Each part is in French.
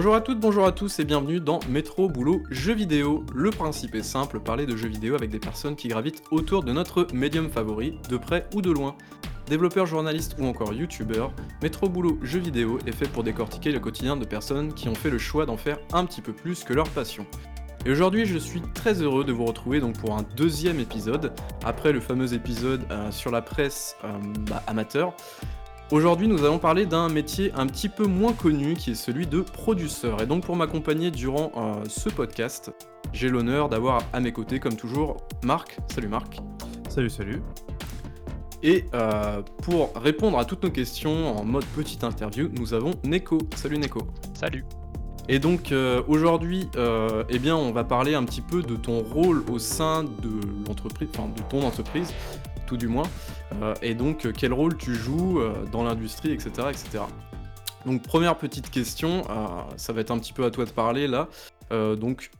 Bonjour à toutes, bonjour à tous et bienvenue dans Métro Boulot Jeux vidéo. Le principe est simple, parler de jeux vidéo avec des personnes qui gravitent autour de notre médium favori, de près ou de loin. Développeurs, journalistes ou encore youtubeurs, Métro Boulot Jeux vidéo est fait pour décortiquer le quotidien de personnes qui ont fait le choix d'en faire un petit peu plus que leur passion. Et aujourd'hui, je suis très heureux de vous retrouver donc pour un deuxième épisode, après le fameux épisode euh, sur la presse euh, bah, amateur. Aujourd'hui, nous allons parler d'un métier un petit peu moins connu qui est celui de produceur. Et donc, pour m'accompagner durant euh, ce podcast, j'ai l'honneur d'avoir à mes côtés, comme toujours, Marc. Salut Marc. Salut, salut. Et euh, pour répondre à toutes nos questions en mode petite interview, nous avons Neko. Salut Neko. Salut. Et donc euh, aujourd'hui, euh, eh bien, on va parler un petit peu de ton rôle au sein de l'entreprise, enfin de ton entreprise, tout du moins. Euh, et donc, euh, quel rôle tu joues euh, dans l'industrie, etc., etc. Donc, première petite question, ça va être un petit peu à toi de parler là. Donc,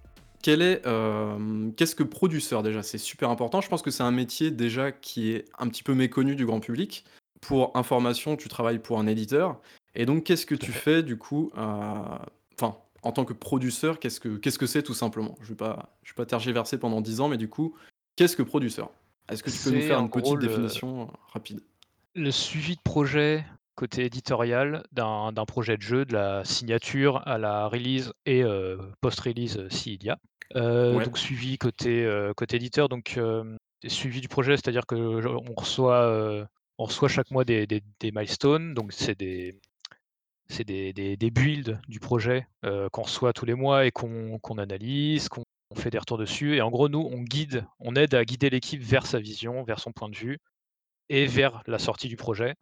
quel est, euh, qu'est-ce que produceur déjà? C'est super important. Je pense que c'est un métier déjà qui est un petit peu méconnu du grand public. Pour information, tu travailles pour un éditeur. Et donc, qu'est-ce que tu fais du coup euh, Enfin, en tant que produceur, qu'est-ce que qu'est-ce que c'est tout simplement? Je vais pas, je vais pas tergiverser pendant 10 ans, mais du coup, qu'est-ce que produceur? Est-ce que tu peux nous C'est faire en une gros petite le, définition euh, rapide? le suivi de projet côté éditorial d'un d'un projet de jeu, de la signature à la release et euh, post-release euh, s'il y a. Euh, Ouais, donc suivi côté, euh, côté éditeur, donc euh, suivi du projet, c'est-à-dire que je- on reçoit, euh, on reçoit chaque mois des, des- des milestones, donc c'est des, c'est des, des- des builds du projet euh, qu'on reçoit tous les mois et qu'on qu'on analyse, qu'on on fait des retours dessus. Et en gros, nous, on guide, on aide à guider l'équipe vers sa vision, vers son point de vue et vers la sortie du projet,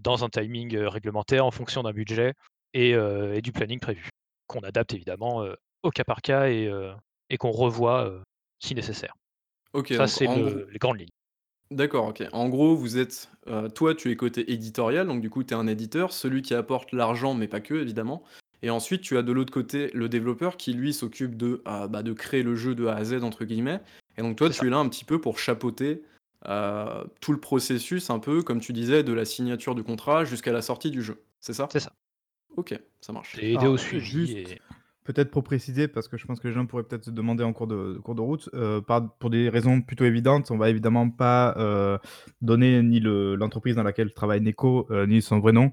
dans un timing, réglementaire en fonction d'un budget et du planning prévu. Qu'on adapte évidemment, au cas par cas et qu'on revoit, si nécessaire. ok, Ça, c'est gros, les grandes lignes. d'accord, ok. En gros, vous êtes, toi, tu es côté éditorial, donc du coup, tu es un éditeur, celui qui apporte l'argent, mais pas que, évidemment. Et ensuite, tu as de l'autre côté le développeur qui, lui, s'occupe de, euh, bah, de créer le jeu de A à Z, entre guillemets. Et donc, toi, tu ça, es là un petit peu pour chapeauter euh, tout le processus, un peu, comme tu disais, de la signature du contrat jusqu'à la sortie du jeu. C'est ça? c'est ça. Ok, ça marche. Au suivi juste, et peut-être pour préciser, parce que je pense que les gens pourraient peut-être se demander en cours de cours de route, par pour des raisons plutôt évidentes, on va évidemment pas, donner ni le l'entreprise dans laquelle travaille Neko, ni son vrai nom.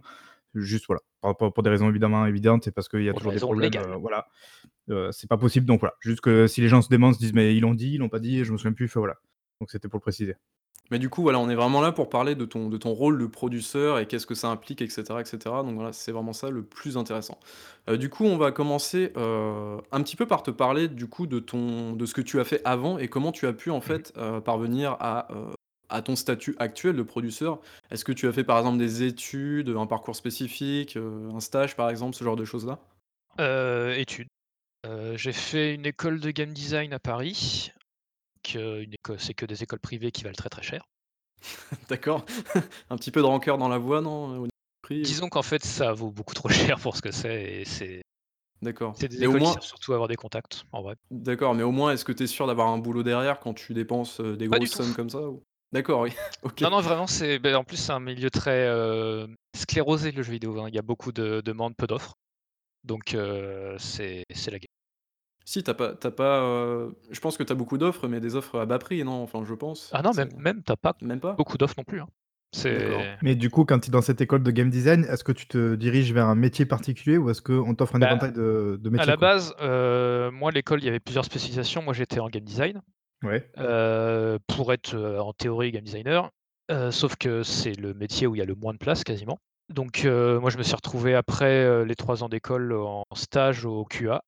Juste voilà, pour des raisons évidemment évidentes et parce qu'il y a pour toujours des problèmes, légales. voilà, heu, c'est pas possible donc voilà. Juste que si les gens se demandent, se disent: «Mais ils l'ont dit, ils l'ont pas dit, je me souviens plus», voilà. Donc c'était pour le préciser. Mais du coup, voilà, on est vraiment là pour parler de ton, de ton rôle de producteur et qu'est-ce que ça implique, etc., etc. Donc voilà, c'est vraiment ça le plus intéressant. Euh, du coup, on va commencer euh, un petit peu par te parler du coup de ton, de ce que tu as fait avant et comment tu as pu en Mmh fait euh, parvenir à, euh, à ton statut actuel de producteur. Est-ce que tu as fait par exemple des études, un parcours spécifique, euh, un stage par exemple, ce genre de choses-là? Heu, études, heu, j'ai fait une école de game design à Paris, que une école c'est que des écoles privées qui valent très, très cher. D'accord? Un petit peu de rancœur dans la voix, non? Au niveau du prix? Disons qu'en fait, ça vaut beaucoup trop cher pour ce que c'est et c'est D'accord. c'est des Mais au écoles qui moins, servent surtout à avoir des contacts, en vrai. D'accord, mais au moins, est-ce que tu es sûr d'avoir un boulot derrière quand tu dépenses, des Pas du grosses tout. sommes comme ça ou? D'accord, oui, OK. Non, non, vraiment, c'est beh, en plus, c'est un milieu très, heu, sclérosé, le jeu vidéo, hein. Il y a beaucoup de demandes, peu d'offres, donc heu, c'est c'est la guerre. Si, tu as pas pas, heu, je pense que tu as beaucoup d'offres, mais des offres à bas prix, non? Enfin, je pense, Ah non, c'est même même, tu as pas même pas? beaucoup d'offres non plus, hein. D'accord. C'est Mais du coup, quand tu es dans cette école de game design, est-ce que tu te diriges vers un métier particulier ou est-ce qu'on t'offre un bah, éventail de de à métiers, la quoi? base, heu, moi, l'école, il y avait plusieurs spécialisations. Moi, j'étais en game design, Ouais. pour être, en théorie game designer, sauf que c'est le métier où il y a le moins de place, quasiment. Donc moi, je me suis retrouvé après, les 3 ans d'école en stage au QA.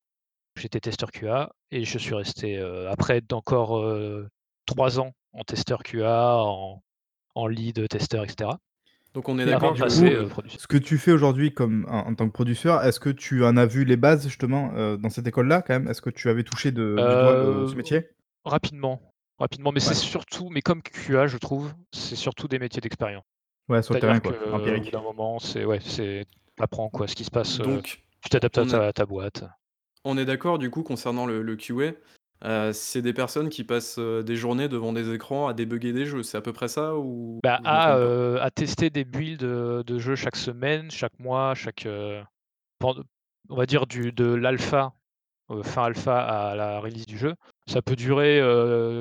J'étais testeur QA et je suis resté, après d'encore, heu, 3 ans en testeur QA, en en lead testeur et cetera, Donc on est avant d'accord de du passer, coup, heu, que producteur. ce que tu fais aujourd'hui comme en en tant que producteur, est-ce que tu en as vu les bases justement, dans cette école-là quand même? Est-ce que tu avais touché de du doigt le ce métier? Rapidement, rapidement, mais c'est surtout mais comme QA, je trouve, c'est surtout des métiers d'expérience. Ouais, sur le terrain C'est-à-dire quoi, qu'au bout empirique. d'un moment, c'est ouais, c'est tu apprends quoi, ce qui se passe, donc tu t'adaptes à on ta à ta boîte. on est d'accord du coup concernant le le QA, heu, c'est des personnes qui passent, heu, des journées devant des écrans à débugger des jeux, c'est à peu près ça ou Bah, ou je me à, trompe pas? heu, à tester des builds, de jeux chaque semaine, chaque mois, chaque, pend on va dire du de l'alpha, euh, fin alpha à la release du jeu, ça peut durer,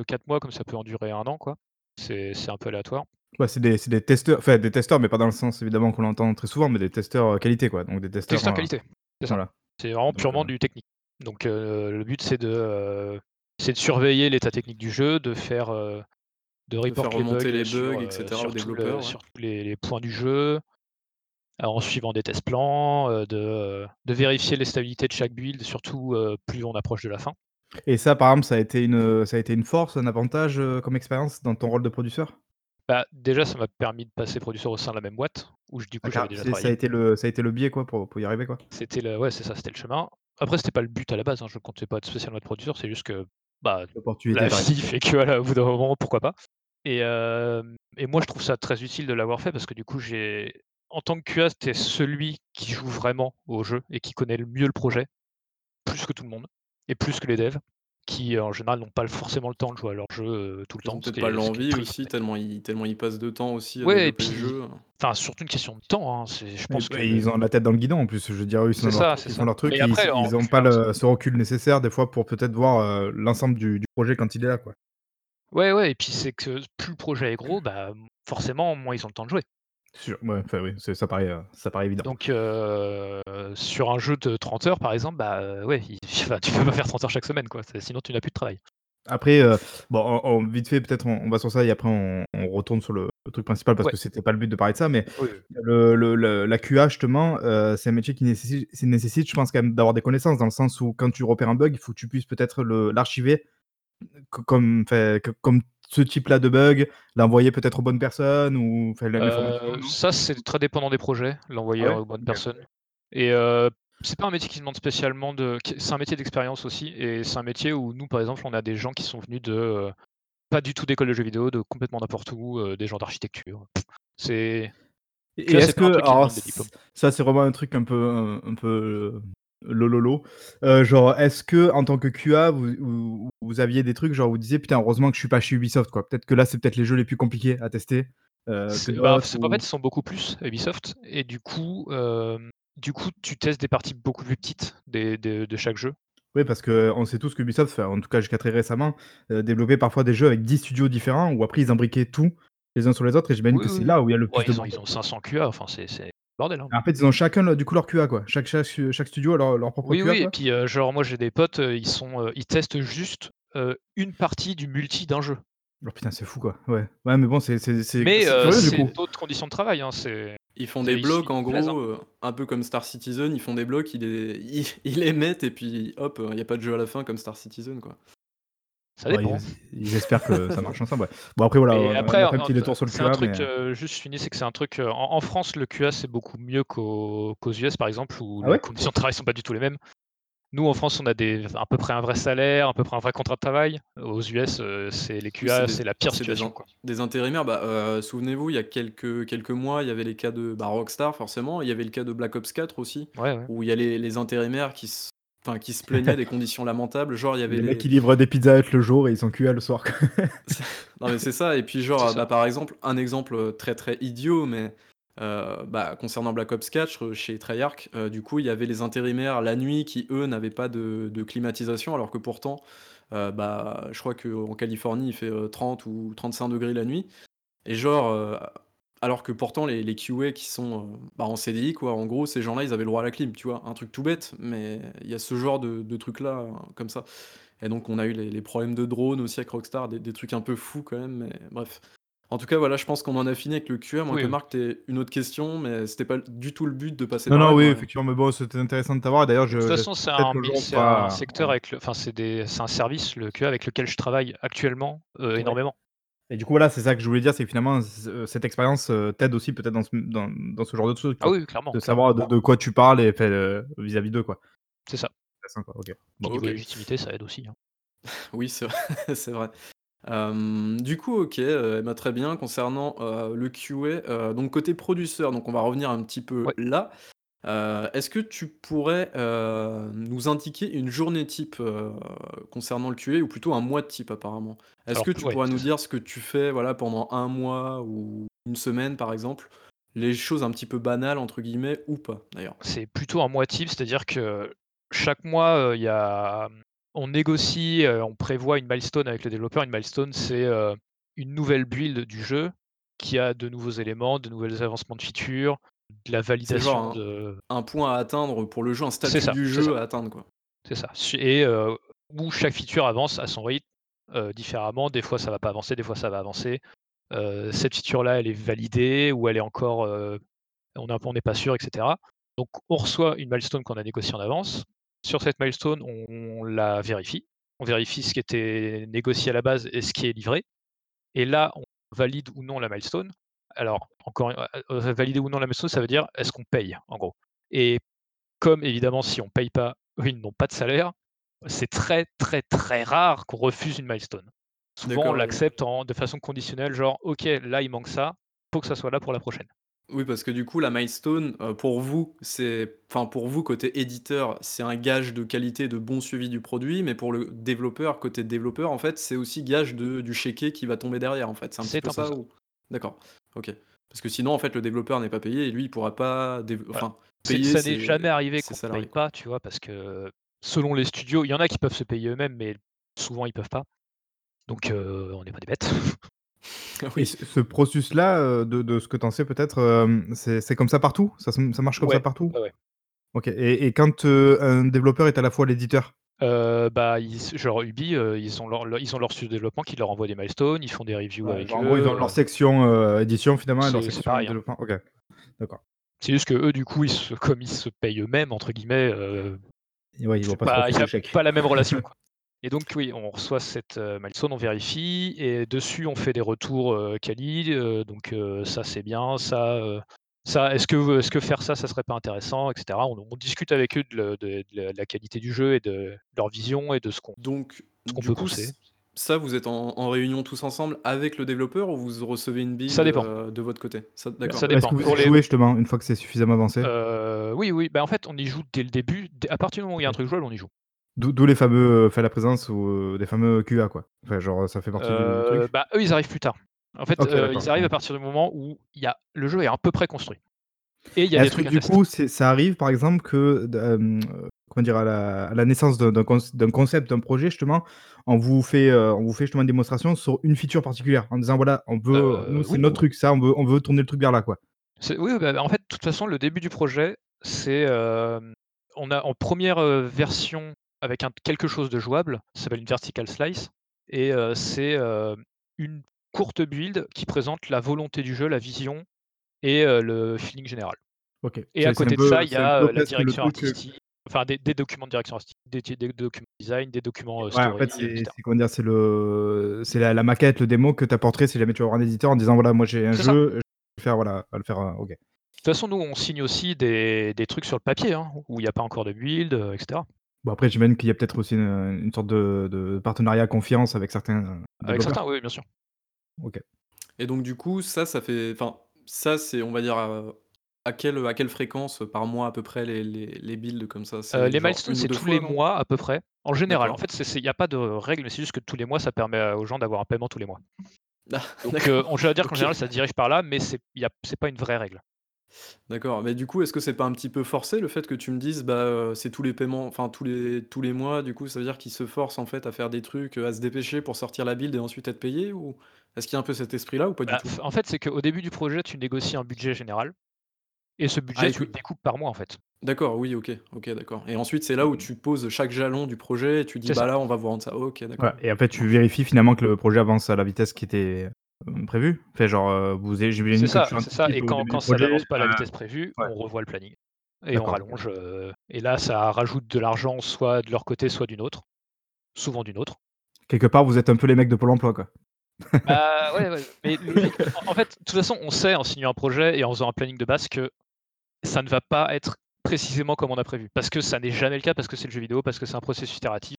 4 mois comme ça peut en durer 1 an, quoi. C'est un peu aléatoire. Ouais, c'est des testeurs, enfin des testeurs, mais pas dans le sens évidemment qu'on l'entend très souvent, mais des testeurs, qualité quoi, donc des testeurs, Testeurs heu, qualité, c'est ça. voilà. C'est vraiment Donc, purement du technique. Donc, le but c'est de, de surveiller l'état technique du jeu, de faire, de report les bugs les sur, bugs et heu, cetera aux sur tout le développeurs, ouais. sur tous les les points du jeu. En suivant des tests plans, de, de vérifier les stabilités de chaque build, surtout, plus on approche de la fin. Et ça, par exemple, ça a été une, ça a été une force, un avantage, heu, comme expérience dans ton rôle de produceur? Bah, déjà ça m'a permis de passer producteur au sein de la même boîte, où j du coup j'avais déjà ça a été le ça a été le biais quoi pour pour y arriver quoi? C'était le ouais, c'est ça, c'était le chemin. Après c'était pas le but à la base, hein, je comptais pas être spécialement être producteur, c'est juste que, bah, L'opportunité la vie fait que voilà, au bout d'un moment, pourquoi pas? Et hem et moi je trouve ça très utile de l'avoir fait parce que du coup j'ai en tant que QA, tu es celui qui joue vraiment au jeu et qui connaît le mieux le projet, plus que tout le monde et plus que les devs qui, en général, n'ont pas forcément le temps de jouer à leur jeu, heu, tout le Ils temps, peut-être pas l'envie aussi tellement ils tellement ils passent de temps aussi à Ouais et le puis jeu. enfin surtout une question de temps, hein, c'est je Et pense bah, que ils ont la tête dans le guidon en plus, je veux dire, eux, ils sont leur ça, truc, c'est ils ça. font leur truc, Mais ils après ils ont pas aussi le ce recul nécessaire des fois pour peut-être voir, heu, l'ensemble du du projet quand il est là quoi. Ouais, ouais et puis c'est que plus le projet est gros, bah, forcément moins ils ont le temps de jouer. Sûr, ouais, enfin oui, c'est ça paraît, heu, ça paraît évident. Donc, heu, sur un jeu de 30 heures par exemple, bah, heu, ouais, il enfin tu peux pas faire 30 heures chaque semaine quoi, c'est sinon tu n'as plus de travail. Après, bon, on on vite fait peut-être on on va sur ça et après on on retourne sur le le truc principal parce Ouais. que c'était pas le but de parler de ça, mais Oui, le le le la QA justement, c'est un métier qui nécessite je pense quand même d'avoir des connaissances dans le sens où quand tu repères un bug, il faut que tu puisses peut-être le l'archiver co comme comme ce type-là de bug, l'envoyer peut-être aux bonnes personnes ou non? ça c'est très dépendant des projets, Ah l'envoyer ouais? aux bonnes personnes et heu, c'est pas un métier qui demande spécialement de c'est un métier d'expérience aussi et c'est un métier où nous par exemple on a des gens qui sont venus de, heu, pas du tout d'école de jeux vidéo, de complètement n'importe où, heu, des gens d'architecture. C'est Et est-ce que alors ça c'est vraiment un truc un peu un un peu, lololo, heu, genre est-ce qu'en tant que QA vous vous vous aviez des trucs genre vous disiez: «Putain heureusement que je suis pas chez Ubisoft quoi, peut-être que là c'est peut-être les jeux les plus compliqués à tester, que C'est bah, d'autres» c'est qu'en fait, ils sont beaucoup plus Ubisoft. Et du coup, hem, du coup, tu testes des parties beaucoup plus petites des de de chaque jeu. Oui parce qu'on sait tous qu'Ubisoft, enfin en tout cas jusqu'à très récemment, heu, développait parfois des jeux avec 10 studios différents où après ils imbriquaient tout les uns sur les autres. Et j'imagine Oui, que oui, c'est là où il y a le plus Ouais, de ils ont bordel ils ont quoi. 500 QA, enfin c'est bordel, hein. En fait ils ont chacun du coup leur QA quoi? Chaque chaque stu chaque studio a leur leur propre Oui, QA oui et quoi? puis, heu, genre moi j'ai des potes, ils sont, heu, ils testent juste, une partie du multi d'un jeu. Oh putain c'est fou quoi, ouais. Ouais mais bon c'est c'est c'est Mais, c'est d'autres conditions de travail, hein, c'est Ils font des blocs en gros, un peu comme Star Citizen, ils font des blocs, ils les ils ils les mettent et puis hop, il y a pas de jeu à la fin comme Star Citizen quoi. Ça Ouais, dépend. ils ils espèrent que ça marche ensemble, ouais. Bon après voilà, on après a en fait un petit détour sur le un QA mais truc, heu, juste finis, c'est que c'est un truc, heu, en en France le QA c'est beaucoup mieux qu'aux US par exemple où Ah les ouais? conditions de travail sont pas du tout les mêmes. Nous en France on a des à peu près un vrai salaire, à peu près un vrai contrat de travail. Aux US, c'est les QA, des c'est la pire des situation in quoi. des intérimaires. Bah, souvenez-vous, il y a quelques quelques mois, il y avait les cas de, bah, Rockstar forcément, il y avait le cas de Black Ops 4 aussi, Ouais, ouais. où il y a les les intérimaires qui enfin qui se plaignaient des conditions lamentables. Genre il y avait Les mecs qui livrent des Pizza Hut le jour et ils sont QA le soir non mais c'est ça et puis genre, bah, ça. par exemple, un exemple, heu, très, très idiot mais, heu, bah, concernant Black Ops 4 chez Treyarch, du coup, il y avait les intérimaires la nuit qui eux n'avaient pas de de climatisation alors que pourtant, bah, je crois qu'en Californie il fait, heu, 30 ou 35° la nuit et genre, alors que pourtant les les QA qui sont, heu, bah, en CDI quoi, en gros ces gens-là ils avaient le droit à la clim, tu vois? Un truc tout bête, mais il y a ce genre de de trucs là, comme ça et donc on a eu les les problèmes de drones aussi avec Rockstar, des des trucs un peu fous quand même, mais bref. En tout cas voilà, je pense qu'on en a fini avec le QA, à moins Oui, que. Marc tu aies une autre question, mais c'était pas du tout le but de passer Non, non, oui, effectivement, mais bon, c'était intéressant de t'avoir d'ailleurs De toute je façon, c'est un secteur avec le enfin c'est des c'est un service, le QA, avec lequel je travaille actuellement, Ouais énormément. Et du coup voilà, c'est ça que je voulais dire, c'est que finalement ce cette expérience, heu, t'aide aussi peut-être dans ce m dans dans ce genre de truc Ah oui, clairement, De clairement. savoir de de quoi tu parles et heu, vis-à-vis d'eux quoi. C'est ça. Quoi, OK. Bon. légitimité, ça aide aussi, hein. Oui, c'est vrai, du coup, OK, bah, très bien concernant, le QA, donc côté produceur, donc on va revenir un petit peu Ouais. là. Heu, est-ce que tu pourrais, heu, nous indiquer une journée type, heu, concernant le QA ou plutôt un mois type apparemment? Est-ce Alors que tu ouais, pourrais nous dire ce que tu fais, voilà, pendant 1 mois ou 1 semaine par exemple? les choses un petit peu «banales» entre guillemets ou pas d'ailleurs? C'est plutôt un moitié, c'est-à-dire que chaque mois, heu, il y a mmh, on négocie, heu, on prévoit une milestone avec le développeur. Une milestone, c'est, heu, une nouvelle build du jeu qui a de nouveaux éléments, de nouvelles avancements de features, de la genre validation un de un point à atteindre pour le jeu, un statut ça, du jeu à atteindre quoi. C'est ça, et heu, où chaque feature avance à son rythme, heu, différemment. Des fois ça va pas avancer, des fois ça va avancer. Heu, cette feature-là, elle est validée ou elle est encore, on est un on n'est pas sûr et cetera. Donc on reçoit une milestone qu'on a négociée en avance. Sur cette milestone, on la vérifie. On vérifie ce qui était négocié à la base et ce qui est livré et là, on valide ou non la milestone. Alors encore, valider ou non la milestone, ça veut dire est-ce qu'on paye en gros? Et comme évidemment si on paye pas, eux, ils n'ont pas de salaire, c'est très, très, très rare qu'on refuse une milestone. Souvent on oui. l'accepte de façon conditionnelle, genre: «OK, là il manque ça, faut que ça soit là pour la prochaine». Oui, parce que du coup, la milestone, pour vous, c'est enfin pour vous côté éditeur, c'est un gage de qualité, de bon suivi du produit, mais pour le développeur, côté développeur, en fait, c'est aussi gage de du chéquier qui va tomber derrière, en fait. C'est un petit peu ça ça. ou? D'accord, OK. Parce que sinon, en fait, le développeur n'est pas payé et lui, il pourra pas dév enfin, C'est payer ça n'est jamais arrivé qu'on paye salariés, quoi. pas, tu vois? Parce que selon les studios, il y en a qui peuvent se payer eux-mêmes, mais souvent ils peuvent pas. Donc heu, on n'est pas des bêtes. Et Oui. ce ce processus-là, heu, de de ce que tu en sais peut-être, hem, c'est comme ça partout? Ça ça marche comme ça partout? ouais, ouais. OK et et quand, un développeur est à la fois l'éditeur? Heu, bah, ils s genre Ubi, heu, ils ont leur leur ils ont leur studio de développement qui leur envoie des milestones, ils font des reviews Ouais, avec en gros, ils ont eux, leur heu section, heu, édition finalement et leur C'est c'est section pareil, hein. développement. OK, d'accord. C'est juste qu'eux, du coup, ils se comme ils se payent «eux-mêmes» entre guillemets, heu, Et ouais, ils vont c'est pas se pas il y refuser a le chèque. pas la même relation, quoi. Et donc oui, on reçoit cette, heu, milestone, on vérifie et dessus on fait des retours, heu, quali, heu, donc heu, ça c'est bien, ça, heu, ça est-ce que est-ce que faire ça, ça serait pas intéressant et cetera. On on discute avec eux de le de de la de la qualité du jeu et de leur vision et de ce qu'on Donc ce qu'on du peut coup, pousser. ça, vous êtes en en réunion tous ensemble avec le développeur ou vous recevez une Ça dépend. heu, de votre côté? Ça d'accord. Ça Est-ce dépend. que vous Pour y les jouez justement une fois que c'est suffisamment avancé? Heu, oui, oui, bah, en fait, on y joue dès le début, dès à partir du moment où il y a un truc jouable, on y joue. D'où d'où les fameux, heu, faits à la présence ou heu, des fameux QA quoi? Enfin genre, ça fait partie du truc? bah, eux, ils arrivent plus tard. En fait, d'accord, ils arrivent à partir du moment où y a le jeu est à peu près construit et il y a des que trucs à du tester. coup, ça arrive par exemple que comment dire? À la à la naissance d'un d'un conc d'un concept, d'un projet justement, on vous fait, heu, on vous fait justement une démonstration sur une feature particulière en disant: «Voilà, on veut nous Heu, c'est oui. notre truc, ça on veut on veut tourner le truc vers là quoi». Oui, bah, bah, en fait, de toute façon, le début du projet, c'est, on a en première, version avec un quelque chose de jouable, ça s'appelle une vertical slice et c'est, une courte build qui présente la volonté du jeu, la vision et le feeling général. Et à côté de peu ça, il y a, la direction artistique, enfin des des documents de direction artistique, des des documents design, des documents, heu, ouais, en fait, story c'est comment dire? C'est le c'est la la maquette, le démo que tu apporterais si jamais tu vas voir un éditeur en disant: «Voilà, moi j'ai un C'est ça. jeu, je vais le faire voilà, va le faire, heu» OK. De toute façon, nous, on signe aussi des des trucs sur le papier, hein, où il y a pas encore de build, heu, et cetera. Bon après j'imagine qu'il y a peut-être aussi une, une sorte de de partenariat confiance avec certains, Avec certains, développeurs? oui, bien sûr. OK. Et donc du coup, ça, ça fait enfin, ça, c'est on va dire, heu, à quelle, à quelle fréquence, par mois à peu près les les les builds comme ça? C'est les genre milestones, une ou c'est 2 tous les fois, non? mois à peu près. En général, en D'accord. fait, c'est c'est il y a pas de règle, mais c'est juste que tous les mois, ça permet, heu, aux gens d'avoir un paiement tous les mois. Ah Donc d'accord, on je vais dire qu'en OK. général, ça se dirige par là, mais c'est il y a c'est pas une vraie règle. D'accord, mais du coup, est-ce que c'est pas un petit peu forcé le fait que tu me dises, bah, c'est tous les paiements enfin tous les tous les mois, du coup, ça veut dire qu'ils se forcent en fait à faire des trucs, à se dépêcher pour sortir la build et ensuite être payés ou? Est-ce qu'il y a un peu cet esprit-là ou pas du Bah, tout? f en fait, c'est qu'au début du projet, tu négocies un budget général et ce Ah budget, et tu le découpes par mois, en fait. d'accord, oui, OK, OK, d'accord et ensuite c'est là où tu poses chaque jalon du projet et tu dis: C'est «Bah, ça. là, on va vendre ça». OK, Ouais d'accord, et en fait, ça tu vérifies finalement que le projet avance à la vitesse qui était, hem, prévue? Enfin genre, heu, vous avez C'est j'imagine que ça, tu c'est ça anticipes et au quand début quand du ça projet, n'avance pas à la heu vitesse prévue, ouais, on revoit le planning et on d'accord, rallonge, et là, ça rajoute de l'argent soit de leur côté, soit du nôtre, souvent du nôtre. Quelque part, vous êtes un peu les mecs de Pôle emploi, quoi? Bah, ouais, ouais, mais logique. En en fait, de toute façon, on sait en signant un projet et en faisant un planning de base que ça ne va pas être précisément comme on a prévu. Parce que ça n'est jamais le cas, parce que c'est le jeu vidéo, parce que c'est un processus itératif,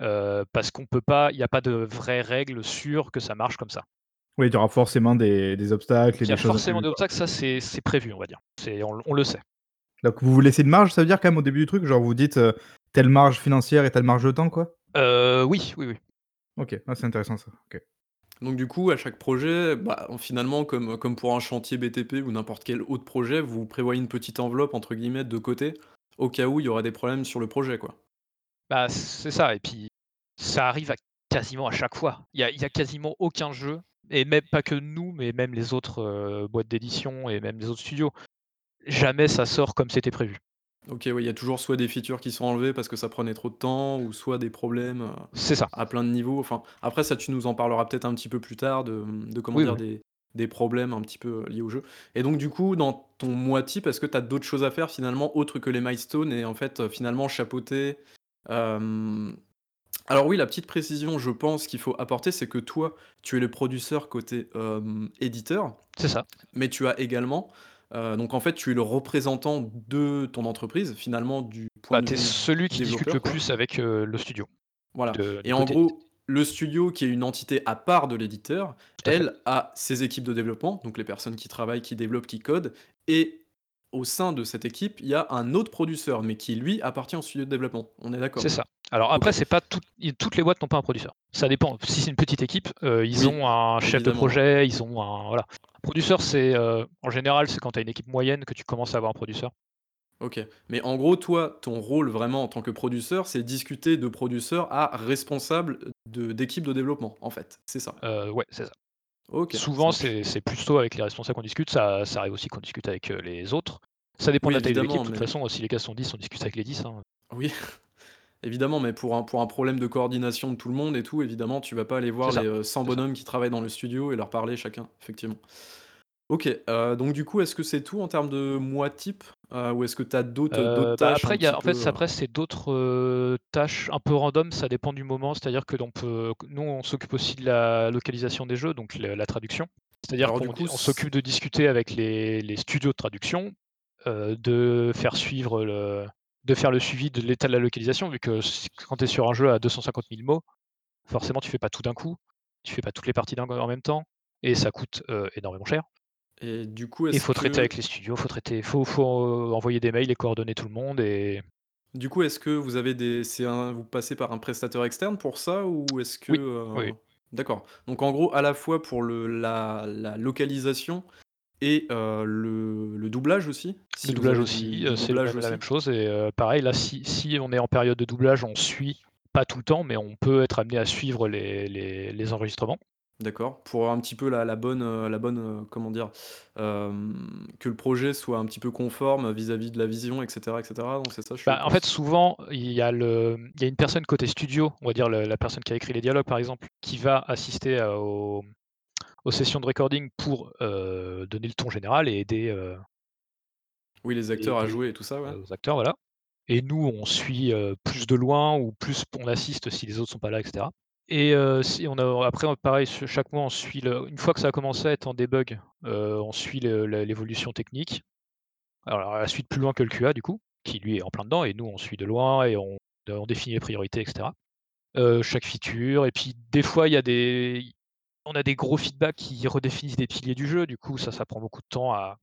heu, parce qu'on peut pas il y a pas de vraies règles sûres que ça marche comme ça. Oui, il y aura forcément des des obstacles et il y a forcément des obstacles, ça c'est prévu, on va dire. C'est on on le sait. Donc vous vous laissez une marge, ça veut dire quand même au début du truc? Genre vous dites, heu, telle marge financière et telle marge de temps, quoi? Heu, oui, oui, oui. OK, ah c'est intéressant ça, OK. Donc du coup, à chaque projet, bah, finalement, comme, pour un chantier BTP ou n'importe quel autre projet, vous prévoyez une petite enveloppe, entre guillemets, de côté, au cas où il y aurait des problèmes sur le projet, quoi. Bah, c'est ça et puis ça arrive quasiment à chaque fois. Il y a a quasiment aucun jeu et même pas que nous, mais même les autres, heu, boîtes d'édition et même les autres studios, jamais ça sort comme c'était prévu. OK, oui, il y a toujours soit des features qui sont enlevées parce que ça prenait trop de temps ou soit des problèmes, heu, C'est ça. à plein de niveaux. Enfin, après ça, tu nous en parleras peut-être un petit peu plus tard de, mmh, de comment Oui, dire? oui. Des des problèmes un petit peu, heu, liés au jeu et donc du coup, dans ton mois type, est-ce que tu as d'autres choses à faire finalement autres que les milestones et en fait, heu, finalement chapeauter, hem alors oui, la petite précision, je pense qu'il faut apporter, c'est que toi, tu es le producteur côté, hem, éditeur, C'est ça. mais tu as également, heu, donc en fait, tu es le représentant de ton entreprise, finalement, du point Bah, de tu es vue celui qui discute le quoi. plus avec, heu, le studio Voilà de et en gros, le studio qui est une entité à part de l'éditeur, fait. elle a ses équipes de développement, donc les personnes qui travaillent, qui développent, qui codent et au sein de cette équipe, il y a un autre producteur, mais qui lui appartient au studio de développement. On est C'est d'accord? ça. Alors après, c'est pas toutes les boîtes n'ont pas un producteur. Ça dépend. Si c'est une petite équipe, heu, ils Oui, ont un chef de évidemment, projet, ils ont un voilà. Un producteur, c'est, heu, en général, c'est quand tu as une équipe moyenne que tu commences à avoir un producteur. OK. Mais en gros, toi, ton rôle vraiment en tant que producteur, c'est discuter de producteur à responsable d'équipe de développement, en fait, c'est ça? Heu, ouais, c'est ça. Souvent, c'est plutôt avec les responsables qu'on discute. Ça ça arrive aussi qu'on discute avec, heu, les autres. Ça dépend Oui, de la taille de l'équipe. De toute mais façon, si les gars sont 10, on discute avec les 10, hein. oui, évidemment, mais pour un pour un problème de coordination de tout le monde et tout, évidemment, tu vas pas aller voir les, ça, heu, 100 c'est ça. bonhommes qui travaillent dans le studio et leur parler chacun, effectivement. OK, heu, donc du coup, est-ce que c'est tout en termes de mois type? Heu, ou est-ce que tu as d'autres, Heu, d'autres bah, tâches après, un il y petit a en fait, peu, c'est heu après, c'est d'autres, heu, tâches un peu random, ça dépend du moment. C'est-à-dire que l'on peut nous, on s'occupe aussi de la localisation des jeux, donc le la traduction. C'est-à-dire alors du qu'on coup, on s'occupe de discuter avec les les studios de traduction, heu, de faire suivre le de faire le suivi de l'état de la localisation, vu que s quand tu es sur un jeu à 250 000 mots, forcément, tu fais pas tout d'un coup, tu fais pas toutes les parties d'un en même temps et ça coûte, heu, énormément cher. Et du coup, est-ce faut traiter avec les studios, faut traiter faut faut, envoyer des mails et coordonner tout le monde et Du coup, est-ce que vous avez des un vous passez par un prestataire externe pour ça ou est-ce que, oui, oui. d'accord. Donc en gros, à la fois pour le la la localisation et heu, le le doublage aussi? Le Si vous doublage aussi, heu, c'est le la même chose et pareil là, si si on est en période de doublage, on suit, pas tout le temps, mais on peut être amené à suivre les les les enregistrements. D'accord. Pour un petit peu la la bonne, heu, la bonne, heu, comment dire? Hem, que le projet soit un petit peu conforme vis-à-vis de la vision et cetera et cetera, non, c'est ça, je Bah, en fait, souvent, il y a le il y a une personne côté studio, on va dire le la personne qui a écrit les dialogues, par exemple, qui va assister à aux aux sessions de recording pour, heu, donner le ton général et aider, heu, Oui, les acteurs à aider, jouer et tout ça, ouais. heu, aux acteurs, voilà. Et nous, on suit, heu, plus de loin ou plus on assiste si les autres sont pas là et cetera. Et on a après pareil, chaque mois on suit une fois que ça a commencé à être en debug, on suit l'évolution technique. Alors à la suite plus loin que le QA du coup, qui lui est en plein dedans et nous on suit de loin et on définit les priorités et cetera. Heu, chaque feature et puis des fois il y a des on a des gros feedbacks qui redéfinissent des piliers du jeu, du coup ça, ça prend beaucoup de temps à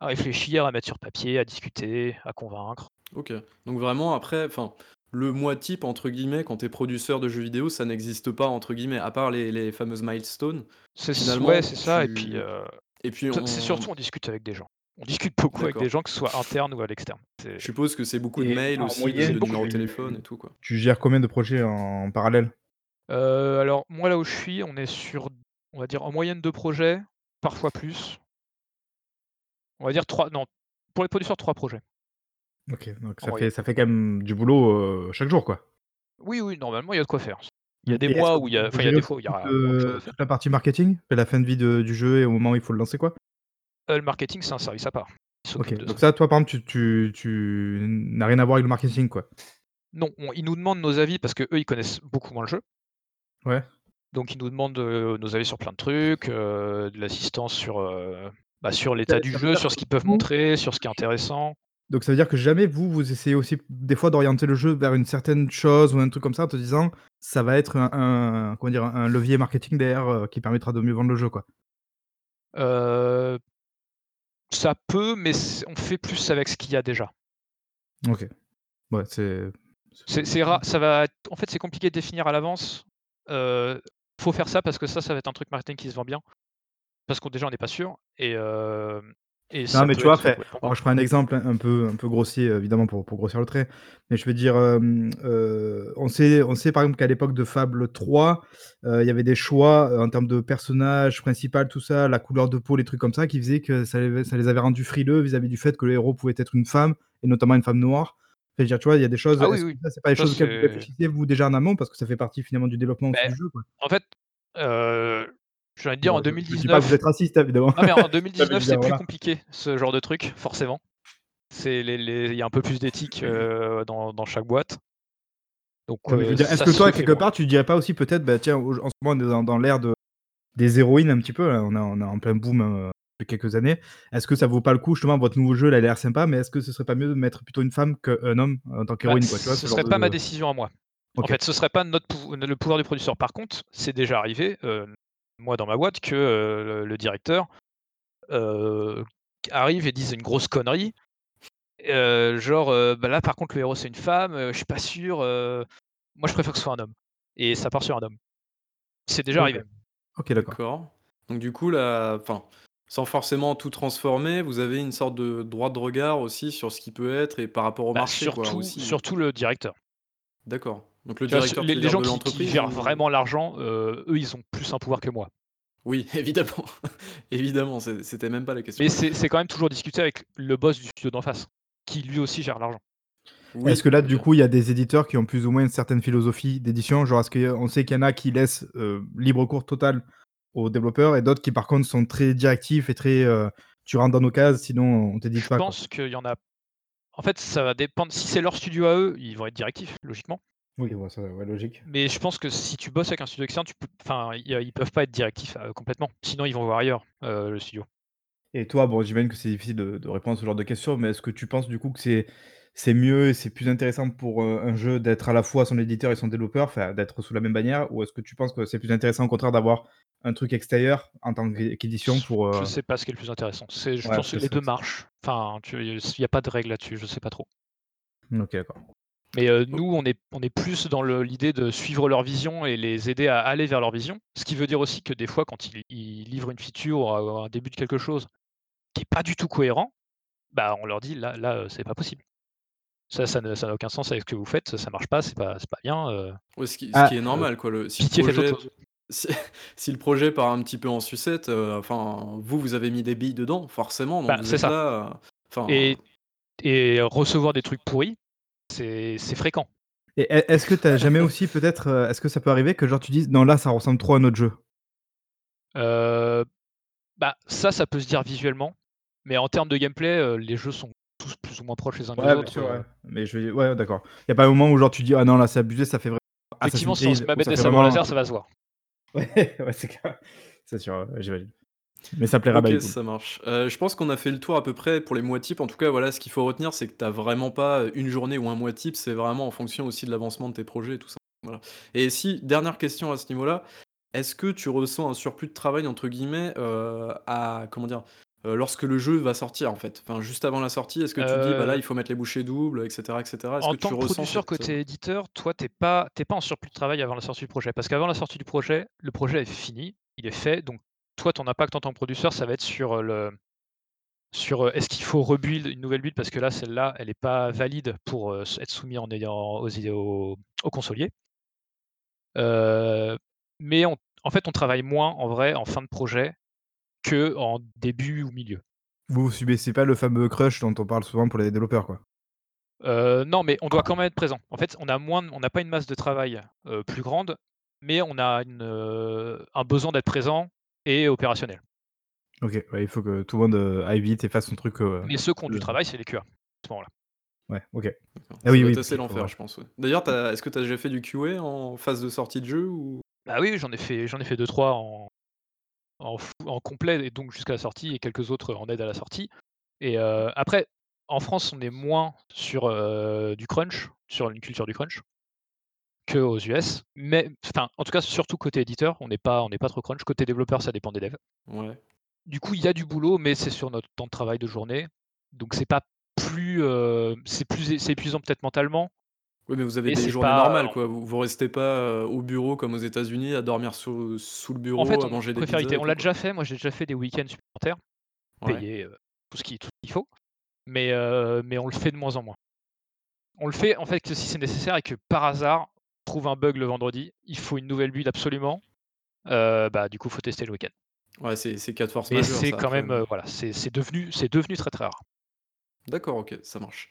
à réfléchir, à mettre sur papier, à discuter, à convaincre. OK. Donc vraiment après, enfin, le «mois type» entre guillemets quand tu es producteur de jeux vidéo, ça n'existe pas entre guillemets, à part les les fameuses milestones. C'est ç ouais, c'est ça et puis, et T c'est surtout on discute avec des gens. On discute beaucoup avec des gens, que ce soit internes ou à l'externe. Je suppose que c'est beaucoup de Et mails aussi, moyenne, de numéros de téléphone et tout, quoi. tu gères combien de projets en parallèle? Heu, alors moi là où je suis, on est sur, on va dire en moyenne 2 projets, parfois plus. On va dire 3. non, pour les producteurs 3 projets OK, donc ça fait ça fait quand même du boulot, heu, chaque jour, quoi? Oui, oui, normalement il y a de quoi faire. Il y a des et est-ce que mois où il y a vous enfin il y a gérez des aussi fois où il y toute, aura moins de choses à heu, faire. toute la partie marketing? Et la fin de vie de du jeu et au moment où il faut le lancer, quoi? Heu, le marketing, c'est un service à part. Ils OK, s'occupent de ça. donc ça, toi, par exemple, tu tu tu n'as rien à voir avec le marketing, quoi? Non, on ils nous demandent nos avis parce qu'eux, ils connaissent beaucoup moins le jeu. Ouais. Donc ils nous demandent, heu, nos avis sur plein de trucs, heu, de l'assistance sur, heu, bah, sur Ça l'état du ça jeu, sur ce qu'ils peuvent montrer, sur ce qui est intéressant. Donc ça veut dire que jamais vous, vous essayez aussi des fois d'orienter le jeu vers une certaine chose ou un truc comme ça en te disant: «Ça va être un un comment dire? Un levier marketing derrière, heu, qui permettra de mieux vendre le jeu», quoi? Heu, ça peut, mais c on fait plus avec ce qu'il y a déjà. OK. Ouais, c'est C'est c'est rare, ça va être en fait, c'est compliqué de définir à l'avance, heu faut faire ça parce que ça, ça va être un truc marketing qui se vend bien. Parce qu'on déjà on n'est pas sûr et hem et Non, mais tu vois, complètement alors je prends un exemple un un peu un peu grossier, évidemment pour pour grossir le trait. Mais je veux dire, hem, heu, on sait on sait par exemple qu'à l'époque de Fable 3, heu, il y avait des choix, en termes de personnage principal, tout ça, la couleur de peau, les trucs comme ça, qui faisaient que ça les ça les avait rendus frileux vis-à-vis du fait que le héros pouvait être une femme et notamment une femme noire. Je veux dire, tu vois, il y a des choses Ah oui, oui, ça, c'est pas des ça choses auxquelles vous c'est réfléchissiez vous déjà en amont? Parce que ça fait partie finalement du développement Beh, du jeu, quoi? en fait, j'ai envie de dire en Bon, je je dis pas que vous 2019 êtes raciste, évidemment. mais en Non, mais je 2019 veux c'est plus voilà. compliqué ce genre de truc, forcément. C'est les les il y a un peu plus d'éthique, heu, dans dans chaque boîte. Donc dire, est-ce que toi, quelque part, tu dirais pas aussi peut-être, bah tiens, en ce moment, on est dans dans l'ère de des héroïnes un petit peu là, on est on est en plein boom, heu, depuis quelques années. Est-ce que ça vaut pas le coup justement, votre nouveau jeu, il a l'air sympa, mais est-ce que ce serait pas mieux de mettre plutôt une femme qu'un homme en tant Bah, qu'héroïne, quoi? Tu vois, ce ce serait pas ma de décision à moi. En OK. fait, ce serait pas notre pou le pouvoir du producteur. Par contre, c'est déjà arrivé, heu, moi dans ma boîte que, le le directeur, arrive et dise une grosse connerie, genre, «Bah là par contre le héros c'est une femme, je suis pas sûr, moi je préfère que ce soit un homme» et ça part sur un homme. C'est déjà OK. arrivé. OK, d'accord. Donc du coup là, enfin, sans forcément tout transformer, vous avez une sorte de droit de regard aussi sur ce qui peut être et par rapport au Bah, marché quoi, surtout aussi? surtout le directeur. D'accord. Donc le vois? Directeur, les gens de qui qui l'entreprise gèrent ou? vraiment l'argent, heu, eux, ils ont plus un pouvoir que moi. Oui, évidemment, évidemment, c'était même pas la question. Mais c'est c'est quand même toujours discuté avec le boss du studio d'en face, qui lui aussi gère l'argent. Est-ce que là, du coup, il y a des éditeurs qui ont plus ou moins une certaine philosophie d'édition? Genre, est-ce qu'on sait qu'il y en a qui laissent, heu, libre cours total aux développeurs et d'autres qui, par contre, sont très directifs et très, «Tu rentres dans nos cases, sinon on t'édite Je pas», quoi? pense qu'il y en a en fait, ça va dépendre. Si c'est leur studio à eux, ils vont être directifs, logiquement. Oui, ouais, ça, ouais, logique. Mais je pense que si tu bosses avec un studio externe, tu peux enfin, ils, peuvent pas être directifs, heu, complètement. Sinon, ils vont voir ailleurs, heu, le studio. Et toi, bon, j'imagine que c'est difficile de de répondre à ce genre de questions, mais est-ce que tu penses, du coup, que c'est c'est mieux et c'est plus intéressant pour, heu, un jeu d'être à la fois son éditeur et son développeur, enfin, d'être sous la même bannière? Ou est-ce que tu penses que c'est plus intéressant, au contraire, d'avoir un truc extérieur en tant qu'é qu'édition pour, Je sais pas ce qui est le plus intéressant. C'est je ouais, pense que les c'est vrai 2 que c'est marchent. Enfin, tu il y a pas de règle là-dessus, je sais pas trop. OK, d'accord. Mais, heu, O nous, on est on est plus dans l'idée de suivre leur vision et les aider à aller vers leur vision. Ce qui veut dire aussi que des fois, quand ils ils livrent une feature ou un début de quelque chose qui est pas du tout cohérent, bah, on leur dit: «Là là, heu, c'est pas possible. Ça ça n'a aucun sens avec ce que vous faites, ça marche pas, c'est pas c'est pas bien, ouais, ce qui ce Ah, qui est normal quoi, le si le projet chose». si si le projet part un petit peu en sucette, enfin, vous, vous avez mis des billes dedans, forcément, donc Bah, vous c'est êtes ça là, heu, enfin et et recevoir des trucs pourris, c'est fréquent. et est est-ce que tu as jamais aussi peut-être, heu, est-ce que ça peut arriver que genre tu dises: «Non, là, ça ressemble trop à notre jeu»? Heu, bah, ça, ça peut se dire visuellement, mais en termes de gameplay, heu, les jeux sont tous plus ou moins proches les uns des Ouais, autres, sûr, ouais. Mais je ouais, d'accord. Il y a pas un moment où genre tu dis: «Ah non, là, c'est abusé, ça fait vraiment Effectivement, si on se Creed» met à mettre ça des sabres laser, ça va se voir. ouais, ouais, c'est clair. C'est sûr, j'imagine. Mais ça plaira OK, ça marche. Heu, je pense qu'on a fait le tour à peu près pour les mois types. En tout cas, voilà, ce qu'il faut retenir, c'est que tu as vraiment pas, une journée ou un mois type, c'est vraiment en fonction aussi de l'avancement de tes projets et tout ça, voilà. Et si dernière question à ce niveau-là, est-ce que tu ressens un «surplus de travail» entre guillemets, heu, à comment dire? Heu, lorsque le jeu va sortir en fait? Enfin, juste avant la sortie, est-ce que tu te dis: «Bah là, il faut mettre les bouchées doubles» et cetera et cetera? Est-ce en que tu tant que ressens producteur cette, côté éditeur, toi, tu es pas pas en surplus de travail avant la sortie du projet? Parce qu'avant la sortie du projet, le projet est fini, il est fait, donc toi, ton impact en tant que producteur, ça va être sur, heu, le sur, heu, est-ce qu'il faut rebuild une nouvelle build? Parce que là, celle-là, elle est pas valide pour, heu, s être soumis en ayant aux idées aux aux consoliers. Mais on en fait, on travaille moins en vrai en fin de projet qu'en début ou milieu. Vous, subissez pas le fameux crunch dont on parle souvent pour les développeurs, quoi? Non, mais on doit quand même être présent. En fait, on a moins on n'a pas une masse de travail, plus grande, mais on a une, un besoin d'être présent et opérationnel. OK, ouais, il faut que tout le monde, heu, aille vite et fasse son truc, Mais ceux qui ont du travail, c'est les QA, à ce moment-là. ouais, OK. Ah oui, faut l'enfer, je pense, ouais. D'ailleurs, est-ce que tu as déjà fait du QA en phase de sortie de jeu ou? Bah oui, j'en ai fait j'en ai fait deux trois en en complet et donc jusqu'à la sortie et quelques autres en aide à la sortie et heu, après, en France, on est moins sur, du crunch, sur une culture du crunch. Qu'aux US, mais enfin, en tout cas, surtout côté éditeur, on n'est pas on n'est pas trop crunch. Côté développeur, ça dépend des devs. Ouais. Du coup, il y a du boulot, mais c'est sur notre temps de travail de journée, donc c'est pas plus, heu, c'est plus c'est épuisant peut-être mentalement, Oui, mais vous avez Et des journées pas, normales, heu quoi. Vous vous restez pas, heu, au bureau comme aux États-Unis à dormir sous sous le En fait, bureau, à on manger des pizzas On l'a déjà fait, moi j'ai déjà fait des week-ends supplémentaires, Ouais. payés, heu, tout ce qu'il faut, mais mais on le fait de moins en moins. On le fait, en fait, que si c'est nécessaire et que par hasard, trouve un bug le vendredi, il faut une nouvelle build absolument, heu, bah, du coup, faut tester le week-end. Ouais, c'est c'est cas de force Mais majeure c'est quand même, heu heu, voilà, c'est devenu c'est devenu très, très rare. D'accord, OK, ça marche.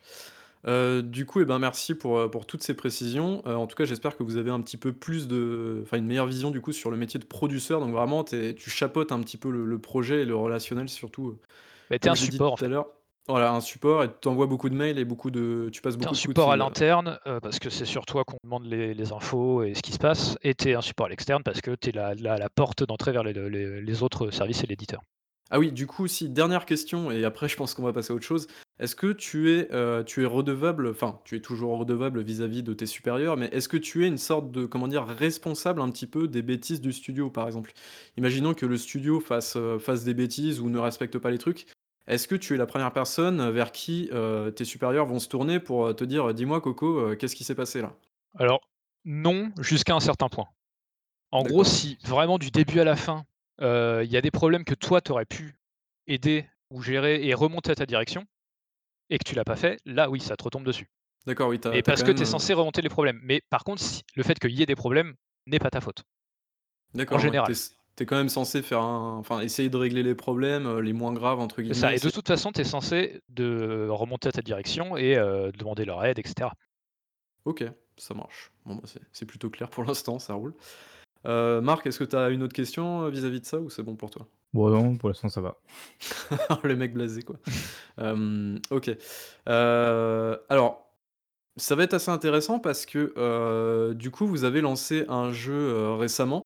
Du coup, et ben, merci pour, pour toutes ces précisions. En tout cas, j'espère que vous avez un petit peu plus de enfin, une meilleure vision, du coup, sur le métier de produceur. Donc vraiment, tu es tu chapeautes un petit peu le le projet et le relationnel surtout, heu, Bah, tu es comme un support, en tout à fait. Voilà, un support et tu envoies beaucoup de mails et beaucoup de tu passes Tu es un beaucoup de coups de support à fil, heu l'interne, heu, parce que c'est sur toi qu'on demande les les infos et ce qui se passe et tu es un support à l'externe parce que tu es la la la porte d'entrée vers les le les les autres services et l'éditeur. Ah oui, du coup, aussi, dernière question et après je pense qu'on va passer à autre chose. Est-ce que tu es, heu, tu es redevable, enfin, tu es toujours redevable vis-à-vis de tes supérieurs, mais est-ce que tu es une sorte de, comment dire, responsable un petit peu des bêtises du studio, par exemple? Imaginons que le studio fasse, heu, fasse des bêtises ou ne respecte pas les trucs. Est-ce que tu es la première personne vers qui, heu, tes supérieurs vont se tourner pour, heu, te dire: «Dis-moi Coco, heu, qu'est-ce qui s'est passé là?» Alors, non, jusqu'à un certain point. En gros, D'accord. si vraiment du début à la fin, heu, il y a des problèmes que toi tu aurais pu aider ou gérer et remonter à ta direction et que tu l'as pas fait, là oui, ça te retombe dessus. D'accord, oui, tu as Mais tu as parce quand que même, tu es heu censé remonter les problèmes. Mais par contre, si le fait qu'il y ait des problèmes n'est pas ta faute. En D'accord, ouais, tu es général. Tu es quand même censé faire un enfin, essayer de régler les problèmes, heu, les «moins graves» entre C'est ça guillemets, et de toute façon, tu es censé de remonter à ta direction et heu, demander leur aide et cetera. OK, ça marche. Bon, bah, c'est c'est plutôt clair pour l'instant, ça roule. Heu, Marc, est-ce que tu as une autre question, vis-à-vis de ça ou c'est bon pour toi? Bon non, pour l'instant ça va. Le mec blasé, quoi. OK. Alors, ça va être assez intéressant parce que, du coup, vous avez lancé un jeu, récemment.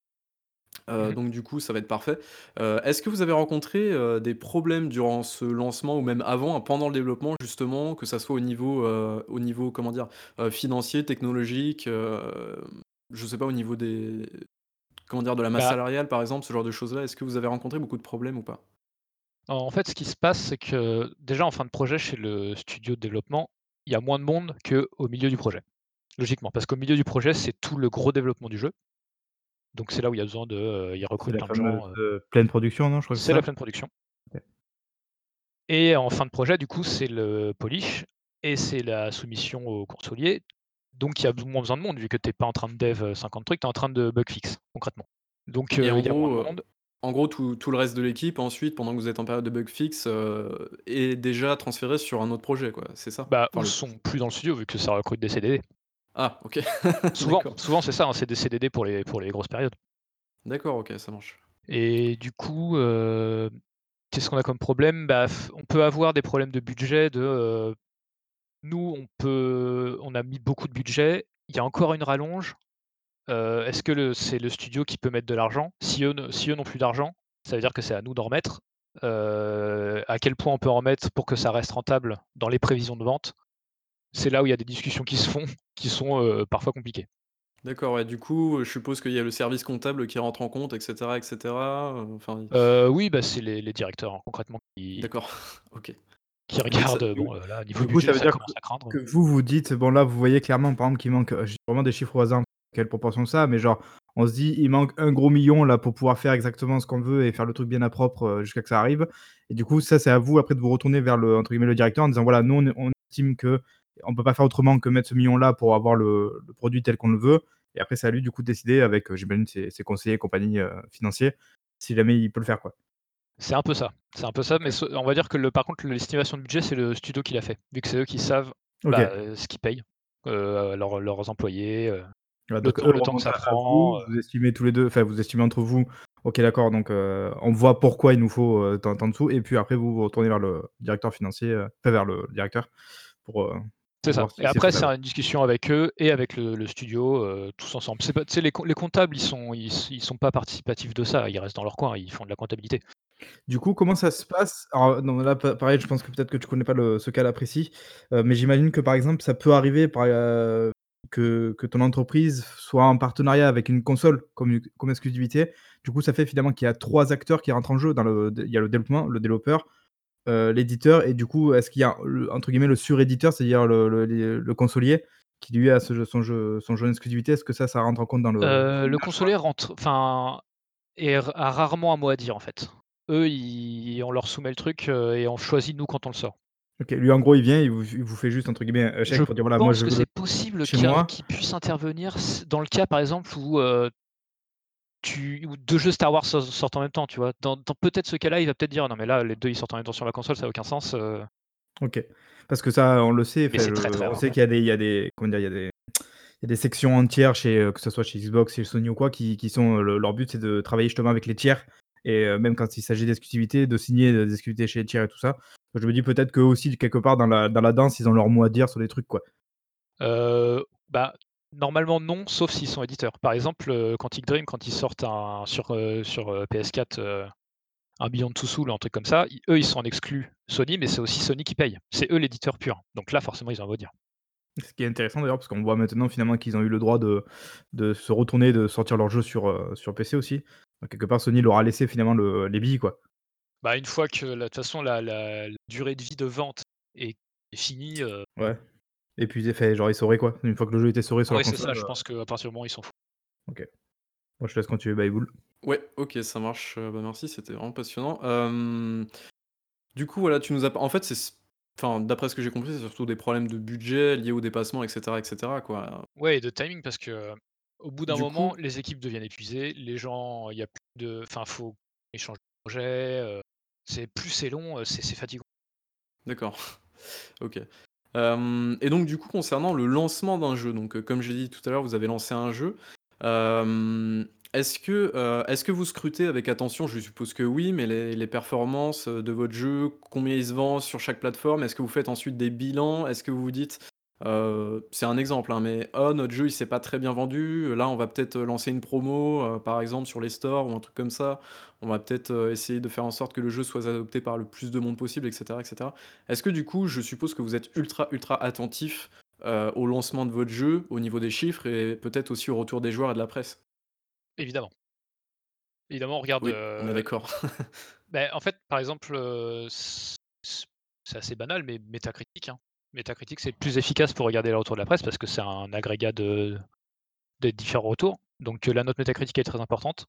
Mmh Heu, mh. donc du coup, ça va être parfait. Heu, est-ce que vous avez rencontré, heu, des problèmes durant ce lancement ou même avant, hein, pendant le développement justement, que ça soit au niveau, au niveau comment dire? Financier, technologique, hem, je sais pas au niveau des comment dire? De la masse Bah salariale par exemple, ce genre de choses-là. Est-ce que vous avez rencontré beaucoup de problèmes ou pas? en fait, ce qui se passe, c'est que déjà en fin de projet chez le studio de développement, il y a moins de monde qu'au milieu du projet. Logiquement, parce qu'au milieu du projet, c'est tout le gros développement du jeu. Donc c'est là où il y a besoin de, ils C'est recrutent la plein de gens, heu heu, pleine production, non? Je crois que c'est la pleine production. Et en fin de projet, du coup, c'est le polish et c'est la soumission au consolier. Donc il y a moins besoin de monde vu que tu es pas en train de dev, heu, 50 trucs, tu es en train de bug fix, concrètement. Donc il y a moins gros, de monde. en gros tout tout le reste de l'équipe ensuite, pendant que vous êtes en période de bug fix, est déjà transféré sur un autre projet quoi, c'est ça? Bah, Enfin ou le sont plus dans le studio vu que ça recrute des CDD. Ah OK, Souvent, d'accord. souvent c'est ça, hein, c'est des CDD pour les pour les grosses périodes. D'accord, OK, ça marche. Et du coup, heu, qu'est-ce qu'on a comme problème? Bah, on peut avoir des problèmes de budget de, heu, nous on peut on a mis beaucoup de budget, il y a encore une rallonge, heu, est-ce que le c'est le studio qui peut mettre de l'argent? Si eux ne si eux n'ont plus d'argent, ça veut dire que c'est à nous d'en remettre. À quel point on peut en remettre pour que ça reste rentable dans les prévisions de vente? C'est là où il y a des discussions qui se font, qui sont, parfois compliquées. D'accord, ouais, du coup, je suppose qu'il y a le service comptable qui rentre en compte et cetera et cetera, heu, enfin i Heu, oui, bah, c'est les les directeurs, hein, concrètement qui d'accord, OK. qui regardent, bon, heu, là, niveau Du coup, budget, ça veut ça dire que commence à craindre. que vous, vous dites bon là, vous voyez clairement par exemple qu'il manque, dis vraiment des chiffres au hasard, quelle proportion ça, mais genre, on se dit: «Il manque un gros million là pour pouvoir faire exactement ce qu'on veut et faire le truc bien à propre, jusqu'à que ça arrive» et du coup, ça, c'est à vous après de vous retourner vers le entre guillemets «le directeur» en disant: «Voilà, nous on on estime qu'on peut pas faire autrement que mettre ce million là pour avoir le le produit tel qu'on le veut» et après c'est à lui du coup de décider avec, heu, j'imagine ses ses conseillers et compagnie, heu, financiers, si jamais il peut le faire quoi. C'est un peu ça, c'est un peu ça, mais on va dire que le par contre, l'estimation de budget, c'est le studio qui l'a fait, vu que c'est eux qui savent, bah, heu, ce qu'ils payent, heu, leurs leurs employés, le temps eux le temps que ça prend, vous, estimez tous les 2 enfin vous estimez entre vous, OK d'accord donc on voit pourquoi il nous faut, tant tant de sous et puis après vous vous retournez vers le directeur financier, enfin vers le directeur pour, c'est ça et après c'est une discussion avec eux et avec le le studio, heu, tous ensemble. C'est pas les com les comptables, ils sont ils sont pas participatifs de ça, ils restent dans leur coin, ils font de la comptabilité. Du coup, comment ça se passe? Alors non là pa pareil, je pense que peut-être que tu connais pas le ce cas-là précis, heu, mais j'imagine que par exemple ça peut arriver par, heu, que que ton entreprise soit en partenariat avec une console comme comme exclusivité. Du coup, ça fait finalement qu'il y a 3 acteurs qui rentrent en jeu dans le il y a le développement, le développeur, Heu, l'éditeur et du coup, est-ce qu'il y a entre guillemets «le suréditeur», c'est-à-dire le le consolier qui lui a ce jeu, son jeu, son jeu en exclusivité, est-ce que ça, ça rentre en compte dans le. Euh, le consolier rentre, enfin, et a rarement un mot à dire en fait. Eux, ils, on leur soumet le truc euh, et on choisit nous quand on le sort. Ok, lui en gros il vient, il vous, il vous fait juste entre guillemets un chèque Je pour dire voilà, pense moi je que c'est possible qu'il qu'il puisse intervenir dans le cas par exemple où euh, tu où deux jeux Star Wars so- sortent en même temps, tu vois. Dans, dans peut-être ce cas-là, il va peut-être dire non mais là les deux ils sortent en même temps sur la console, ça n'a aucun sens. euh. Ok. Parce que ça, on le sait, enfin, c'est très, très on rare, sait ouais. qu'il y a des, il y a des, comment dire, il y a des, il y a des sections entières chez, euh, que ce soit chez Xbox, chez Sony ou quoi, qui, qui sont, le- leur but c'est de travailler justement avec les tiers et euh, même quand il s'agit d'exclusivité, de signer des exclusivités chez les tiers et tout ça. Je me dis peut-être qu'eux aussi quelque part dans la, dans la danse, ils ont leur mot à dire sur des trucs quoi. Euh, bah normalement non, sauf s'ils sont éditeurs. Par exemple, euh, Quantic Dream quand ils sortent un sur euh, sur euh, PS4 euh, un Beyond Two Soul ou un truc comme ça, ils- eux ils sont en exclu Sony, mais c'est aussi Sony qui paye. C'est eux l'éditeur pur. Donc là forcément ils ont un mot à dire. Ce qui est intéressant d'ailleurs, parce qu'on voit maintenant finalement qu'ils ont eu le droit de, de se retourner, de sortir leur jeu sur, euh, sur PC aussi. Donc, quelque part, Sony leur a laissé finalement le- les billes quoi. Bah, une fois que la de toute façon la la la durée de vie de vente est est finie, Ouais. Et puis, fait, genre, ils sauraient quoi. Une fois que le jeu était sauré sur ouais, leur c'est console. ça, je euh, pense qu'à partir du moment où ils s'en foutent. Ok. Moi, je te laisse continuer, Bayboul. Ouais, ok, ça marche. euh, bah, merci, c'était vraiment passionnant. Euh, du coup, voilà, tu nous as. En fait, c'est. Enfin, d'après ce que j'ai compris, c'est surtout des problèmes de budget liés au dépassement, etc., etc., quoi. Ouais et de timing parce que, au bout d'un Du moment, coup- les équipes deviennent épuisées, les gens il y a plus de enfin, faut échanger de projet, c'est plus c'est long, c'est c'est fatigant. D'accord. OK. Hem et donc du coup, concernant le lancement d'un jeu, donc heu, comme j'ai dit tout à l'heure, vous avez lancé un jeu. Hem, est-ce que, vous scrutez avec attention, je suppose que oui, mais les performances, de votre jeu, combien il se vend sur chaque plateforme? Est-ce que vous faites ensuite des bilans? Est-ce que vous vous dites, heu, c'est un exemple, hein, mais: «Oh notre jeu il s'est pas très bien vendu, là on va peut-être, heu, lancer une promo, heu, par exemple sur les stores ou un truc comme ça. On va peut-être, heu, essayer de faire en sorte que le jeu soit adopté par le plus de monde possible» et cetera et cetera. Est-ce que du coup, je suppose que vous êtes ultra, ultra attentif, heu, au lancement de votre jeu, au niveau des chiffres et peut-être aussi au retour des joueurs et de la presse? Évidemment. Évidemment, on regarde, Oui, on est heu, d'accord. beh, en fait, par exemple, heu, c'est assez banal, mais Metacritic, hein. Metacritic, c'est le plus efficace pour regarder le retour de la presse parce que c'est un agrégat de des différents retours. Donc, heu, la note Metacritic est très importante.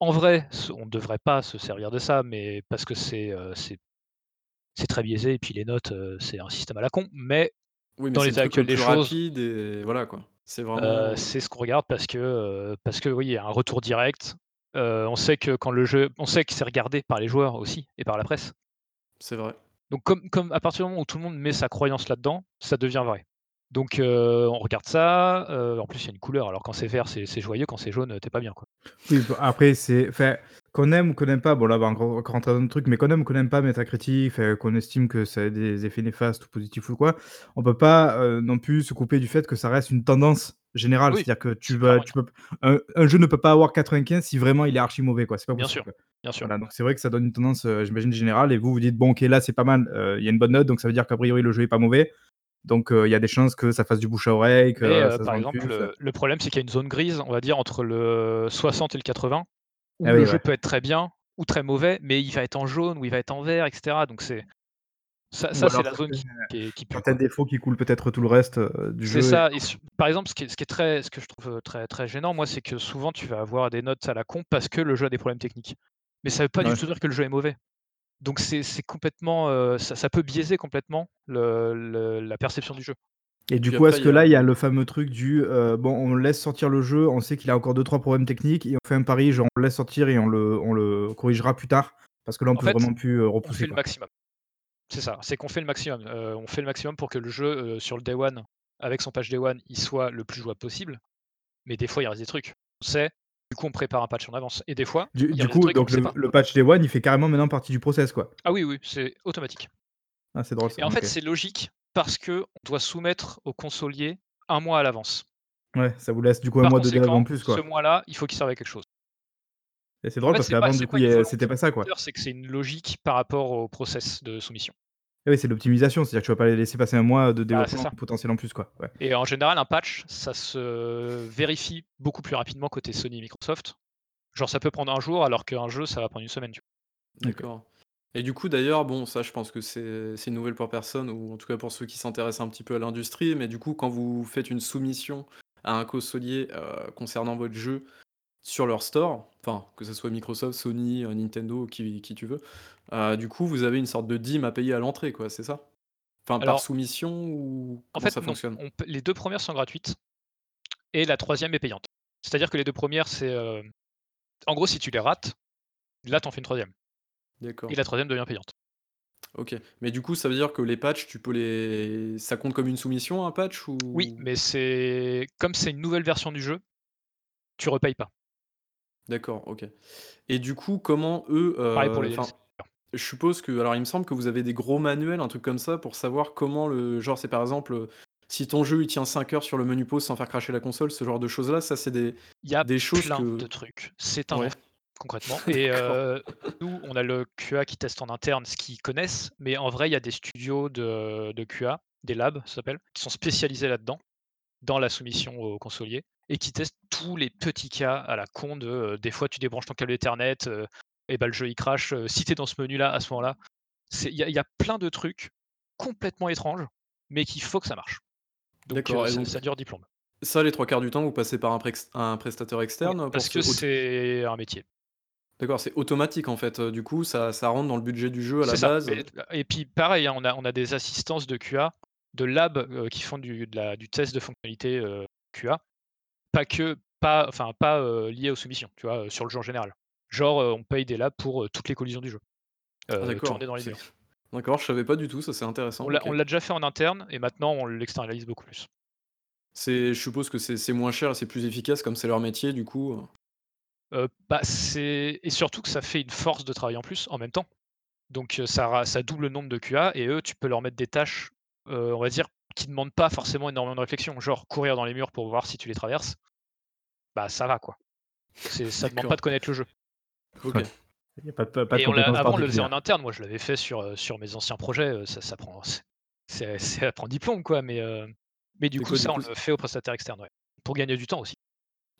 En vrai, on ne devrait pas se servir de ça, mais parce que c'est, c'est très biaisé et puis les notes, heu, c'est un système à la con, mais Oui, mais dans l'état actuel des choses, et voilà quoi. C'est vraiment c'est ce qu'on regarde parce que, parce que oui, il y a un retour direct. On sait que quand le jeu on sait que c'est regardé par les joueurs aussi et par la presse. c'est vrai. Donc comme à partir du moment où tout le monde met sa croyance là-dedans, ça devient vrai. Donc, heu, on regarde ça, heu, en plus il y a une couleur, alors quand c'est vert, c'est joyeux, quand c'est jaune, tu pas bien, quoi. Oui, bah, après, c'est. Qu'on aime ou qu'on n'aime pas, bon, là, on va encore, encore rentrer dans un truc, mais qu'on aime ou qu'on n'aime pas Metacritic, enfin, qu'on estime que ça a des effets néfastes ou positifs ou quoi, on peut pas euh, non plus se couper du fait que ça reste une tendance générale. Oui, C'est-à-dire que tu c'est vas. clairement Tu peux, un, un jeu ne peut pas avoir 95 si vraiment il est archi mauvais, quoi. C'est pas Bien possible. sûr, quoi. bien sûr. Voilà, donc c'est vrai que ça donne une tendance, euh, j'imagine, générale, et vous vous dites, bon, ok, là, c'est pas mal, euh, il y a une bonne note, donc ça veut dire qu'a priori, le jeu est pas mauvais. Donc, euh, il y a des chances que ça fasse du bouche à oreille, que Mais, euh, heu, ça se par vende exemple, plus. le problème, c'est qu'il y a une zone grise, on va dire, entre le 60 et le 80, où Ah le jeu peut être très bien ou très mauvais, mais il va être en jaune ou il va être en vert et cetera. Donc c'est ça c'est la zone qui qui est qui pue, certains quoi. défauts qui coulent peut-être tout le reste euh, du C'est jeu. et- ça et par exemple, ce qui est ce qui est très ce que je trouve, heu, très très gênant, moi, c'est que souvent, tu vas avoir des notes à la con parce que le jeu a des problèmes techniques. Mais ça veut pas du tout dire que le jeu est mauvais. Donc c'est c'est complètement, heu, ça ça peut biaiser complètement le le la perception du jeu. Et du Puis coup, après, est-ce il que y a là, il y a le fameux truc du euh, bon, on laisse sortir le jeu, on sait qu'il a encore 2-3 problèmes techniques, et on fait un pari, genre on le laisse sortir et on le, on le corrigera plus tard, parce que là, on En peut fait, vraiment plus euh, on repousser. fait le Quoi. maximum. C'est ça, c'est qu'on fait le maximum. Heu, on fait le maximum pour que le jeu, heu, sur le day one, avec son patch day one, il soit le plus jouable possible. Mais des fois, il reste des trucs. On sait, du coup, on prépare un patch en avance. Et des fois, Du, il y du a des coup, trucs, on donc le sait le, pas. le patch Day One, il fait carrément maintenant partie du process, quoi. Ah oui, oui, c'est automatique. Ah, c'est drôle ça. Et en fait, ok. c'est logique parce que on doit soumettre au consolier un mois à l'avance. Ouais, ça vous laisse du coup un Par mois de dev en plus, ce mois-là, il faut qu'il serve à quelque chose. Et c'est En drôle fait, parce qu'avant, du coup, c'était pas ça, quoi. c'est que c'est une logique par rapport au process de soumission. Ah oui, c'est l'optimisation, c'est-à-dire que tu vas pas laisser passer un mois de développement potentiel en plus, quoi. Ouais. Et en général, un patch, ça se vérifie beaucoup plus rapidement côté Sony et Microsoft. Genre, ça peut prendre un jour, alors qu'un jeu, ça va prendre une semaine? D'accord. Et du coup, d'ailleurs, bon, ça, je pense que c'est c'est une nouvelle pour personne ou en tout cas pour ceux qui s'intéressent un petit peu à l'industrie, mais du coup, quand vous faites une soumission à un consolier, heu, concernant votre jeu sur leur store, enfin, que ce soit Microsoft, Sony, heu, Nintendo, qui qui tu veux, heu, du coup, vous avez une sorte de dîme à payer à l'entrée, quoi, c'est ça? Enfin, par Alors soumission ou en comment fait, ça non. fonctionne? On les 2 premières sont gratuites et la troisième est payante. C'est-à-dire que les 2 premières, c'est, heu, en gros, si tu les rates, là, tu en fais une troisième et la troisième devient payante. OK. Mais du coup, ça veut dire que les patchs, tu peux les ça compte comme une soumission, un patch Oui, ou? mais c'est comme c'est une nouvelle version du jeu, tu repayes pas. D'accord, OK. Et du coup, comment eux, Pareil pour les enfin, DLC. je suppose que alors il me semble que vous avez des gros manuels, un truc comme ça, pour savoir comment le genre, c'est par exemple, heu, si ton jeu, il tient 5 heures sur le menu pause sans faire crasher la console, ce genre de choses-là, ça c'est des Il y a des choses plein que de trucs. C'est un ouais, concrètement et heu, nous, on a le QA qui teste en interne ce qu'ils connaissent, mais en vrai, il y a des studios de de QA, des labs, ça s'appelle, qui sont spécialisés là-dedans, dans la soumission aux consoliers et qui testent tous les petits cas à la con de, heu, des fois, tu débranches ton câble Ethernet, heu et bah, le jeu, il crache, si tu es dans ce menu-là, à ce moment-là. Il y a il y a plein de trucs complètement étranges, mais qu'il faut que ça marche. Donc ça donc ça dure diplôme. ça, les 3 quarts du temps, vous passez par un un prestataire externe parce ce que c'est un métier. D'accord, c'est automatique en fait, heu, du coup, ça ça rentre dans le budget du jeu à la C'est ça, base? et puis pareil, hein, on a on a des assistances de QA, de lab, heu, qui font du de la du test de fonctionnalité, heu, QA. Pas que pas enfin pas, lié aux soumissions, tu vois? Sur le jeu en général. Genre, on paye des labs pour, toutes les collisions du jeu, Ah d'accord, tournées dans les c'est murs. d'accord, je savais pas du tout, ça c'est On intéressant, l'a OK. on l'a déjà fait en interne et maintenant on l'externalise beaucoup plus. C'est je suppose que c'est c'est moins cher et c'est plus efficace comme c'est leur métier du coup, Bah, c'est et surtout que ça fait une force de travail en plus, en même temps. Donc, ça ra ça double le nombre de QA et eux, tu peux leur mettre des tâches, on va dire, qui demandent pas forcément énormément de réflexion, genre courir dans les murs pour voir si tu les traverses. Bah, ça va quoi. C'est ça demande pas de connaître le jeu OK. Ouais. Il y a pas de pas de et on l'a compétences avant on le faisait en interne, moi je l'avais fait sur, mes anciens projets, ça ça prend c'est c'est ça prend diplôme quoi, mais, mais du coup du ça on coup? le fait aux prestataires externes, ouais. Pour gagner du temps aussi.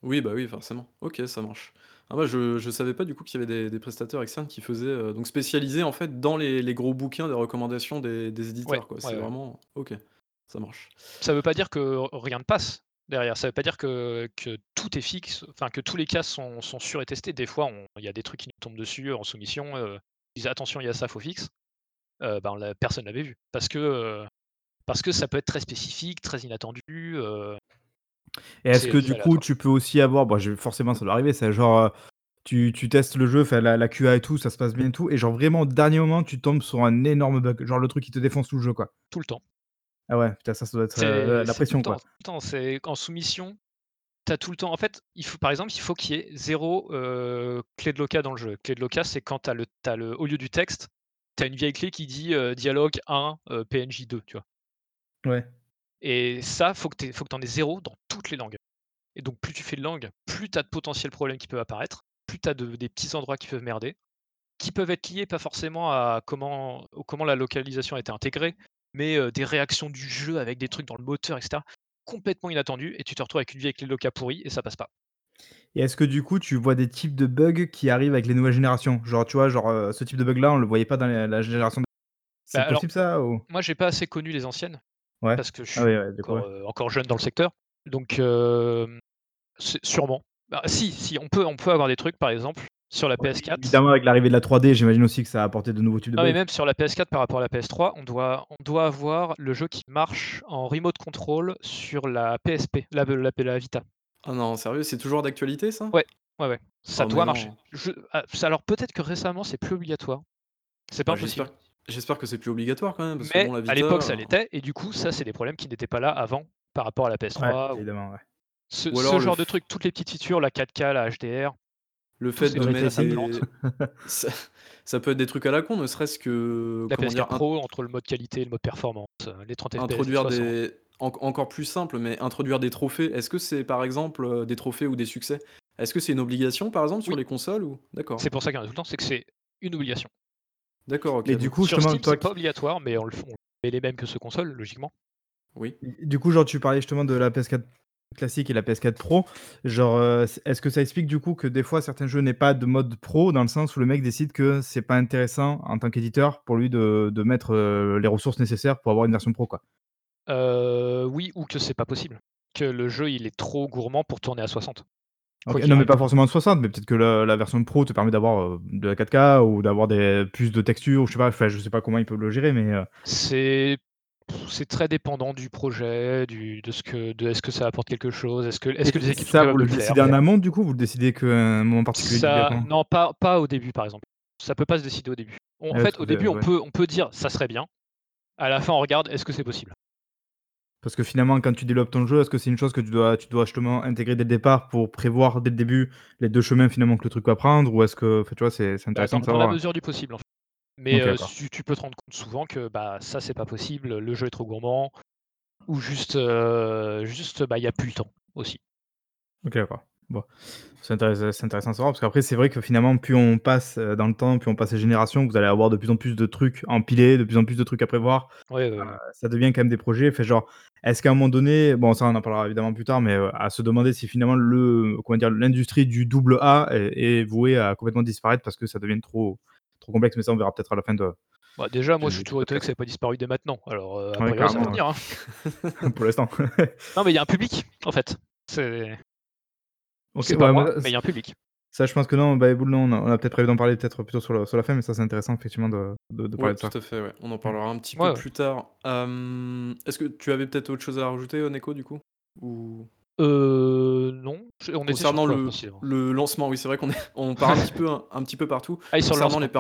Oui, bah, oui, forcément. OK, ça marche. Ah moi je je savais pas du coup qu'il y avait des des prestataires externes qui faisaient, heu, donc spécialisés en fait dans les les gros bouquins des recommandations des des Ouais, éditeurs quoi. ouais, C'est ouais. vraiment OK, ça marche. Ça veut pas dire que rien ne passe derrière, ça veut pas dire que que tout est fixe, enfin que tous les cas sont sont sûrs et testés. Des fois, on il y a des trucs qui nous tombent dessus en soumission, heu, ils disent: «Attention, il y a ça, faut fixe». Heu, ben, la personne l'avait vu parce que, heu, parce que ça peut être très spécifique, très inattendu, heu, Et est-ce que du coup, tu peux aussi avoir bon, forcément ça doit arriver, c'est genre, heu, tu tu testes le jeu, enfin la la QA et tout, ça se passe bien et tout et genre vraiment au dernier moment, tu tombes sur un énorme bug, genre le truc qui te défonce tout le jeu, quoi? Tout le temps. Ah ouais, putain ça, ça doit être, C'est la c'est tout le pression, temps, quoi. tout le temps. C'est en soumission, tu as tout le temps en fait, il faut par exemple, il faut qu'il y ait 0, heu, clé de loca dans le jeu. Clé de loca, c'est quand tu as le le au lieu du texte, tu as une vieille clé qui dit, dialogue 1, heu, PNJ 2, tu vois? Ouais. Et ça, faut que tu faut que tu en aies 0 dans toutes les langues. Et donc plus tu fais de langues, plus tu as de potentiels problèmes qui peuvent apparaître, plus tu as de des petits endroits qui peuvent merder, qui peuvent être liés pas forcément à comment comment la localisation a été intégrée, mais des réactions du jeu avec des trucs dans le moteur et cetera, complètement inattendus et tu te retrouves avec une vieille clé loca pourrie et ça passe pas. Et est-ce que du coup, tu vois des types de bugs qui arrivent avec les nouvelles générations? Genre, tu vois, genre, ce type de bug là, on le voyait pas dans la la génération d Bah, c'est alors, possible ça ou? moi j'ai pas assez connu les anciennes Ouais. parce que je Ah suis oui, ouais, du coup, encore, ouais. heu, encore jeune dans le secteur, donc sûrement. Bah, si, si, on peut on peut avoir des trucs par exemple sur la Ouais, PS4 évidemment avec l'arrivée de la 3D, j'imagine aussi que ça a apporté de nouveaux types de Non, mais même sur la PS4 par rapport à la PS3, on doit on doit avoir le jeu qui marche en remote control sur la PSP, la la la Vita. Ah non, sérieux, c'est toujours d'actualité ça? Ouais, ouais, ouais, ça Oh doit marcher. Je ah, alors peut-être que récemment c'est plus obligatoire, c'est pas Bah, impossible, j'espère que c'est plus obligatoire quand même parce que mais bon la à l'époque ça heu, l'était et du coup ça c'est des problèmes qui n'étaient pas là avant par rapport à la Ouais, PS3 ou évidemment, ouais. ce ou alors genre de f trucs, toutes les petites features, la 4K, la HDR, le fait de mettre des ça ça peut être des trucs à la con, ne serait-ce que La comment dire? PS4 Pro entre le mode qualité et le mode performance, heu, les 30 FPS, les Introduire 60. des enc encore plus simple, mais introduire des trophées. Est-ce que c'est, par exemple, heu, des trophées ou des succès? Est-ce que c'est une obligation, par exemple, sur Oui, les consoles ou? c'est D'accord. pour ça qu'il y en a tout le temps, c'est que c'est une obligation. D'accord, OK, Mais du coup, Sur Steam, c'est pas obligatoire, mais on le f on les mêmes que ce console, logiquement. Oui. du coup, genre, tu parlais justement de la PS4 classique et la PS4 Pro, genre, euh, est-ce que ça explique du coup que des fois certains jeux n'aient pas de mode pro dans le sens où le mec décide que c'est pas intéressant en tant qu'éditeur pour lui de, de mettre euh, les ressources nécessaires pour avoir une version pro quoi? Euh, oui, ou que c'est pas possible. Que le jeu il est trop gourmand pour tourner à 60. Quoi Ok, qu'il Non mais pas forcément de 60, mais peut-être que la, la version pro te permet d'avoir euh, de la 4K ou d'avoir des plus de textures, je sais pas, enfin, je sais pas comment ils peuvent le gérer, mais euh, C'est c'est très dépendant du projet, du, de ce que, de est-ce que ça apporte quelque chose, est-ce que, est-ce que les équipes ça vous le décidez faire? en amont du coup, vous le décidez qu'à un moment particulier Ça, non, pas, pas au début par exemple. Ça peut pas se décider au début. En Ouais, fait, au début, on ouais. peut, on peut dire ça serait bien. À la fin, on regarde est-ce que c'est possible? Parce que finalement, quand tu développes ton jeu, est-ce que c'est une chose que tu dois, tu dois justement intégrer dès le départ pour prévoir dès le début les deux chemins finalement que le truc va prendre Ou est-ce que, enfin, tu vois, c'est c'est Bah, intéressant dans, de dans la savoir? mesure du possible en fait. Mais Ok, euh, d'accord. tu, tu peux te rendre compte souvent que bah ça c'est pas possible, le jeu est trop gourmand, ou juste, euh, juste bah il y a plus le temps aussi. Ok, d'accord. Bon, c'est intéressant, c'est intéressant de savoir parce qu'après, c'est vrai que finalement, plus on passe euh, dans le temps, plus on passe les générations, vous allez avoir de plus en plus de trucs empilés, de plus en plus de trucs à prévoir. Ouais, ouais, ouais. Euh, ça devient quand même des projets. Fait genre, est-ce qu'à un moment donné, bon, ça on en parlera évidemment plus tard, mais euh, à se demander si finalement le, comment dire, l'industrie du double A est, est vouée à complètement disparaître parce que ça devient trop, trop complexe. Mais ça, on verra peut-être à la fin de. Bah, déjà, moi je suis toujours étonné que ça n'ait pas disparu dès maintenant. Alors, euh, a Ouais, ça va venir. hein. pour l'instant. Non, mais il y a un public en fait. C'est Ok, c'est ouais, pas mais moi, mais il y a un public. Ça, je pense que non, bah, Boule, non, on a, peut-être prévu d'en parler peut-être plutôt sur, le- sur la fin, mais ça, c'est intéressant, effectivement, de, de, de parler Ouais, de ça. tout à fait, ouais. On en parlera un petit peu plus tard. Euh, Est-ce que tu avais peut-être autre chose à rajouter, Neko, du coup? Ou... Euh, non. On Concernant le, précisément le lancement, oui, c'est vrai qu'on est, on part un petit peu, un, un petit peu partout. Ah, sur le Concernant les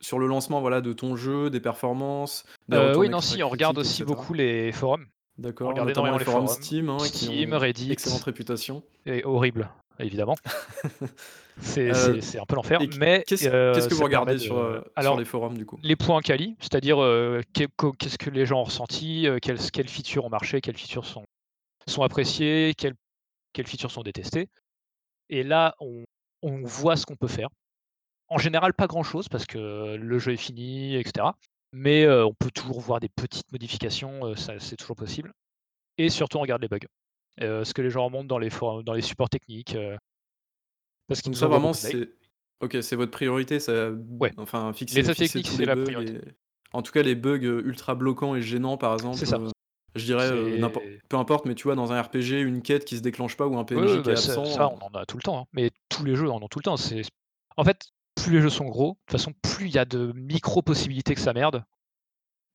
sur le lancement, voilà, de ton jeu, des performances, des Euh, oui, non, si, on regarde aussi etc. beaucoup les forums. D'accord, Regardez énormément les les forums forums. Steam, hein, qui Steam, ont Reddit. excellente réputation. Et horrible, évidemment. C'est Euh, un peu l'enfer. Mais Qu'est-ce euh, que vous regardez de- sur, euh, Alors, sur les forums, du coup? les points quali, c'est-à-dire euh, qu'est-ce que les gens ont ressenti, euh, quelles, quelles features ont marché, quelles features sont, sont appréciées, quelles, quelles features sont détestées. Et là, on, on voit ce qu'on peut faire. En général, pas grand-chose parce que le jeu est fini, etc. Mais euh, on peut toujours voir des petites modifications, euh, ça, c'est toujours possible. Et surtout, on regarde les bugs. Euh, ce que les gens remontent dans les, forums- dans les supports techniques. parce qu'ils nous ça, vraiment, c'est... Ok, c'est votre priorité, ça... Ouais. Enfin, fixer, Les fixer techniques, tous c'est les la bugs priorité. et- En tout cas, les bugs ultra bloquants et gênants, par exemple, C'est ça. Je dirais, euh, peu importe, mais tu vois, dans un RPG, une quête qui se déclenche pas ou un PNJ ouais, qui est bah, ça, absent... ça, euh, on en a tout le temps. hein. Mais tous les jeux en ont tout le temps. C'est... En fait, plus les jeux sont gros, de toute façon, plus il y a de micro-possibilités que ça merde.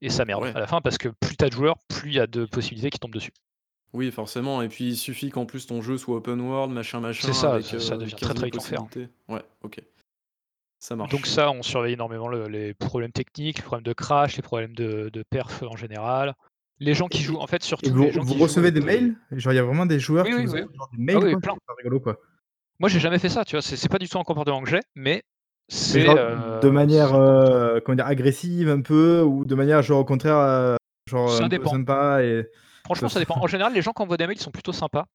Et ça merde Ouais. à la fin, parce que plus t'as de joueurs, plus il y a de possibilités qui tombent dessus. Oui, forcément. Et puis, il suffit qu'en plus ton jeu soit open world, machin, machin, C'est ça, avec ça- ça euh, devient 15 très, 000 très vite l'enfer. Ouais, ok. Ça marche. Donc ça, on surveille énormément le- les problèmes techniques, les problèmes de crash, les problèmes de, de perf en général. Les gens qui jouent, en fait, surtout Et vous, les gens vous qui recevez jouent des mails? Genre, il y a vraiment des joueurs Oui, qui oui, vous oui. genre des mails, oui, quoi? plein. Pas rigolo, quoi. Moi, j'ai jamais fait ça, tu vois. C'est c'est pas du tout un comportement que j'ai, mais c'est genre, euh, de manière euh, comment dire, agressive un peu, ou de manière, genre, au contraire, euh, genre, Ça dépend. sympa et... Franchement, ça- ça dépend. En général, les gens qui envoient des mails sont plutôt sympas.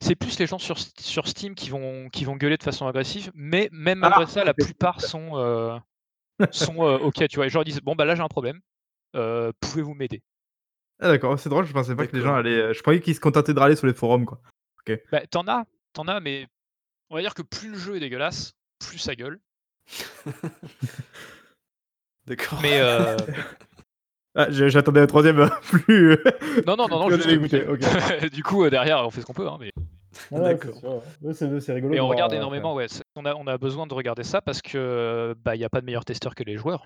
C'est plus les gens sur, sur Steam qui vont, qui vont gueuler de façon agressive, mais même Ah, ça, la plupart sont, sont ok, tu vois. Et genre, ils disent Bon, bah là, j'ai un problème, euh, pouvez-vous m'aider? Ah, d'accord, c'est drôle, je pensais pas que les gens allaient... Je croyais qu'ils se contentaient de râler sur les forums, quoi. Bah, t'en as, t'en as, mais on va dire que plus le jeu est dégueulasse, plus ça gueule. D'accord. Mais euh, Ah, je- j'attendais un troisième euh, plus... non, non, non, non, plus juste dégoûté, que- ok. du coup, euh, derrière, on fait ce qu'on peut. Hein, mais... D'accord. c'est rigolo. Et on regarde euh, énormément, ouais. On a, on a besoin de regarder ça parce que bah il y a pas de meilleurs testeurs que les joueurs.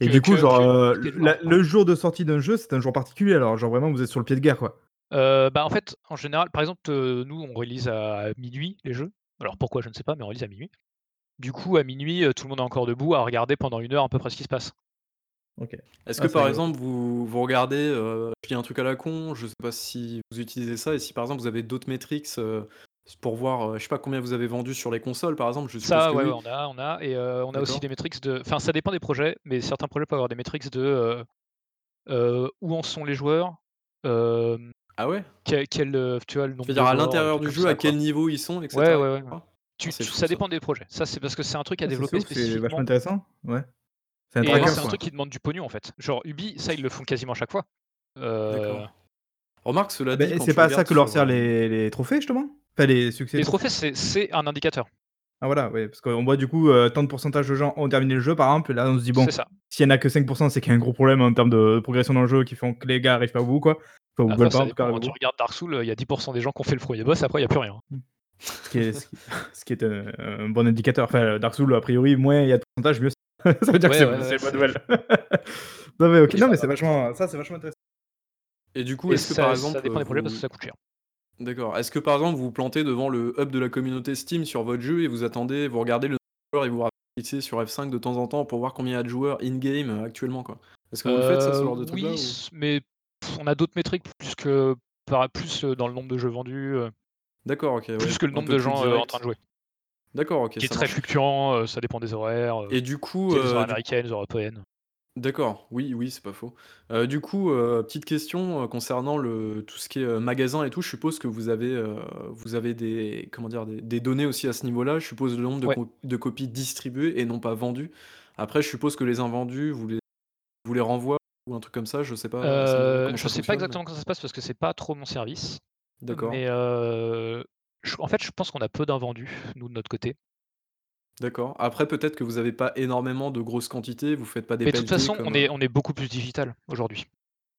Et que- du coup, que- genre, que- euh, la- le jour de sortie d'un jeu, c'est un jour particulier, alors, genre, vraiment, vous êtes sur le pied de guerre, quoi. Euh, bah en fait, en général, par exemple, euh, nous on release à minuit les jeux. Alors pourquoi je ne sais pas, mais on release à minuit. Du coup, à minuit, tout le monde est encore debout à regarder pendant une heure à peu près ce qui se passe. Ok. Est-ce Ah, que par exemple vous, vous regardez, euh, je dis un truc à la con, je sais pas si vous utilisez ça, et si par exemple vous avez d'autres métriques pour voir, euh, je sais pas combien vous avez vendu sur les consoles par exemple, je suppose Ça, que ouais, oui. on a, on a, et euh, on a aussi D'accord. des métriques de. Enfin, ça dépend des projets, mais certains projets peuvent avoir des métriques de euh, euh, où en sont les joueurs, euh, Ah ouais? quel, quel, tu vois le nombre de dire à joueurs, l'intérieur trucs du comme jeu, ça, à quel quoi. niveau ils sont, etc. Ouais, ouais, ouais. Ah, Tu- c'est tu- fou, ça ça. dépend des projets. Ça, c'est parce que c'est un truc à Ah, c'est développer ouf, C'est spécifiquement. vachement intéressant, ouais. C'est un Et tracker, c'est un quoi. truc qui demande du pognon en fait. Genre Ubi, ça ils le font quasiment chaque fois. Euh, D'accord. Remarque, cela Ah dit, quand c'est tu pas à ça regardes que leur sur, servent les les trophées justement? Enfin les succès Les trophées? trophées, c'est un indicateur. Ah voilà, oui, parce qu'on voit du coup, heu, tant de pourcentage de gens ont terminé le jeu par exemple et là on se dit: «Bon, s'il y en a que 5% c'est qu'il y a un gros problème en termes de progression dans le jeu qui font que les gars arrivent pas au bout quoi». Enfin, pas ça en tout cas dépend, au tu bout. regardes Dark Souls, il y a 10 des gens qui ont fait le 1er boss, après il y a plus rien. Mmh. Ce qui est ce qui ce qui est un un bon indicateur. Enfin, Dark Souls a priori moins il y a de pourcentage mieux c'est. Ça veut dire que Ouais, c'est ouais, c'est ouais, une bonne nouvelle. Non mais OK, Oui, non mais c'est vachement ça c'est vachement intéressant. Et du coup, est-ce que par ça exemple, ça dépend des projets parce que ça coûte cher. D'accord. Est-ce que par exemple, vous vous plantez devant le hub de la communauté Steam sur votre jeu et vous attendez, vous regardez le joueur et vous rapetissez sur F5 de temps en temps pour voir combien il y a de joueurs in game, heu, actuellement quoi? Est-ce que vous le faites ça, ce genre de truc là oui, ou? mais pff, on a d'autres métriques plus que par plus, heu, dans le nombre de jeux vendus, D'accord, OK, ouais, plus que le nombre de gens, en train de jouer. D'accord, OK, Qui est ça très marche. fluctuant, ça dépend des horaires, Et du coup, les horaires du américaines, européennes. D'accord, oui, oui, c'est pas faux. Heu, du coup, heu, petite question, heu, concernant le tout ce qui est, heu, magasin et tout, je suppose que vous avez, heu, vous avez des comment dire? Des des données aussi à ce niveau-là. Je suppose le nombre de Ouais. co de copies distribuées et non pas vendues. Après, je suppose que les invendus, vous les vous les renvoie ou un truc comme ça, je sais pas à ce niveau-là Heu, comment je ça sais pas fonctionne, exactement comment ça se passe parce que c'est pas trop mon service, d'accord, mais heu, je en fait, je pense qu'on a peu d'invendus, nous, de notre côté. D'accord. Après, peut-être que vous avez pas énormément de grosses quantités, vous faites pas des Mais de toute façon, on comme, heu est on est beaucoup plus digital aujourd'hui.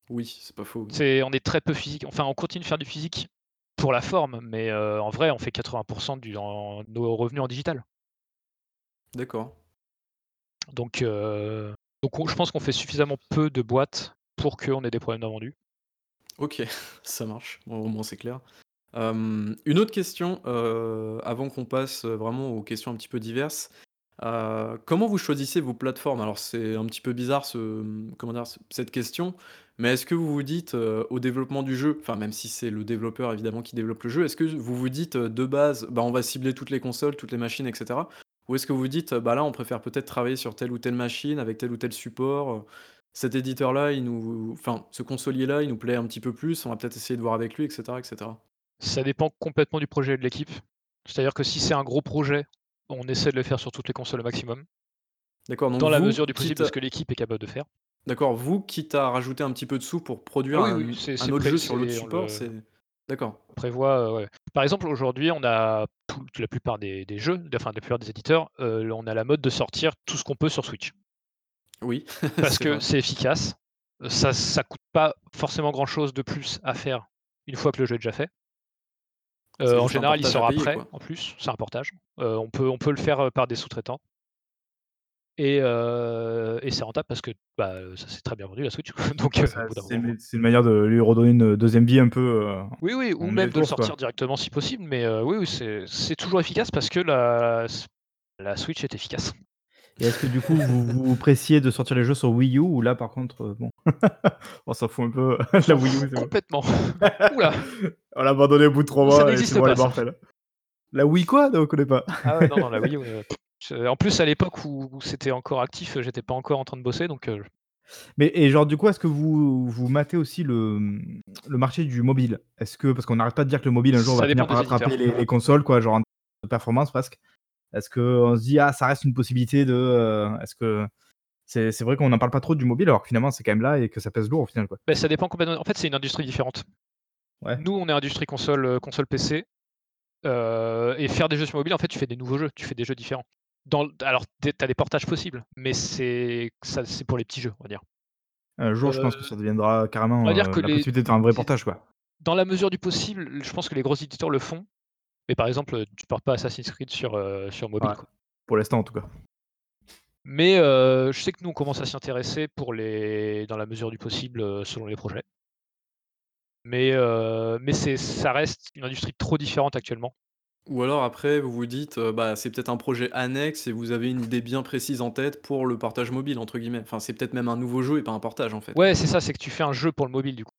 oui, c'est pas faux, oui. C'est on est très peu physique. Enfin, on continue de faire du physique pour la forme, mais heu, en vrai, on fait 80 du en nos revenus en digital. D'accord. Donc on je pense qu'on fait suffisamment peu de boîtes pour qu'on ait des problèmes d'invendus. OK, ça marche. Bon, au moins c'est clair. Hem, une autre question, heu, avant qu'on passe, heu, vraiment aux questions un petit peu diverses. Comment vous choisissez vos plateformes? Alors c'est un petit peu bizarre cette question, mais est-ce que vous vous dites, au développement du jeu, enfin même si c'est le développeur évidemment qui développe le jeu, est-ce que vous vous dites, de base: «Bah, on va cibler toutes les consoles, toutes les machines et cetera»? Ou est-ce que vous vous dites, «Bah, là on préfère peut-être travailler sur telle ou telle machine avec tel ou tel support, cet éditeur-là il nous enfin ce consolier-là il nous plaît un petit peu plus, on va peut-être essayer de voir avec lui» et cetera et cetera? Ça dépend complètement du projet et de l'équipe. C'est-à-dire que si c'est un gros projet, on essaie de le faire sur toutes les consoles au maximum, D'accord, dans la mesure du possible de ce que l'équipe est capable de faire. d'accord, vous, quitte à rajouter un petit peu de sous pour produire oui, oui, un autre jeu sur l'autre on support, le c'est d'accord. prévoit, heu, ouais. Par exemple, aujourd'hui, on a tout la plupart des des jeux, enfin la plupart des éditeurs, heu, on a la mode de sortir tout ce qu'on peut sur Switch. Oui, Parce que c'est efficace, ça ça coûte pas forcément grand chose de plus à faire une fois que le jeu est déjà fait. C'est en général, il sort après, en plus, c'est un portage. Heu, on peut on peut le faire, heu, par des sous-traitants et et c'est rentable parce que, bah, ça s'est très bien vendu la Switch, donc c'est une manière de lui redonner une, deuxième vie un peu, oui, oui, ou même de le quoi. sortir directement si possible, mais oui, oui, c'est c'est toujours efficace parce que la la Switch est efficace. Et est-ce que du coup vous vous pressiez de sortir les jeux sur Wii U ou là par contre, heu, bon, on s'en fout un peu, la Wii U complètement. Ouh là! On l'a abandonné au bout de 3 Ça mois c'est n'existe pas ça. La Wii quoi? Non on connaît pas. Ah ouais, non, non, la Wii U, je en plus à l'époque où où c'était encore actif, j'étais pas encore en train de bosser donc Mais et genre du coup, est-ce que vous vous matez aussi le, le marché du mobile? Est-ce que parce qu'on n'arrête pas de dire que le mobile un jour va ça finir par éditeurs. rattraper les les consoles quoi, genre en de performance presque. Est-ce qu'on se dit: «Ah ça reste une possibilité de, heu» est-ce que c'est c'est vrai qu'on n'en parle pas trop du mobile alors que finalement c'est quand même là et que ça pèse lourd au final quoi? Ça dépend complètement en fait, c'est une industrie différente. Ouais, Nous, on est industrie console, heu, console PC, heu et faire des jeux sur mobile, en fait, tu fais des nouveaux jeux, tu fais des jeux différents. Dans alors tu es des portages possibles, mais c'est ça c'est pour les petits jeux, on va dire. un jour je pense que ça deviendra on va carrément, dire que la les possibilité de faire un vrai portage quoi. dans la mesure du possible, je pense que les gros éditeurs le font, mais par exemple, heu, tu portes pas Assassin's Creed sur, heu, sur mobile, Ouais, quoi. pour l'instant en tout cas. Mais heu, je sais que nous, on commence à s'y intéresser pour les dans la mesure du possible, selon les projets. Mais mais c'est ça reste une industrie trop différente actuellement. Ou alors après vous vous dites, bah, c'est peut-être un projet annexe et vous avez une idée bien précise en tête pour le «partage mobile» entre guillemets. Enfin, c'est peut-être même un nouveau jeu et pas un portage en fait. Ouais, c'est ça, c'est que tu fais un jeu pour le mobile, du coup.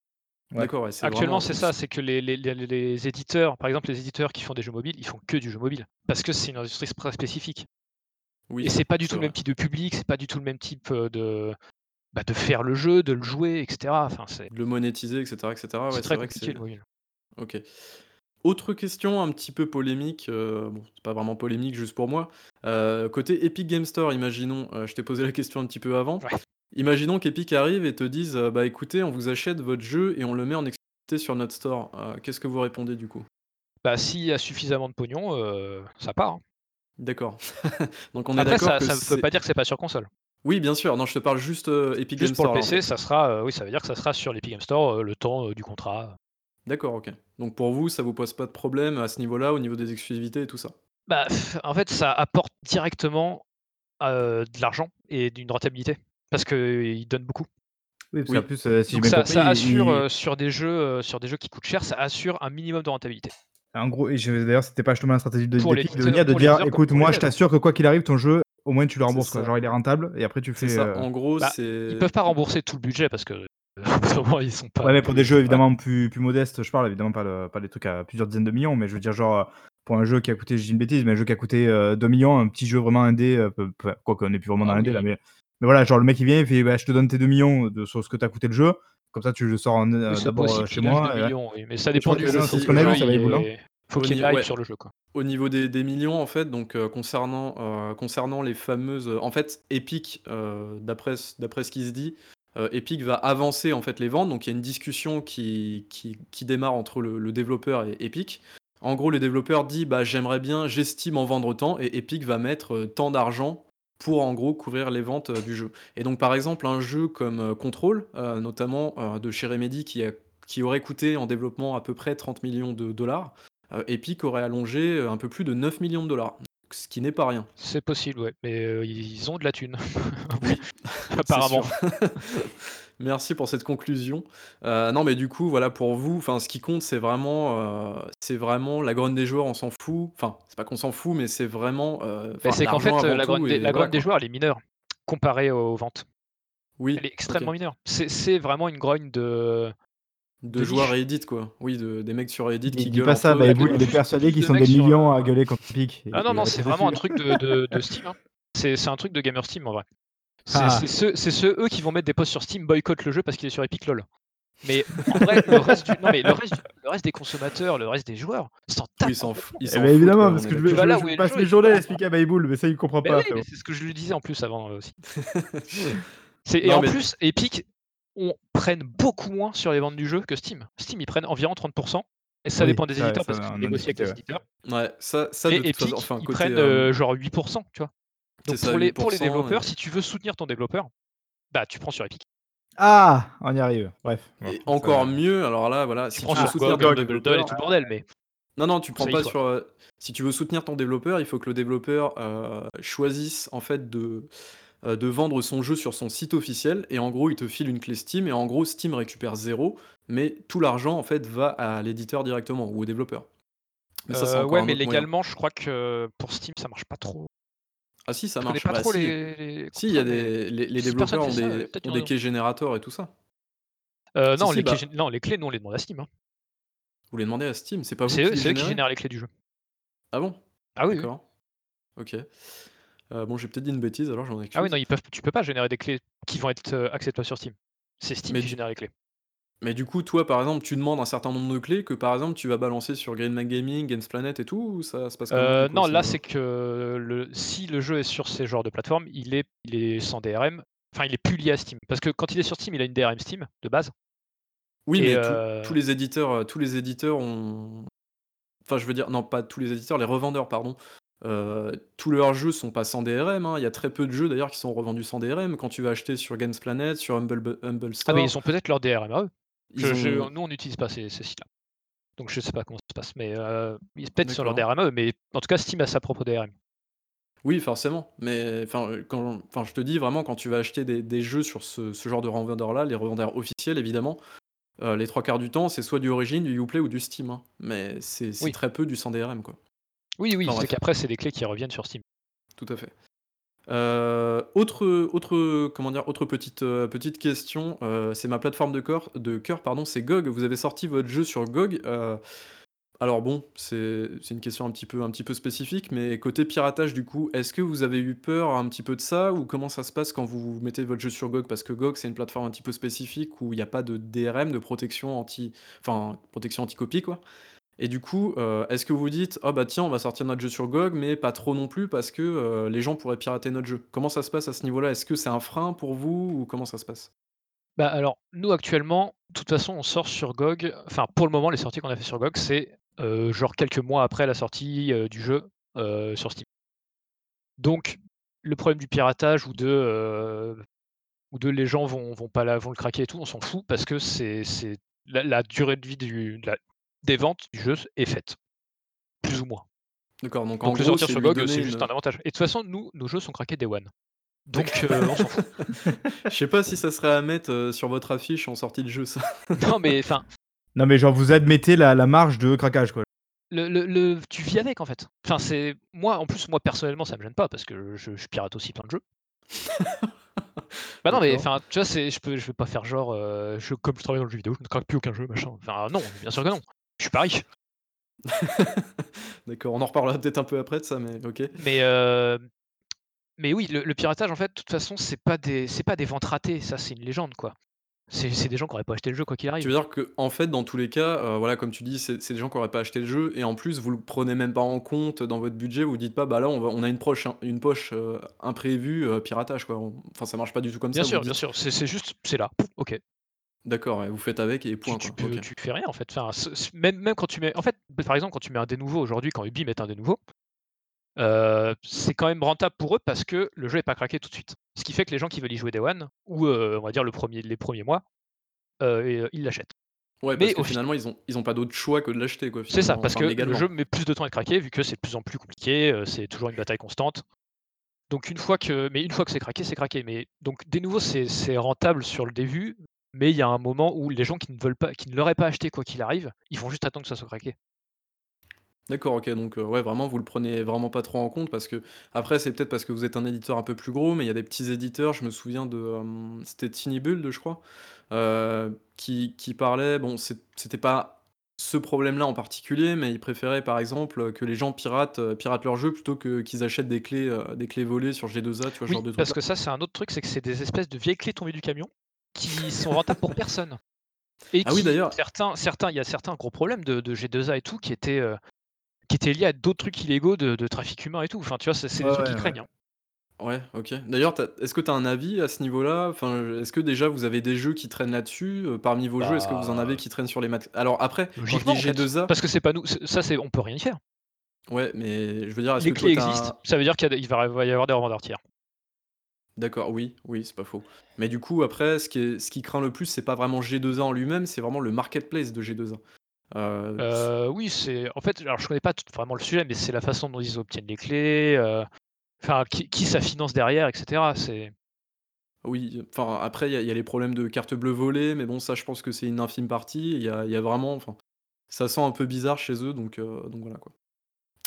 Ouais. Actuellement, c'est ça, c'est que les les les les éditeurs, par exemple, les éditeurs qui font des jeux mobiles, ils font que du jeu mobile. Parce que c'est une industrie très spécifique et oui, c'est pas du tout le même type de public, c'est pas du tout le même type, heu, de, bah, de faire le jeu, de le jouer et cetera. Enfin, c'est le monétiser et et cetera, ouais, c'est c'est très vrai que compliqué c'est le mobile. OK. Autre question un petit peu polémique, heu, bon, c'est pas vraiment polémique juste pour moi. Heu, côté Epic Game Store, imaginons, heu, je t'ai posé la question un petit peu avant. Ouais. Imaginons qu'Epic arrive et te dise, heu: «Bah, écoutez, on vous achète votre jeu et on le met en sur notre store, euh, qu'est-ce que vous répondez du coup? Bah, s'il y a suffisamment de pognon, euh, ça part. hein. D'accord. Donc on est Après, d'accord ça que ne veut c'est- pas dire que c'est pas sur console. Oui, bien sûr. Non, je te parle juste euh, Epic Juste Games pour le Store. PC, ça sera, euh, oui, ça veut dire que ça sera sur l'Epic Game Store euh, le temps euh, du contrat. D'accord, ok. Donc pour vous, ça vous pose pas de problème à ce niveau-là, au niveau des exclusivités et tout ça? Bah, pff, en fait, ça apporte directement euh, de l'argent et d'une rentabilité parce qu'il donne beaucoup. Oui, parce Oui. qu'en plus, euh, si Donc ça, compris, ça assure il- euh, sur des jeux, euh, sur des jeux qui coûtent cher, ça assure un minimum de rentabilité. En gros, et d'ailleurs, c'était pas justement la stratégie de, les de venir de dire écoute, moi je t'assure que quoi qu'il arrive, ton jeu, au moins tu le rembourses. Quoi. Genre, il est rentable et après tu fais. ça. euh, En gros, Bah. Ils peuvent pas rembourser tout le budget parce que vraiment, ils sont pas. Ouais, mais pour des jeux évidemment plus, plus modestes, je parle évidemment pas, le- pas des trucs à plusieurs dizaines de millions, mais je veux dire, genre, pour un jeu qui a coûté, je dis une bêtise, mais un jeu qui a coûté euh, 2 millions, un petit jeu vraiment indé, euh, quoi qu'on n'est plus vraiment dans Ah l'indé oui. là, mais, mais voilà, genre le mec il vient, il fait bah, je te donne tes 2 millions de, sur ce que t'as coûté le jeu, comme ça tu le sors en- euh, d'abord euh, chez moi. et millions, oui, mais ça dépend du jeu. c'est si ça va est- Faut Au qu'il niveau- live ouais. sur le jeu. Quoi. Au niveau des, des millions, en fait, donc euh, concernant, euh, concernant les fameuses. En fait, Epic, euh, d'après ce d'après ce qui se dit, euh, Epic va avancer en fait les ventes. Donc il y a une discussion qui, qui, qui démarre entre le, le développeur et Epic. En gros, le développeur dit bah, J'aimerais bien, j'estime en vendre tant, et Epic va mettre euh, tant d'argent pour en gros couvrir les ventes euh, du jeu. Et donc, par exemple, un jeu comme euh, Control, euh, notamment de chez Remedy, qui, a- qui aurait coûté en développement à peu près 30 millions de dollars, Epic aurait allongé un peu plus de 9 millions de dollars, ce qui n'est pas rien. C'est possible, ouais. Mais ils ont de la thune. Apparemment. Merci pour cette conclusion. Euh, non, mais du coup, voilà, pour vous, enfin, ce qui compte, c'est vraiment, euh, c'est vraiment la grogne des joueurs, on s'en fout. Enfin, c'est pas qu'on s'en fout, mais c'est vraiment. euh, Mais c'est qu'en fait, la grogne des, la voilà, joueurs, elle est mineure comparée aux ventes. Oui, Elle est extrêmement mineure. C'est vraiment une grogne de. De, de joueurs. Reddit, quoi. Oui, de, des mecs sur Reddit Il qui dit gueulent pas ça, bah, de- Eboul, il est juste persuadé qu'ils sont des millions à gueuler contre Epic. Ah non, non, c'est vraiment un truc de, de, de Steam. hein. C'est c'est un truc de Gamer Steam en vrai. C'est Ah. ceux, eux, qui vont mettre des posts sur Steam, boycott le jeu parce qu'il est sur Epic LOL. Mais en vrai, le reste, du- non, mais le, reste, du- le reste des consommateurs, le reste des joueurs, s'en Oui, tapent. ils s'en fou- ils Eh s'en ben, foutent, évidemment, quoi, parce que je, je- là je le passe jeu, mes journées à expliquer à Bayboul, mais ça il comprend Mais pas. oui, c'est ce que je lui disais en plus avant euh, aussi. Et Non, en mais- plus, Epic on prennent beaucoup moins sur les ventes du jeu que Steam. Steam, ils prennent environ 30%. Et ça Oui, dépend des éditeurs ça, parce on qu'ils en négocient avec les ouais. éditeurs. Ouais, ça, ça de toute Epic, façon, enfin, ils côté. prennent euh, euh, genre 8%, tu vois. Donc ça, pour, les, pour les 8%, développeurs, et- si tu veux soutenir ton développeur, bah tu prends sur Epic. Ah, on y arrive. Bref. Et encore mieux, alors là, voilà, Tu si prends tu veux sur soutenir ton développeur. et tout le bordel, mais Non, non, tu prends pas sur. euh, Si tu veux soutenir ton développeur, il faut que le développeur euh, choisisse en fait de, euh, de vendre son jeu sur son site officiel. Et en gros, il te file une clé Steam. Et en gros, Steam récupère zéro. Mais tout l'argent en fait va à l'éditeur directement ou au développeur. Mais ça, Euh, ouais, mais moyen. légalement, je crois que pour Steam, ça marche pas trop. Ah si, ça Je connais marche. pas Bah, trop si. les, les Si, il y a mais- des, les, les si personne développeurs ont ça, des, peut-être ont des en ont. générateurs et tout ça. Euh, Si, non, si, les bah. clés, gén- non, les clés, nous, on les demande à Steam. hein. Vous les demandez à Steam, c'est pas vous C'est qui eux, les c'est eux qui générez génèrent les clés du jeu. Ah bon? Ah oui, oui. D'accord. Ok. Euh, bon, j'ai peut-être dit une bêtise, alors j'en ai Ah oui, non, ils peuvent, tu peux pas générer des clés qui vont être euh, acceptables sur Steam. C'est Steam Mais qui du- génère les clés. Mais du coup, toi, par exemple, tu demandes un certain nombre de clés que, par exemple, tu vas balancer sur Green Man Gaming, Games Planet et tout, ou ça se passe comment Euh, du coup, non, là, c'est que le, si le jeu est sur ces genres de plateformes, il est, il est sans DRM. Enfin, il est plus lié à Steam. Parce que quand il est sur Steam, il a une DRM Steam de base. Oui, Et, mais tout- euh, tous les éditeurs, euh, tous les éditeurs ont. Enfin, je veux dire, non, pas tous les éditeurs, les revendeurs, pardon. Euh, tous leurs jeux sont pas sans DRM. hein. Il y a très peu de jeux d'ailleurs qui sont revendus sans DRM. Quand tu vas acheter sur Games Planet, sur Humble, Humble Ah, Store, mais ils ont peut-être leur DRM à eux. Ils Je- je- ont- nous, on n'utilise pas ces, ces sites-là. Donc, je sais pas comment ça se passe. Mais euh, ils- peut-être sur leur. DRM eux. Mais en tout cas, Steam a sa propre DRM. Oui, forcément. Mais enfin, euh, quand, enfin, je te dis vraiment, quand tu vas acheter des, des jeux sur ce, ce genre de revendeurs-là, les revendeurs officiels, évidemment, euh, les trois quarts du temps, c'est soit du Origin, du Uplay ou du Steam. hein. Mais c'est Oui. très peu du sans DRM, quoi. Oui, oui, Enfin, c'est qu'après, c'est des clés qui reviennent sur Steam. Tout à fait. Euh, autre, autre, comment dire, autre petite, euh, petite question, euh, c'est ma plateforme de cœur, de cœur, pardon, c'est GOG. Vous avez sorti votre jeu sur GOG. alors bon, c'est c'est une question un petit peu, un petit peu spécifique, mais côté piratage du coup, est-ce que vous avez eu peur un petit peu de ça ou comment ça se passe quand vous mettez votre jeu sur GOG? Parce que GOG c'est une plateforme un petit peu spécifique où il n'y a pas de DRM, de protection anti, enfin protection anti-copie quoi. Et du coup, euh, est-ce que vous dites, oh bah tiens, on va sortir notre jeu sur GOG, mais pas trop non plus parce que euh, les gens pourraient pirater notre jeu. Comment ça se passe à ce niveau-là? Est-ce que c'est un frein pour vous ou comment ça se passe? Bah, alors, nous actuellement, de toute façon, on sort sur GOG enfin, pour le moment, les sorties qu'on a fait sur GOG, c'est, heu, genre quelques mois après la sortie, du jeu, sur Steam. Donc, le problème du piratage ou de, les gens vont pas vont le craquer et tout, on s'en fout parce que c'est la durée de vie du des ventes du jeu est faite, plus ou moins. D'accord, donc en Donc le gros, sortir c'est sur GOG, c'est juste une un avantage et de toute façon, nous, nos jeux sont craqués day one. Donc on s'en fout. Je sais pas si ça serait à mettre, heu, sur votre affiche en sortie de jeu ça. Non, mais enfin Non, mais genre, vous admettez la la marge de craquage, quoi? le le le tu vis avec, en fait. Enfin, c'est moi, en plus, moi, personnellement, ça me gêne pas parce que je je pirate aussi plein de jeux. Bah, non, mais enfin, tu vois, c'est je peux je vais pas faire genre, heu, je comme je travaille dans le jeu vidéo, je ne craque plus aucun jeu, machin. Enfin, non, bien sûr que non. Je suis pas riche. D'accord, on en reparlera peut-être un peu après de ça, mais OK. Mais hem, mais oui, le le piratage, en fait, de toute façon, c'est pas des c'est pas des ventes ratées, ça, c'est une légende, quoi. C'est c'est des gens qui auraient pas acheté le jeu quoi qu'il Tu arrive. veux dire qu'en fait, dans tous les cas, heu, voilà, comme tu dis, c'est c'est des gens qui auraient pas acheté le jeu et en plus, vous le prenez même pas en compte dans votre budget, vous vous dites pas: «Bah, là, on va on a une proche une poche, heu, imprévue, heu, piratage», quoi. On enfin, ça marche pas du tout comme Bien ça, vous sûr, bien sûr, c'est c'est juste, c'est là, OK. D'accord, ouais, vous faites avec et point, tu quoi. peux OK. tu fais rien, en fait. Enfin, même même quand tu mets en fait, par exemple, quand tu mets un dé nouveau aujourd'hui, quand Ubi met un dé nouveau Heu, c'est quand même rentable pour eux parce que le jeu est pas craqué tout de suite. Ce qui fait que les gens qui veulent y jouer day one ou, heu, on va dire le premier les premiers mois, et heu, ils l'achètent. Ouais, parce Mais que au fi finalement, ils ont ils ont pas d'autre choix que de l'acheter, quoi, c'est ça, finalement, parce enfin, que le jeu met plus de temps à être craqué vu que c'est de plus en plus compliqué, c'est toujours une bataille constante. Donc une fois que mais une fois que c'est craqué, c'est craqué. Mais donc des nouveaux, c'est c'est rentable sur le début, mais il y a un moment où les gens qui ne veulent pas qui ne l'auraient pas acheté quoi qu'il arrive, ils vont juste attendre que ça soit craqué. D'accord, OK, donc heu, ouais, vraiment, vous le prenez vraiment pas trop en compte parce que après c'est peut-être parce que vous êtes un éditeur un peu plus gros, mais il y a des petits éditeurs, je me souviens de, c'était Tiny Build, je crois, qui qui parlait bon, c'est c'était pas ce problème-là en particulier, mais ils préféraient, par exemple, que les gens piratent, heu, piratent leurs jeux plutôt que qu'ils achètent des clés, heu, des clés volées sur G2A, tu vois, ce genre Oui, de parce que ça, c'est un autre truc, c'est que c'est des espèces de vieilles clés tombées du camion qui sont rentables pour personne. Et Ah oui, qui d'ailleurs certains certains il y a certains gros problèmes de de G2A et tout qui étaient, heu, qui étaient liés à d'autres trucs illégaux de de trafic humain et tout. Enfin, tu vois, c'est des Ouais, trucs ouais, qu'ils ouais. craignent, hein. ouais, OK. D'ailleurs, est-ce que tu as un avis à ce niveau-là? Enfin, est-ce que déjà vous avez des jeux qui traînent là-dessus? Heu, parmi vos jeux, est-ce que vous en avez Bah, qui traînent sur les mat alors après, quand je dis logiquement, en fait, G2A parce que c'est pas nous, ça, c'est on peut rien y faire. Ouais, mais je veux dire, est-ce Les que clés existent, ça veut dire qu'il y a des il va va y avoir des revendeurs tiers. D'accord, oui, oui, c'est pas faux. Mais du coup, après, ce qui est ce qui craint le plus, c'est pas vraiment G2A en lui-même, c'est vraiment le marketplace de G2A. Heu, s Heu, oui, c'est en fait, alors je connais pas vraiment le sujet, mais c'est la façon dont ils obtiennent les clés, heu, enfin qui qui ça finance derrière et cetera. C'est oui, enfin, après, il y a il y a les problèmes de cartes bleues volées, mais bon, ça, je pense que c'est une infime partie. Il y a il y a vraiment enfin, ça sent un peu bizarre chez eux, donc donc voilà, quoi.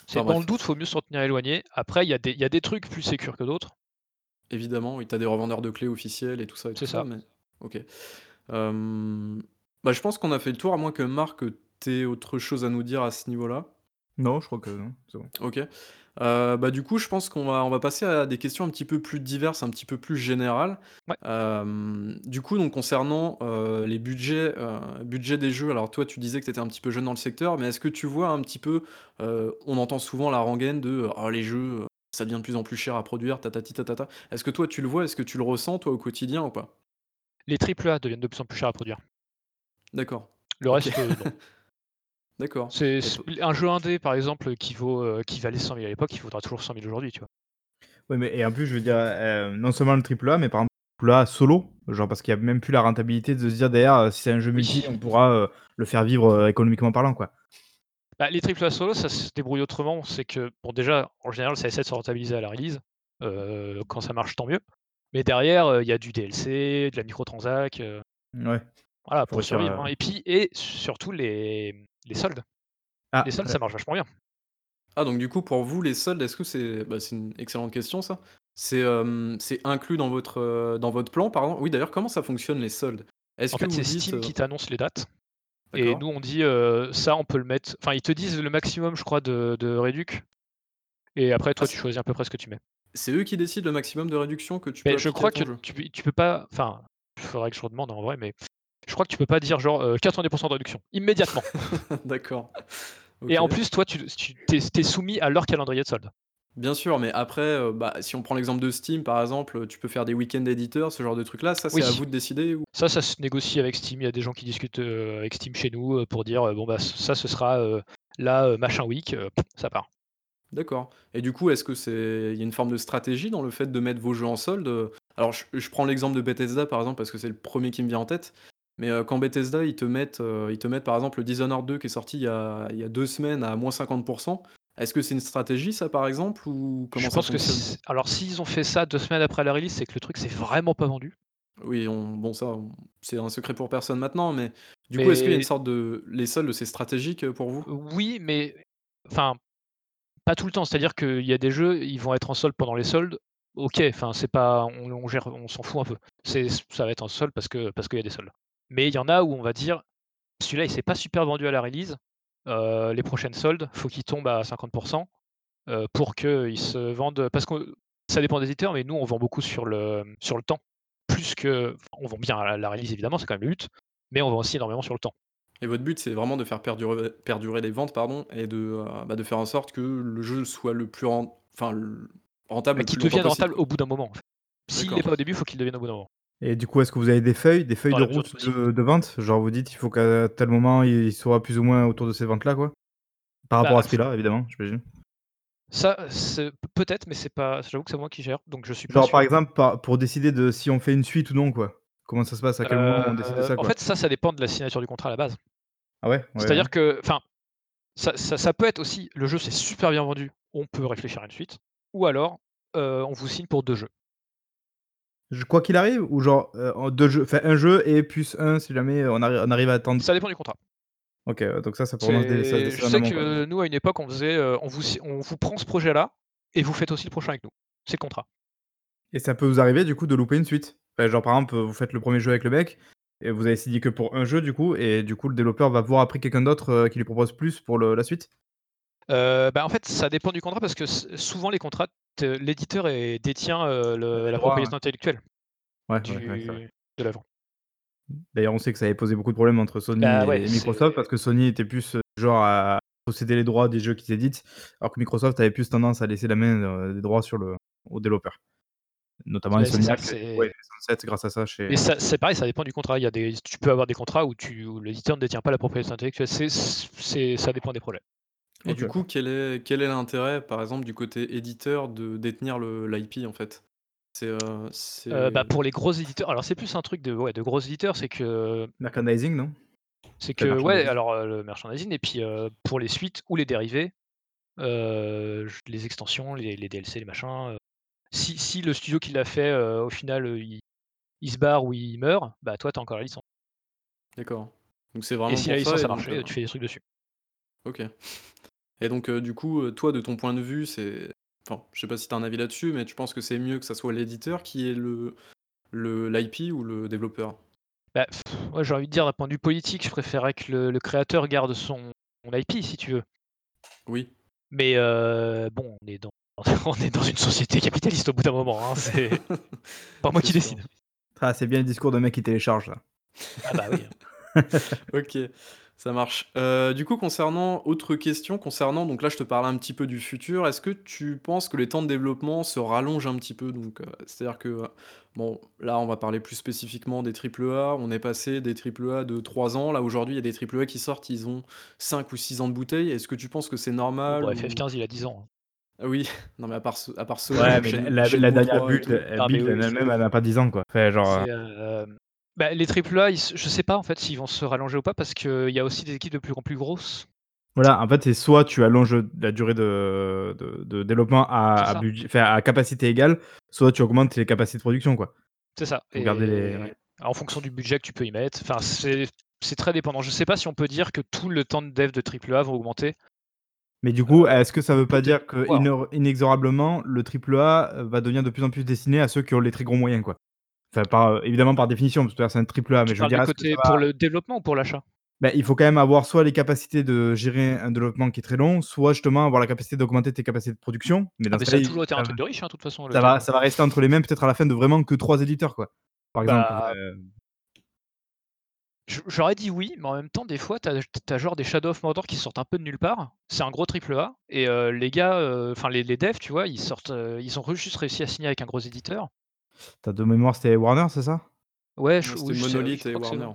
c'est Enfin dans le bref, doute, faut mieux s'en tenir éloigné. Après, il y a des il y a des trucs plus sécures que d'autres, évidemment, oui, tu as des revendeurs de clés officiels et tout ça et tout c'est ça, ça. mais OK. Hem, bah, je pense qu'on a fait le tour, à moins que Marc, tu autre chose à nous dire à ce niveau-là? Non, je crois que non, c'est bon. OK. Heu, bah, du coup, je pense qu'on va on va passer à des questions un petit peu plus diverses, un petit peu plus générales. Ouais. Hem, du coup, donc concernant, les budgets, heu, budgets des jeux, alors toi, tu disais que tu étais un petit peu jeune dans le secteur, mais est-ce que tu vois un petit peu, on entend souvent la rengaine de: «Oh les jeux, ça devient de plus en plus cher à produire, tatati tatata». Est-ce que toi, tu le vois? Est-ce que tu le ressens, toi, au quotidien ou pas? Les triple A deviennent de plus en plus chers à produire. D'accord. Le reste, non. D'accord C'est un jeu indé, par exemple, qui vaut, heu, qui valait 100 000 à l'époque, il vaudra toujours 100 000 aujourd'hui, tu vois? Ouais, mais et en plus, je veux dire, heu, non seulement le triple A, mais par exemple, triple A solo, genre parce qu'il y a même plus la rentabilité de se dire derrière, si c'est un jeu multi, Oui. on pourra, le faire vivre, économiquement parlant, quoi. Bah, les triple A solo, ça se débrouille autrement. C'est que, bon, déjà, en général, ça essaie de se rentabiliser à la release. Heu, quand ça marche, tant mieux. Mais derrière, heu, il y a du DLC, de la microtransac, heu, Ouais, voilà, pour survivre, hein. Et puis et surtout les les soldes. Les ah, soldes, ouais. ça marche vachement bien. Ah donc du coup pour vous les soldes, est-ce que c'est bah, c'est une excellente question ça. C'est, inclus dans votre, dans votre plan pardon? Oui d'ailleurs comment ça fonctionne les soldes? Est-ce En que fait, vous c'est dites, Steam qui t'annonce les dates et nous, on dit, heu, ça, on peut le mettre enfin, ils te disent le maximum, je crois, de de réduc et après, Ah toi, tu choisis à peu près ce que tu mets. c'est eux qui décident le maximum de réduction que tu peux Beh, je crois que tu peux tu peux pas enfin, il faudrait que je redemande en vrai, mais je crois que tu peux pas dire genre, heu, 90% de réduction, immédiatement D'accord. et en plus, toi, tu tu es soumis à leur calendrier de soldes. Bien sûr, mais après, heu, bah, si on prend l'exemple de Steam, par exemple, tu peux faire des week-end éditeurs, ce genre de trucs là, ça c'est à Oui. vous de décider ou? Ça, ça se négocie avec Steam. Il y a des gens qui discutent, heu, avec Steam chez nous, heu, pour dire, heu: «Bon bah ç ça ce sera, heu, là, heu, machin week», heu, ça part. D'accord et du coup, est-ce que c'est il y a une forme de stratégie dans le fait de mettre vos jeux en solde, heu? Alors je je prends l'exemple de Bethesda, par exemple, parce que c'est le 1er qui me vient en tête, mais heu, quand Bethesda, ils te mettent, heu, ils te mettent, par exemple, le Dishonored 2 qui est sorti il y a il y a 2 semaines à moins 50 est-ce que c'est une stratégie ça, par exemple, ou Je comment ça pense que fonctionne? c alors s'ils ont fait ça 2 semaines après la release, c'est que le truc s'est vraiment pas vendu. Oui, on bon ça, on c'est un secret pour personne maintenant, mais du coup, est-ce qu'il y a une Mais sorte de les soldes, c'est stratégique, heu, pour vous? oui, mais enfin, pas tout le temps. C'est-à-dire qu'il y a des jeux, ils vont être en solde pendant les soldes. OK, enfin c'est pas on on gère on s'en fout un peu. C'est ça va être en solde parce que parce qu'il y a des soldes. Mais il y en a où on va dire: «Celui-là, il s'est pas super vendu à la release, heu, les prochaines soldes, faut qu'il tombe à 50 heu, pour qu'il se vende» parce que ça dépend des éditeurs, mais nous, on vend beaucoup sur le, sur le temps. Plus que on vend bien à la release évidemment, c'est quand même le but, mais on vend aussi énormément sur le temps. Et votre but, c'est vraiment de faire perdurer perdurer les ventes, pardon et de, heu, bah, de faire en sorte que le jeu soit le plus ren enfin le rentable longtemps devienne rentable au bout d'un moment, en fait. S'il D'accord. pas au début, il faut qu'il devienne au bout d'un moment. Et du coup, est-ce que vous avez des feuilles des feuilles Dans de la mesure du route possible. de de vente? Genre vous dites: «Il faut qu'à tel moment, il soit plus ou moins autour de ces ventes-là», quoi? Par rapport Bah, à ce prix-là, évidemment, j'imagine? ça, c'est peut-être, mais c'est pas j'avoue que c'est moi qui gère, donc je suis pas Genre, par exemple, par pour décider de si on fait une suite ou non, quoi? Comment ça se passe? À quel moment on décide de Heu, ça, en quoi? fait, ça, ça dépend de la signature du contrat à la base. Ah ouais? Ouais, ouais. C'est-à-dire que enfin, ça ça ça peut être aussi, le jeu s'est super bien vendu, on peut réfléchir à une suite, ou alors, heu, on vous signe pour 2 jeux. Je quoi qu'il arrive ou genre, en 2 jeux enfin 1 jeu et plus 1 si jamais on arri on arrive à attendre? Ça dépend du contrat. OK, ouais, donc ça, ça peut vraiment se dé ça C'est je en sais amont, quoi. que nous, à une époque, on faisait, heu, on vous si on vous prend ce projet-là et vous faites aussi le prochain avec nous. C'est le contrat. Et ça peut vous arriver du coup de louper une suite? Enfin, genre par exemple, vous faites le 1er jeu avec le mec et vous avez signé que pour 1 jeu du coup et du coup le développeur va voir après quelqu'un d'autre, qui lui propose plus pour le la suite? Heu, bah, en fait, ça dépend du contrat parce que souvent les contrats te l'éditeur détient, le les la propriété intellectuelle Ouais, de l'œuvre. D'ailleurs, on sait que ça avait posé beaucoup de problèmes entre Sony Bah, et Microsoft parce que Sony était plus, du genre à posséder les droits des jeux qu'ils éditent, alors que Microsoft avait plus tendance à laisser la main, heu, des droits sur le aux développeurs. Notamment ça, Insomniac, qui ouais, grâce à ça chez mais ça c'est pareil, ça dépend du contrat. Il y a des tu peux avoir des contrats où tu où l'éditeur ne détient pas la propriété intellectuelle. C'est ça dépend des projets. Et du coup, quel est quel est l'intérêt, par exemple, du côté éditeur de détenir le l'IP, en fait? C'est, heu, Heu, bah, c'est pour les gros éditeurs alors c'est plus un truc de ouais, de gros éditeurs, c'est que Merchandising, non? c'est que ouais, merchandising? alors, heu, le merchandising et puis, heu, pour les suites ou les dérivés, heu, j les extensions, les les DLC, les machins, heu, si si le studio qui l'a fait, heu, au final, heu, il il se barre ou il meurt, bah, toi, tu as encore la licence. D'accord. Donc c'est Et vraiment si la pour ça licence et a donc, marché, heu heu, tu fais des trucs dessus. OK. Et donc, heu, du coup, heu, toi, de ton point de vue, c'est enfin, je sais pas si tu as un avis là-dessus, mais tu penses que c'est mieux que ça soit l'éditeur qui ait le le l'IP ou le développeur? Bah, moi, j'ai envie de dire d'un point de vue politique, je préférerais que le le créateur garde son IP, si tu veux. Oui. Mais, heu, bon, on est dans on est dans une société capitaliste au bout d'un moment, hein, c'est pas moi qui sûr. décide. Ah, c'est bien le discours d'un mec qui télécharge, là. Ah bah, oui. OK, ça marche. Heu, du coup, concernant autre question, concernant donc là, je te parle un petit peu du futur. Est-ce que tu penses que les temps de développement se rallongent un petit peu? Donc, heu, c'est-à-dire que, heu, bon, là, on va parler plus spécifiquement des triple A. On est passé des triple A de 3 ans. Là, aujourd'hui, il y a des triple A qui sortent, ils ont 5 ou 6 ans de bouteille. Est-ce que tu penses que c'est normal bah, ou FF15, il a 10 ans, hein. ah oui, non, mais à part ceux à part ceux-là, Ouais, mais la Shen la la Shenmue dernière 3 et build, tout. heu, Non, mais build en oui, elle-même, elle a pas 10 ans, quoi. Enfin, genre, heu c'est, hem, bah, les triple A, ils je sais pas, en fait, s'ils vont se rallonger ou pas parce qu'il y a aussi des équipes de plus en plus grosses. Voilà, en fait, c'est soit tu allonges, la durée de de de développement à à capacité égale, soit tu augmentes les capacités de production, quoi. C'est ça les en fonction du budget que tu peux y mettre, enfin, c'est très dépendant. Je sais pas si on peut dire que tout le temps de dev de triple A va augmenter. Mais du coup, Heu, est-ce que ça veut pas dire que inexorablement, le triple A, heu, va devenir de plus en plus destiné à ceux qui ont les très gros moyens, quoi? Enfin, par, heu, évidemment par définition, parce que c'est un triple A, mais je veux dire, côté va pour le développement ou pour l'achat? bah, il faut quand même avoir soit les capacités de gérer un développement qui est très long, soit justement avoir la capacité d'augmenter tes capacités de production. Mais Ah dans mais ce ça a toujours été un truc de riche, hein, de toute façon, ça va ça va rester entre les mains peut-être à la fin de vraiment que 3 éditeurs, quoi. Par exemple, Bah heu J j'aurais dit oui, mais en même temps, des fois, tu as genre des Shadow of Mordor qui sortent un peu de nulle part. C'est un gros triple A et heu, les gars, heu, enfin les les devs, tu vois, ils sortent, ils ont juste réussi à signer avec un gros éditeur. Tu de mémoire, c'était Warner, c'est ça? Ouais, je oui, je sais, Monolith je et que c'est Warner.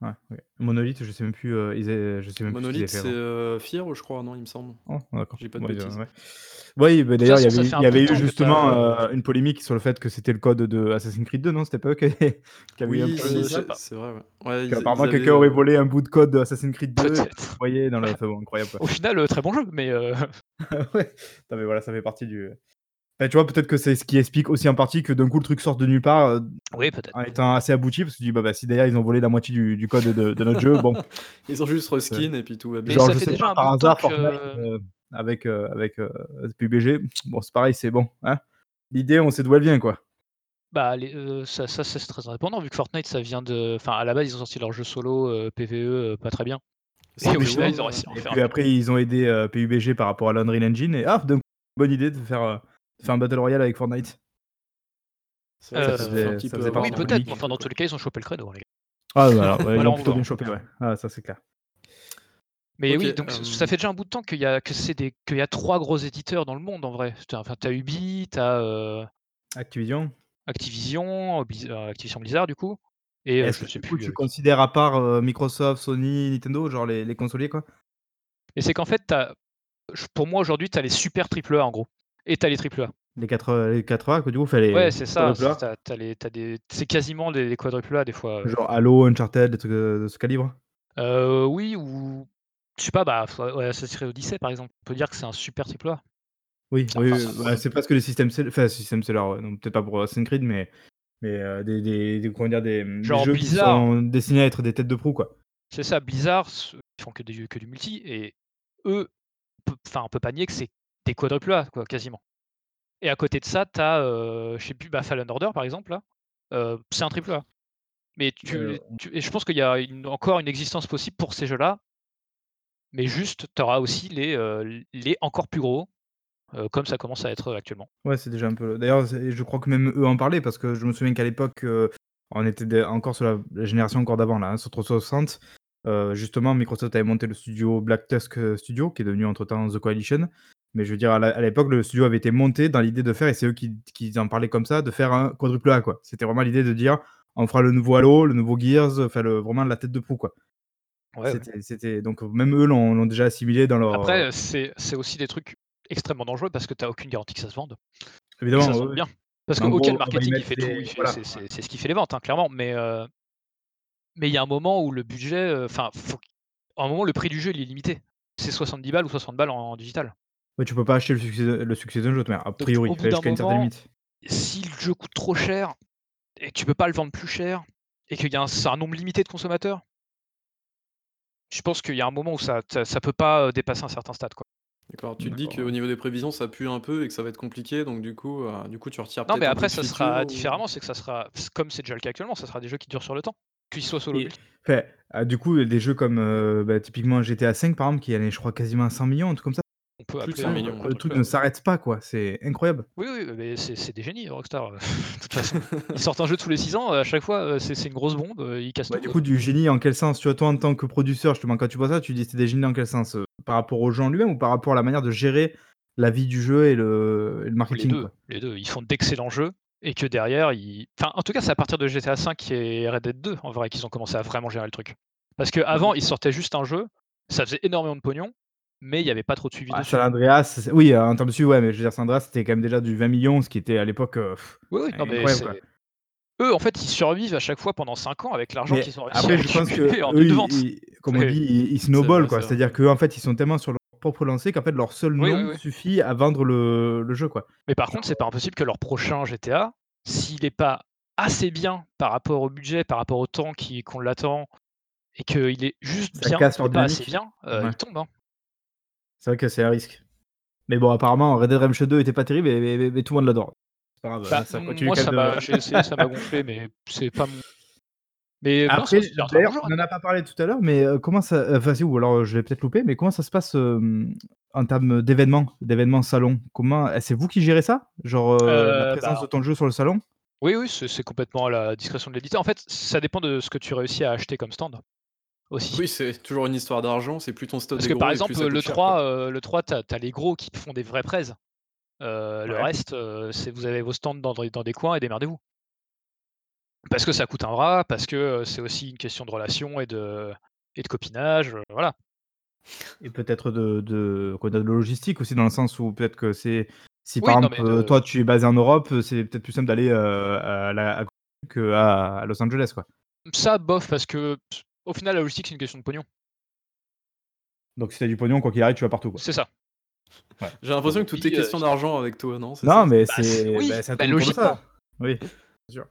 Ouais. Monolith, je sais même plus, heu, ils a je sais même plus ce qu'ils Monolith, c'est, Fear, je crois, non, il me semble? Oh, d'accord. Je dis pas de Ouais, bêtises. ouais. Oui, bah, d'ailleurs, il y avait y eu justement, as, heu, une polémique sur le fait que c'était le code de Assassin's Creed 2, non? C'était pas eux qui qui avaient eu un sais c'est pas. c'est vrai, ouais. Ils avaient, quelqu'un aurait volé un bout de code de Assassin's Creed 2 et Peut-être. envoyé dans le enfin bon, incroyable. Au final, très bon jeu, mais Ouais. Non, mais voilà, ça fait partie du bah, tu vois, peut-être que c'est ce qui explique aussi en partie que d'un coup le truc sorte de nulle part, heu, oui, peut-être. en étant assez abouti parce que tu dis: «Bah bah, si derrière ils ont volé la moitié du du code de de notre jeu, bon». Ils ont juste reskin et puis tout va bien. Mais genre, ça je fait sais déjà pas, un par bout de temps hasard Fortnite, que heu, avec, heu, avec, PUBG, bon, c'est pareil, c'est bon, hein? L'idée, on sait d'où elle vient, quoi. bah, les ça ça c'est très indépendant vu que Fortnite ça vient de enfin, à la base, ils ont sorti leur jeu solo, PvE, pas très bien et au final, ils ont réussi à en Et faire puis après, ils ont aidé, PUBG par rapport à l'Unreal Engine et ah, d'un coup, bonne idée de faire, faire un battle royale avec Fortnite. Ça un petit ça peu oui, peut-être, enfin, dans tous les cas, ils ont chopé le credo, hein, les gars. Ah voilà, ouais, ils Voilà, l'ont on plutôt bien chopé, ouais. Ah ça, c'est clair. Mais oui, donc ç ça fait déjà un bout de temps qu'il y a que c'est des qu'il y a 3 gros éditeurs dans le monde en vrai. Enfin, tu as Ubi, tu as, heu, Activision. Activision, heu, Activision Blizzard du coup et Est-ce je que sais plus, tu considères à part, Microsoft, Sony, Nintendo, genre les les consoliers, quoi? Et c'est qu'en fait, pour moi aujourd'hui, tu as les super triple A en gros et tu as les triple A. Les 4, heu, les 4 A, quoi, du coup, enfin Ouais, c'est ça, c'est quasiment des des quadruple A des fois, heu. Genre Halo, Uncharted, des trucs de de ce calibre? Heu, oui ou je sais pas, bah, ouais, Assassin's Creed Odyssey par exemple, on peut dire que c'est un super triple A. Oui, oui, Enfin, oui, c'est bah, c'est presque les systèmes enfin système seller, ouais, peut-être pas pour Assassin's Creed, mais mais heu, des des des comment dire? Des, Genre jeux qui Blizzard, sont destinés à être des têtes de proue, quoi. c'est ça, Blizzard, ils font que des que du multi et eux, enfin, on peut pas nier que c'est des quadruple A quoi, quasiment. Et à côté de ça, tu as, heu, je sais plus, bah, Fallen Order par exemple là, c'est un triple A. Mais tu Heu, tu et je pense qu'il y a une encore une existence possible pour ces jeux-là, mais juste, tu auras aussi les, les encore plus gros, comme ça commence à être, actuellement. ouais, c'est déjà un peu d'ailleurs, je crois que même eux en parlaient parce que je me souviens qu'à l'époque, on était encore sur la la génération encore d'avant là, hein, sur 360, heu, justement Microsoft avait monté le studio Black Tusk, Studio qui est devenu entre-temps The Coalition. Mais je veux dire à l'époque, le studio avait été monté dans l'idée de faire et c'est eux qui qui en parlaient comme ça, de faire un quadruple A, quoi. C'était vraiment l'idée de dire: «On fera le nouveau Halo, le nouveau Gears», enfin le vraiment la tête de proue, quoi. Ouais. C'était donc même eux l'ont déjà assimilé dans leur, Après, c'est aussi des trucs extrêmement dangereux parce que tu as aucune garantie que ça se vende que ça évidemment, se vende bien. Parce que OK, le y marketing, il fait tout, des voilà, c'est ce qui fait les ventes, hein, clairement, mais heu, mais il y a un moment où le budget, heu, enfin, faut à un moment, le prix du jeu, il est limité. C'est 70 balles ou 60 balles en digital. Ouais, tu peux pas acheter le succès le succès d'un jeu, mais a Donc priori, au bout une certaine moment, limite. si le jeu coûte trop cher et que tu peux pas le vendre plus cher et qu'il y a un nombre limité de consommateurs, je pense qu'il y a un moment où ça ça ça peut pas, heu, dépasser un certain stade, quoi. D'accord, tu te dis qu'au niveau des prévisions, ça pue un peu et que ça va être compliqué, donc du coup, heu, du coup, tu retires Non, mais après ça sera ou? différemment, c'est que ça sera comme c'est déjà le cas actuellement, ça sera des jeux qui durent sur le temps, qu'ils soient solo Et enfin, ah, du coup, des jeux comme, heu, bah, typiquement GTA V par exemple qui allait je crois quasiment à 100 000 000, un truc comme ça. On peut Plus de appeler 100 un 000 quoi 000, ouais. Le truc ne s'arrête pas quoi, c'est incroyable. Oui, oui, mais c'est des génies Rockstar, heu, de toute façon. Ils sortent un jeu tous les 6 ans, à chaque fois, heu, c'est une grosse bombe, heu, ils cassent tout, du coup, du génie en quel sens? Tu vois, toi, en tant que producteur, justement, quand tu vois ça, tu dis: «C'est des génies» en quel sens? Par rapport au jeu en lui-même ou par rapport à la manière de gérer la vie du jeu et le et le Les marketing, 2, quoi? les 2. Ils font d'excellents jeux et que derrière ils enfin, en tout cas, c'est à partir de GTA V et Red Dead 2, en vrai, qu'ils ont commencé à vraiment gérer le truc. Parce qu'avant, ils D'accord. sortaient juste un jeu, ça faisait énormément de pognon, mais il y avait pas trop de suivi Ah. San Andreas, oui, heu, en termes de suivi, ouais, mais je veux dire San Andreas, c'était quand même déjà du 20 000 000, ce qui était à l'époque, heu, Oui, oui, non, mais eux, en fait, ils survivent à chaque fois pendant 5 ans avec l'argent qu'ils ont réussi à après, je pense accumuler en une ils comme on dit, ils ils snowball, quoi. C'est-à-dire qu'eux, en fait, ils sont tellement sur leur propre lancée qu'en fait, leur seul oui, oui, nom oui. suffit à vendre le le jeu, quoi. Mais par contre, c'est pas impossible que leur prochain GTA, s'il est pas assez bien par rapport au budget, par rapport au temps qu'on l'attend et qu'il est juste ça bien, pas assez bien, Ouais, il tombe, hein. C'est vrai que c'est un risque. Mais bon, apparemment, Red Dead Redemption 2 était pas terrible mais mais mais tout le monde l'adore. C'est pas grave, Bah, ça continue moi, ça de m'a j'ai essayé, ça m'a gonflé, mais c'est pas mon mais c'est après, d'ailleurs, jeu, on n'en a pas parlé tout à l'heure, mais heu, comment ça enfin si ou alors, je l'ai peut-être loupé, mais comment ça se passe, en termes d'événements d'événements salon? Comment c'est vous qui gérez ça? Genre, la présence de bah, ton jeu sur le salon? Oui, oui, c'est c'est complètement à la discrétion de l'éditeur. En fait, ça dépend de ce que tu réussis à acheter comme stand aussi. Oui, c'est toujours une histoire d'argent, c'est plus ton stock Parce que gros par et exemple, plus ça coûte le cher, 3, quoi. heu, le 3, tu as les gros qui te font des vraies prêts. Heu, le Ouais. reste, heu, c'est vous avez vos stands dans des dans des coins et démerdez-vous. Parce que ça coûte un bras, parce que, c'est aussi une question de relation et de et de copinage, voilà. Et peut-être de de quoi? De logistique aussi dans le sens où peut-être que c'est si par non, exemple, mais heu, de toi tu es basé en Europe, c'est peut-être plus simple d'aller, à la à Los Angeles, quoi. ça, bof, parce que au final, la logistique, c'est une question de pognon. Donc si tu as du pognon, quoi qu'il arrive, tu vas partout, quoi. C'est ça. Ouais. J'ai l'impression que tout est question d'argent avec toi, non? C'est Non, ça? mais Bah, c'est oui, bah, ça bah, de logiquement. ça. Oui, bien sûr.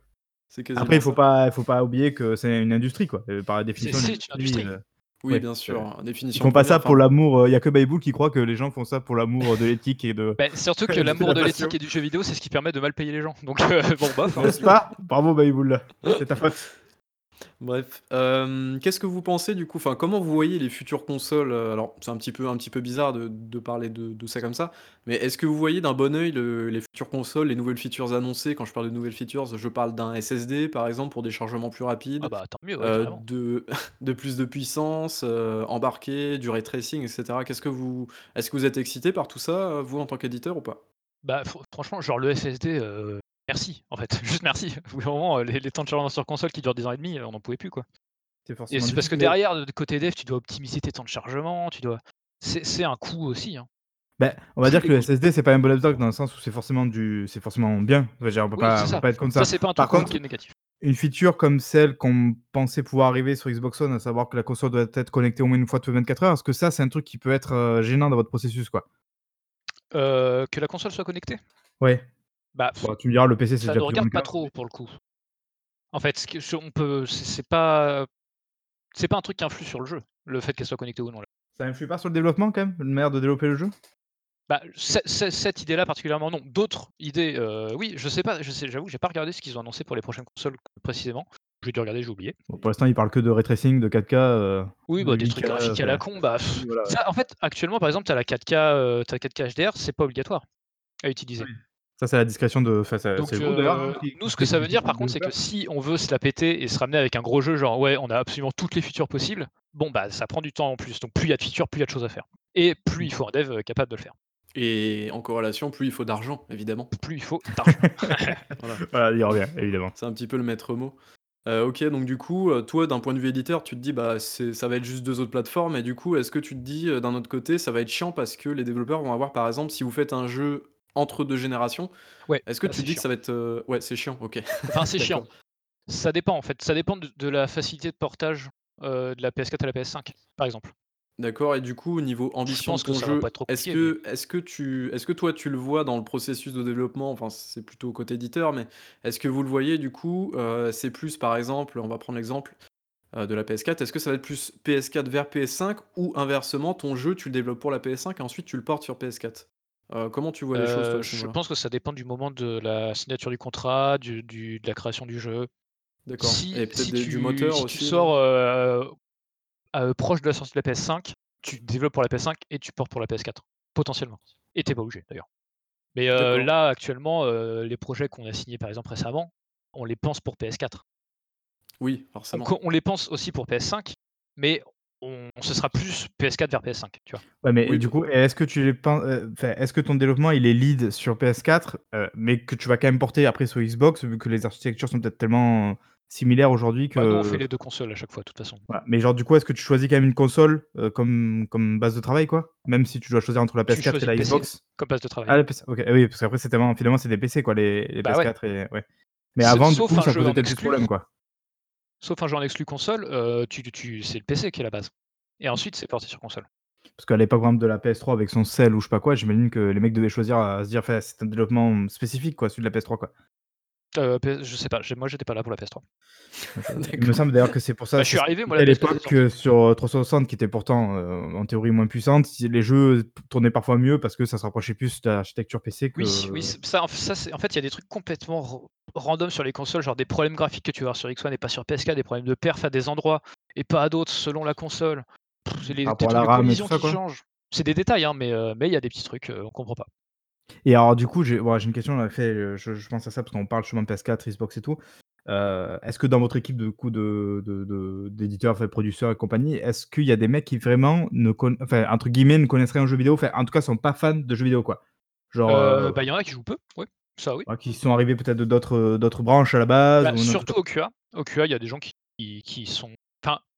Après, il faut ça. pas faut pas oublier que c'est une industrie, quoi. Heu, par définition, c'est une une industrie. heu, Oui, ouais, bien sûr, ils définition font pas ça pour l'amour, il y a que Bayboul qui croit que les gens font ça pour l'amour de l'éthique et de Bah, surtout que l'amour la de l'éthique et du jeu vidéo, c'est ce qui permet de mal payer les gens. Donc bon, hein. N'est-ce pas? Bravo Bayboul, c'est ta faute. Bref, hem, qu'est-ce que vous pensez du coup enfin, comment vous voyez les futures consoles, heu, alors c'est un petit peu un petit peu bizarre de de parler de de ça comme ça, mais est-ce que vous voyez d'un bon œil le les futures consoles, les nouvelles features annoncées? Quand je parle de nouvelles features, je parle d'un SSD par exemple pour des chargements plus Ah rapides, bah, tant mieux, ouais, heu, carrément. de de plus de puissance, heu, embarqué, du ray tracing et cetera. Qu'est-ce que vous est-ce que vous êtes excité par tout ça, heu, vous en tant qu'éditeur ou pas? Bah, fran franchement, genre le SSD, heu, merci, en fait, juste merci. D'un moment, heu, les les temps de chargement sur console qui durent 10 ans et demi, heu, on n'en pouvait plus, quoi. C'est Et forcément c'est parce que derrière, de côté dev, tu dois optimiser tes temps de chargement, tu dois c'est un coût aussi, hein. Bah, on va Tous dire que le SSD, c'est pas un bon laptop dans le sens où c'est forcément du c'est forcément bien. On peut Oui, pas c'est on peut pas être contre Ça, ça. c'est pas un Par truc qui contre, est négatif. une feature comme celle qu'on pensait pouvoir arriver sur Xbox One, à savoir que la console doit être connectée au moins une fois toutes les 24 heures, est-ce que ça, c'est un truc qui peut être, heu, gênant dans votre processus, quoi? Que la console soit connectée? Ouais. Bah, Bon, tu me diras, le PC, c'est ça déjà moins regarde pas cas trop pour le coup. En fait, ce que ce on peut c'est pas c'est pas un truc qui influe sur le jeu, le fait qu'elle soit connectée ou non, là. Ça influe pas sur le développement quand même? Une manière de développer le jeu? Bah, ce ce cette idée-là particulièrement non. D'autres idées, heu, oui, je sais pas, je sais j'avoue j'ai pas regardé ce qu'ils ont annoncé pour les prochaines consoles précisément. J'ai dû regarder, j'ai oublié. Bon, pour l'instant, ils parlent que de ray tracing, de 4K, heu, Oui, de bah, des 8K, trucs graphiques à la con, bah, voilà, ça en fait, actuellement, par exemple, tu as la 4K, heu, tu as 4K HDR, c'est pas obligatoire à Oui. Ça, c'est la discrétion de enfin, c'est Donc d'ailleurs, hein, nous, ce que ça veut dire, par contre, c'est que si on veut se la péter et se ramener avec un gros jeu, genre, ouais, on a absolument toutes les features possibles, bon, bah, ça prend du temps en plus. Donc plus il y a de features, plus il y a de choses à faire et plus il faut un dev, heu, capable de le faire. Et en corrélation, plus il faut d'argent, évidemment. Plus il faut d'argent. Voilà. Voilà, il revient, évidemment. C'est un petit peu le maître mot. Heu, OK, donc du coup, heu, toi, d'un point de vue éditeur, tu te dis: «Bah, c'est ça va être juste 2 autres plateformes» et du coup, est-ce que tu te dis, d'un autre côté, ça va être chiant parce que les développeurs vont avoir, par exemple, si vous faites un jeu entre 2 générations, Ouais, est-ce que ça, tu dis que ça va être, heu ouais, c'est chiant, OK, Enfin, c'est chiant. d'accord. Ça dépend, en fait, ça dépend de de la facilité de portage, heu, de la PS4 à la PS5, par exemple. D'accord et du coup, au niveau ambition de que ton ça va pas jeu, être trop est-ce compliqué, que est-ce que tu est-ce que toi, tu le vois dans le processus de développement? Enfin, c'est plutôt côté éditeur, mais est-ce que vous le voyez du coup, heu, c'est plus, par exemple, on va prendre l'exemple, de la PS4, est-ce que ça va être plus PS4 vers PS5 ou inversement, ton jeu, tu le développes pour la PS5 et ensuite tu le portes sur PS4? Heu, comment tu vois les choses, toi, ce je pense que ça dépend du moment de la signature du contrat, du du de la création du jeu. D'accord Si et peut-être si des du tu moteur si tu aussi, non? sors, heu, proche de la sortie de la PS5, tu développes pour la PS5 et tu portes pour la PS4, potentiellement et tu es pas obligé, d'ailleurs. Mais là, actuellement, les projets qu'on a signés, par exemple, récemment, on les pense pour PS4. Oui, forcément. on les pense aussi pour PS5, mais on ce sera plus PS4 vers PS5, tu vois? Ouais, mais Oui, du coup, est-ce que tu enfin, est-ce que ton développement, il est lead sur PS4, heu, mais que tu vas quand même porter après sur Xbox, vu que les architectures sont peut-être tellement similaires aujourd'hui Bah, nous, on fait que les 2 consoles à chaque fois, de toute façon. voilà, mais genre, du coup, est-ce que tu choisis quand même une console, comme comme base de travail, quoi? Même si tu dois choisir entre la Tu PS4 et la PC Xbox? comme base de travail. Ah, le PC, OK, oui, parce qu'après, c'est tellement finalement, c'est des PC, quoi, les les Bah, ouais. PS4 et ouais. Mais avant, du sauf coup, un ça posait en peut-être plus exclu problème, quoi. Sauf un jeu en exclu console, tu tu c'est le PC qui est la base et ensuite c'est porté sur console. Parce qu'à l'époque, par exemple, de la PS3 avec son sel ou je sais pas quoi, j'imagine que les mecs devaient choisir à se dire, enfin, c'est un développement spécifique, quoi, celui de la PS3, quoi. PS je sais pas, j'ai moi, j'étais pas là pour la PS3. Je il me semble d'ailleurs que c'est pour Bah, ça, je c'est suis arrivé, moi, à PS4 était l'époque que sur, heu, 360 qui était pourtant, heu, en théorie moins puissante, si les jeux tournaient parfois mieux parce que ça se rapprochait plus de l'architecture PC Oui, oui, que c ça, en f ça, c'est en fait, il y a des trucs complètement ran random sur les consoles, genre des problèmes graphiques que tu vas avoir sur X1 et pas sur PS4, des problèmes de perf à des endroits et pas à d'autres selon la console. C'est les par des rapport à trucs la de RAM et tout collision ça, qui quoi? changent. C'est des détails, hein, mais il y a des petits trucs, heu, on comprend pas. Et alors du coup, j'ai ouais, j'ai une question, fait, euh, je je pense à ça parce qu'on parle justement de PS4, Xbox et tout. Heu, est-ce que dans votre équipe de coup de de de d'éditeurs, enfin producteurs et compagnie, est-ce qu'il y a des mecs qui vraiment ne conna enfin entre guillemets «ne connaissent rien aux jeux vidéo», enfin en tout cas sont pas fans de jeux vidéo quoi? Genre, Heu, heu, bah, il y en a qui jouent peu, ouais, ça oui. ouais, qui sont arrivés peut-être de d'autres, branches à la base Bah, ou n'importe surtout au QA. Au QA, il y a des gens qui qui sont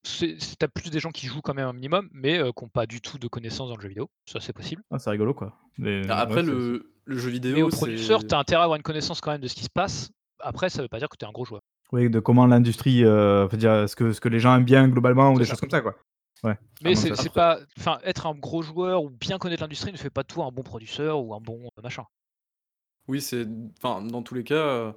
c'est c'est tu plus des gens qui jouent quand même un minimum, mais heu, qui ont pas du tout de connaissances dans le jeu vidéo, ça c'est possible. ah c'est rigolo quoi. Mais A ouais, après c'est le le jeu Mais au vidéo, producteur, c'est tu as intérêt à avoir une connaissance quand même de ce qui se passe. Après, ça veut pas dire que tu es un gros joueur. oui, de comment l'industrie, enfin dire ce que ce que les gens aiment bien globalement ou C'est des ça. choses comme ça quoi. Ouais, Mais c'est ça c'est pas enfin, être un gros joueur ou bien connaître l'industrie ne fait pas de toi un bon producteur ou un bon, heu, machin. oui, c'est enfin, dans tous les cas, heu,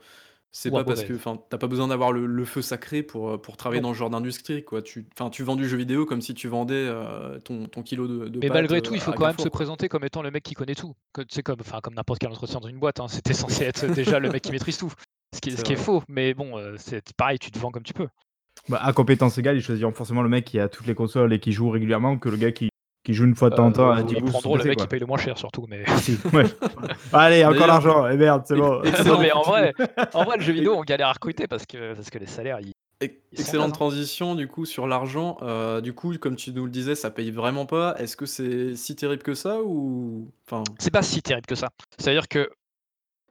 c'est Ou pas parce que enfin, tu pas besoin d'avoir le le feu sacré pour, pour travailler Non. dans ce genre d'industrie, quoi. Tu enfin, tu vends du jeu vidéo comme si tu vendais, heu, ton ton kilo de de Mais pâtes, malgré heu, tout, il faut à quand même se Carrefour, quoi. présenter comme étant le mec qui connaît tout. Que sais comme enfin, comme n'importe quel entretien dans une boîte, hein, c'était censé être déjà le mec qui maîtrise tout. Ce qui est C'est ce qui est vrai. faux, mais bon, c'est pareil, tu te vends comme tu peux. Bah, à compétences égales, ils choisiront forcément le mec qui a toutes les consoles et qui joue régulièrement que le gars qui qui joue une fois de temps en temps à Heu, 10 ils bouts sur son prendront le mec qui paye le moins cher surtout, mais ouais. Allez, encore l'argent et merde, c'est bon. non excellent mais en vrai en vrai le jeu vidéo on galère à recruter parce que parce que les salaires ils excellente transition du coup sur l'argent, heu, du coup, comme tu nous le disais, ça paye vraiment pas. Est-ce que c'est si terrible que ça ou enfin? C'est pas si terrible que ça. C'est-à-dire que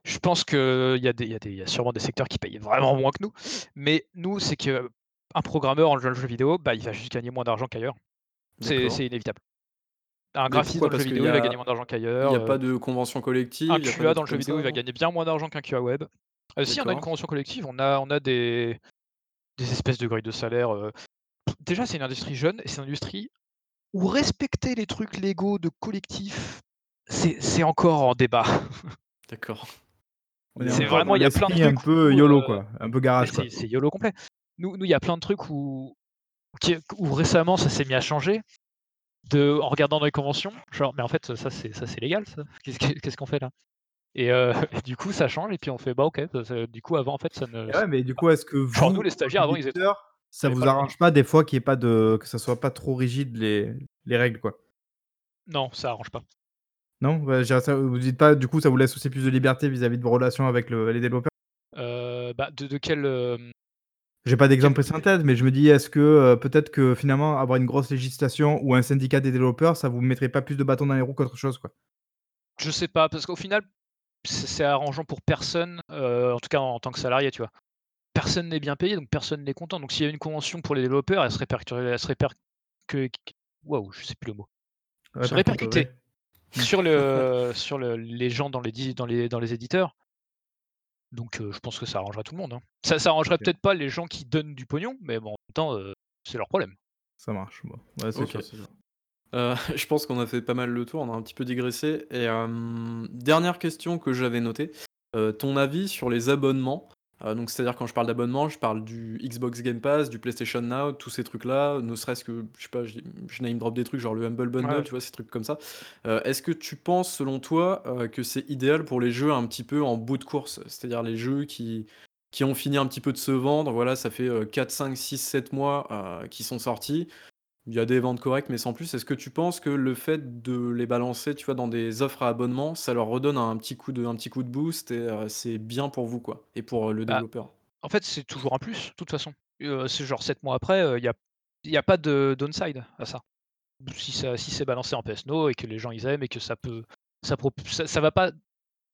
je pense qu'il y a des il y a des il y a sûrement des secteurs qui payent vraiment moins que nous, mais nous, c'est qu'un programmeur en jeu jeu vidéo, bah, il va juste gagner moins d'argent qu'ailleurs. C'est inévitable. Un graphiste dans le jeu vidéo, il va gagner moins d'argent il y qu'ailleurs, a heu, pas de convention un collective, il des QA dans le trucs jeu vidéo, ça, il va gagner bien moins d'argent qu'un QA web. Heu, si, on a une convention collective, on a on a des des espèces de grilles de salaire, heu. Déjà, c'est une industrie jeune et c'est une industrie où respecter les trucs légaux de collectif, c'est c'est encore en débat. D'accord. Il C'est vraiment il y a plein de l'esprit un trucs peu où, YOLO, quoi, un peu garage, quoi. c'est YOLO complet. Nous nous, il y a plein de trucs où où récemment ça s'est mis à changer, de en regardant dans les conventions, genre: «Mais en fait, ça c'est ça c'est légal ça? Qu'est-ce que qu'est-ce qu'on fait là?» et et du coup ça change et puis on fait: «Bah OK, ça ça» du coup avant en fait ça ne ça ouais, mais du coup, est-ce que genre nous vous, les en tant stagiaires avant ils étaient ça vous droit. arrange pas des fois qu'il y ait pas de que ça soit pas trop rigide les les règles, quoi? Non, ça arrange pas. Non? Ça vous dites pas, du coup, ça vous laisse aussi plus de liberté vis-à-vis de vos relations avec le les développeurs? Heu, bah de de quel, hem, J'ai pas d'exemple précis en tête, mais je me dis, est-ce que, heu, peut-être que finalement avoir une grosse législation ou un syndicat des développeurs, ça vous mettrait pas plus de bâtons dans les roues qu'autre chose, quoi? Je sais pas parce qu'au final, c'est c'est arrangeant pour personne, heu, en tout cas en tant que salarié, tu vois? Personne n'est bien payé, donc personne n'est content. Donc s'il y a une convention pour les développeurs, elle se répercu elle se réperc que waouh, je sais plus le mot. Se répercuter Répercuterait. Mmh. sur le sur le les gens dans les di dans les dans les éditeurs. Donc je pense que ça arrangera tout le monde, hein. Ça ça arrangerait peut-être pas les gens qui donnent du pognon, mais bon, en même temps, c'est leur problème. ça marche, bon. Ouais, c'est OK. sûr, c'est sûr. Heu, je pense qu'on a fait pas mal le tour, on a un petit peu digressé et dernière question que j'avais notée, ton avis sur les abonnements? Heu, donc c'est-à-dire quand je parle d'abonnement, je parle du Xbox Game Pass, du PlayStation Now, tous ces trucs-là, ne serait-ce que, je sais pas, je je name drop des trucs genre le Humble Bundle, ouais. tu vois? Ces trucs comme ça. Heu, est-ce que tu penses selon toi, heu, que c'est idéal pour les jeux un petit peu en bout de course? C'est-à-dire les jeux qui qui ont fini un petit peu de se vendre, voilà, ça fait, heu, 4-5-6-7 mois, heu, qu'ils sont sortis. Il y a des ventes correctes, mais sans plus. Est-ce que tu penses que le fait de les balancer, tu vois, dans des offres à abonnement, ça leur redonne un petit coup de un petit coup de boost et heu, c'est bien pour vous, quoi et pour, heu, le Bah, développeur? en fait, c'est toujours un plus, de toute façon. Heu, c'est genre 7 mois après, il y a y a pas de downside à ça. Si ça si c'est balancé en PS Now et que les gens ils aiment et que ça peut ça prop ça ça va pas,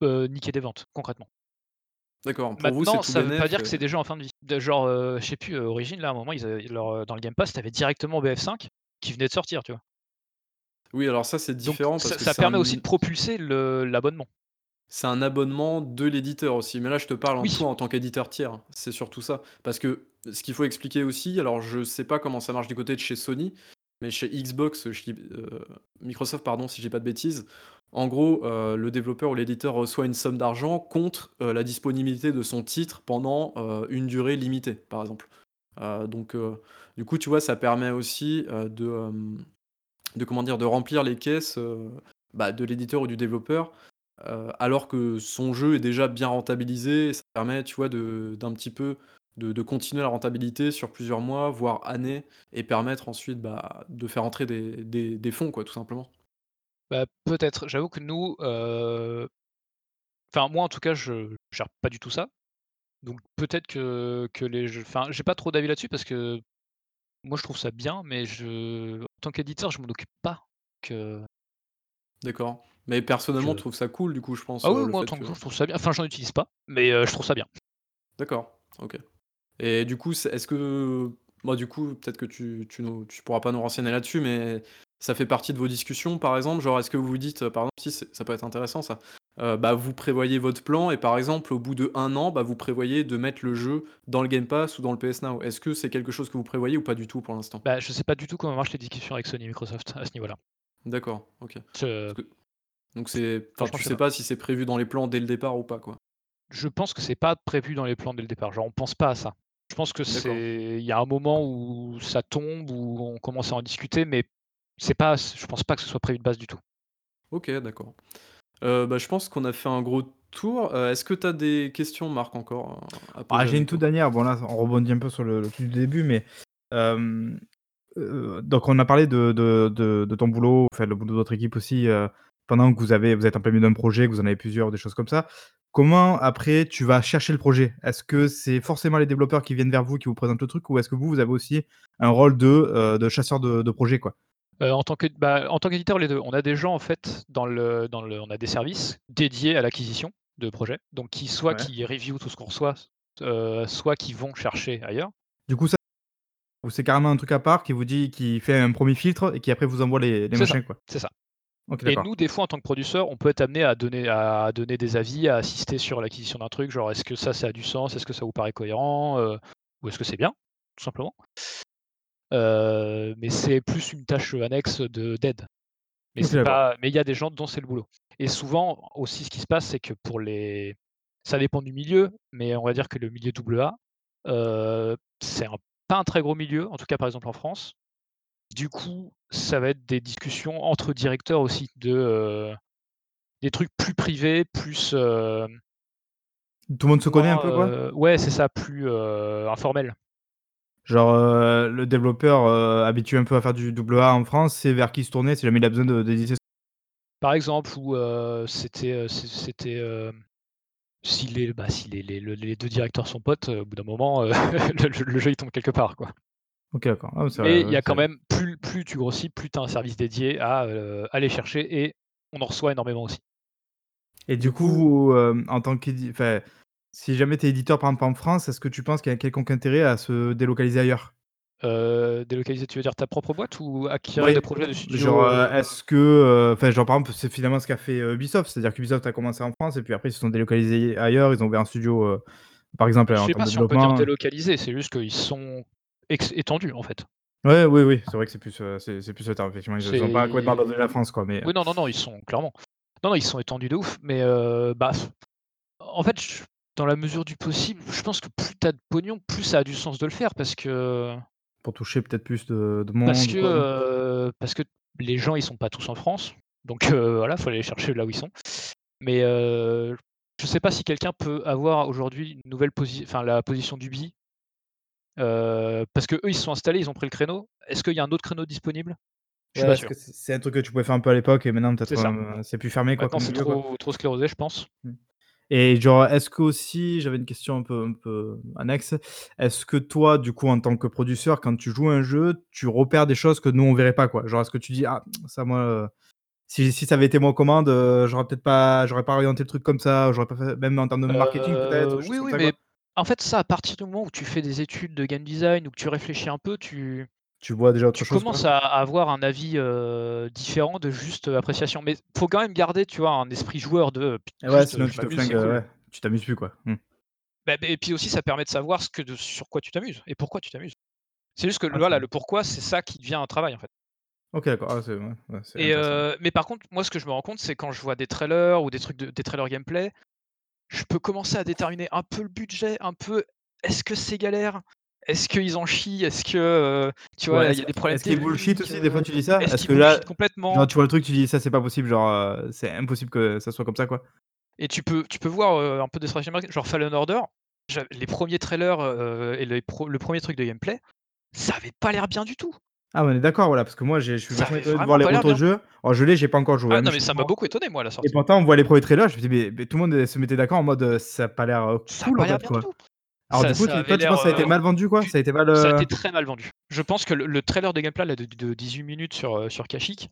niquer des ventes, concrètement. D'accord, pour vous, c'est Maintenant, tout ça veut pas bénef dire que et c'est des jeux en fin de vie. De genre, heu, je sais plus, heu, Origin là, à un moment, ils avaient leur, heu, dans le Game Pass, tu avais directement BF5 qui venait de sortir, tu vois? oui, alors ça, c'est Donc différent parce ça que ça c'est permet aussi de propulser le l'abonnement. c'est un abonnement de l'éditeur aussi. Mais là, je te parle en Oui, toi en tant qu'éditeur tiers, c'est surtout ça. Parce que ce qu'il faut expliquer aussi, alors je sais pas comment ça marche du côté de chez Sony, mais chez Xbox, je dis, heu, Microsoft pardon, si dis pas de bêtises, en gros, heu, le développeur ou l'éditeur reçoit une somme d'argent contre, heu, la disponibilité de son titre pendant, heu, une durée limitée, par exemple. Donc du coup, tu vois, ça permet aussi, de, de? De remplir les caisses, bah, de l'éditeur ou du développeur, alors que son jeu est déjà bien rentabilisé ça permet, tu vois, d'un petit peu de continuer la rentabilité sur plusieurs mois, voire années et permettre ensuite, bah, de faire entrer des des des fonds, quoi, tout simplement. Bah, peut-être. J'avoue que nous, enfin moi en tout cas je gère pas du tout ça. Donc peut-être que que les jeux enfin j'ai pas trop d'avis là-dessus parce que moi je trouve ça bien, mais je en tant qu'éditeur je m'en occupe pas, que D'accord. Mais personnellement, je trouves ça cool du coup, je pense, ah oui, moi en tant que je trouve ça bien, enfin j'en utilise pas, mais je trouve ça bien. d'accord, OK. Et du coup, est-ce que moi, du coup, peut-être que tu tu nous tu pourras pas nous renseigner là-dessus, mais ça fait partie de vos discussions, par exemple? Genre, est-ce que vous vous dites, heu, par exemple si ça peut être intéressant ça, heu, bah, vous prévoyez votre plan et par exemple, au bout de un an, bah, vous prévoyez de mettre le jeu dans le Game Pass ou dans le PS Now? Est-ce que c'est quelque chose que vous prévoyez ou pas du tout pour l'instant? Bah, je sais pas du tout comment marchent les discussions avec Sony et Microsoft à ce niveau-là. D'accord, OK. Je que donc c'est enfin, tu sais pas. pas si c'est prévu dans les plans dès le départ ou pas, quoi? Je pense que c'est pas prévu dans les plans dès le départ, genre on pense pas à ça. Je pense que D'accord. c'est il y a un moment où ça tombe, où on commence à en discuter, mais c'est pas je pense pas que ce soit prévu de base du tout. OK, d'accord. Heu, bah, je pense qu'on a fait un gros tour. Heu, est-ce que tu as des questions, Marc, encore, Ah, j'ai une toute dernière. Bon là, on rebondit un peu sur le le truc du début, mais heu, donc on a parlé de de de de ton boulot, enfin le boulot de votre équipe aussi, pendant que vous avez vous êtes en plein milieu d'un projet, que vous en avez plusieurs, des choses comme ça. Comment après tu vas chercher le projet? Est-ce que c'est forcément les développeurs qui viennent vers vous, qui vous présentent le truc ou est-ce que vous, vous avez aussi un rôle de, heu, de chasseur de de projet, quoi? Heu, en tant que bah, en tant qu'éditeur, les 2. On a des gens en fait dans le dans le on a des services dédiés à l'acquisition de projets, donc qui soit Ouais. qui review tout ce qu'on reçoit, heu, soit qui vont chercher ailleurs. Du coup ça ou c'est carrément un truc à part qui vous dit qui fait un premier filtre et qui après vous envoie les les C'est ça, machins, quoi? c'est ça. Et nous, des fois, en tant que producteur, on peut être amené à donner à donner des avis, à assister sur l'acquisition d'un truc, genre: «Est-ce que ça, ça a du sens? Est-ce que ça vous paraît cohérent?» heu, ou «Est-ce que c'est bien?» tout simplement. Heu, mais c'est plus une tâche, annexe de d'aide. Mais il y a des gens dont c'est le boulot. Et souvent aussi ce qui se passe, c'est que pour les ça dépend du milieu, mais on va dire que le milieu AA, heu, c'est un pas un très gros milieu, en tout cas par exemple en France. Du coup, ça va être des discussions entre directeurs aussi de, des trucs plus privés, plus, Tout le monde se connaît un peu, quoi? ouais, c'est ça, plus, informel. Genre, le développeur, habitué un peu à faire du double A en France, c'est vers qui se tourner si jamais il a besoin de d'éditer Par exemple où, c'était, si les bah, si les les le les 2 directeurs sont potes, au bout d'un moment, heu, le le le jeu il tombe quelque part, quoi. OK, d'accord. Ah ouais, c'est vrai, Mais il y ouais, a quand c'est même plus plus tu grossis, plus tu as un service dédié à, heu, aller chercher et on en reçoit énormément aussi. et Du du coup, coup vous, hem, en tant qu'édi enfin, si jamais tu es éditeur, par exemple, en France, est-ce que tu penses qu'il y a quelconque intérêt à se délocaliser ailleurs? Heu, délocaliser, tu veux dire ta propre boîte ou acquérir Oui, des projets de genre, studios, est-ce que, enfin, genre, par exemple, c'est finalement ce qu'a fait, Ubisoft, c'est-à-dire qu'Ubisoft a commencé en France et puis après ils se sont délocalisés ailleurs, ils ont ouvert un studio, par exemple, Je en sais termes pas de si on peut dire développement. délocaliser, c'est juste qu'ils sont ex étendus, en fait. Ouais, oui, oui, c'est vrai que c'est plus, heu, c'est plus le terme, effectivement, ils ont pas complètement abandonné la France, quoi, mais oui, non, non, non, ils sont clairement non, non, ils sont étendus de ouf, mais heu, bah, en fait, je dans la mesure du possible, je pense que plus tu as de pognon, plus ça a du sens de le faire parce que pour toucher peut-être plus de de Parce monde ou que, heu, parce que les gens, ils sont pas tous en France, donc voilà, faut aller les chercher là où ils sont. Mais je sais pas si quelqu'un peut avoir aujourd'hui une nouvelle posi enfin la position d'Ubi, parce qu'eux, ils se sont installés, ils ont pris le créneau. Est-ce qu'il y a un autre créneau disponible? Je suis Ouais, pas est-ce sûr. que c'est un truc que tu pouvais faire un peu à l'époque et maintenant C'est peut-être, c'est plus fermé quoi Maintenant, c'est quoi? trop sclérosé, je pense. Mmh. Et genre, est-ce qu'aussi j'avais une question un peu un peu annexe. Est-ce que toi, du coup, en tant que producteur, quand tu joues un jeu, tu repères des choses que nous on verrait pas, quoi? Genre, est-ce que tu dis: «Ah ça moi, si si ça avait été moi aux commandes, heu, j'aurais peut-être pas j'aurais pas orienté le truc comme ça, j'aurais pas fait» même en termes de marketing peut-être, oui, oui, mais? En fait, ça, à partir du moment où tu fais des études de game design ou que tu réfléchis un peu, tu Tu vois déjà autre Tu chose, quoi? commences à à avoir un avis, différent de juste, appréciation. Mais faut quand même garder, tu vois, un esprit joueur de, heu, p Et ouais, juste, sinon je tu te m'amuse, flingues, c'est heu, cool. ouais, tu t'amuses plus, quoi. Mmh. Bah, et puis aussi ça permet de savoir ce que de sur quoi tu t'amuses et pourquoi tu t'amuses. C'est juste que le Ah, voilà, le pourquoi, c'est ça qui devient un travail, en fait. OK, d'accord. Ah, c'est ouais, ouais, c'est Et intéressant. heu, mais par contre, moi, ce que je me rends compte, c'est quand je vois des trailers ou des trucs de des trailers gameplay, je peux commencer à déterminer un peu le budget, un peu est-ce que c'est galère? Est-ce qu'ils en chient? Est-ce que, tu vois, il y a des problèmes est-ce qu'il bullshit aussi, des fois tu dis ça? Est-ce qu'ils que là, genre complètement? tu vois le truc, tu dis: «Ça c'est pas possible», genre, c'est impossible que ça soit comme ça, quoi? Et tu peux tu peux voir, un peu des stratégies market genre Fallen Order, les premiers trailers, et les pro le premier truc de gameplay, ça avait pas l'air bien du tout. Ah, on est d'accord, voilà, parce que moi, j'ai je suis Ça vachement avait étonné de vraiment voir les pas l'air retours bien. jeu. Alors je l'ai, j'ai pas encore joué, Ah hein, non, mais ça m'a beaucoup étonné, moi, à la Et sortie. pourtant, on voit les premiers trailers, je me dis: «Mais mais tout le monde, se mettait d'accord en mode, heu, ça a pas l'air, Ça a cool, pas en l'air fait, bien quoi». du tout. Alors Ça du coup, ça tu avait toi, tu l'air, penses que ça a été heu, mal vendu, quoi? Ça a été mal, ça a été très mal vendu. Je pense que le le trailer de gameplay là de de 18 minutes sur, sur Kashyyyk,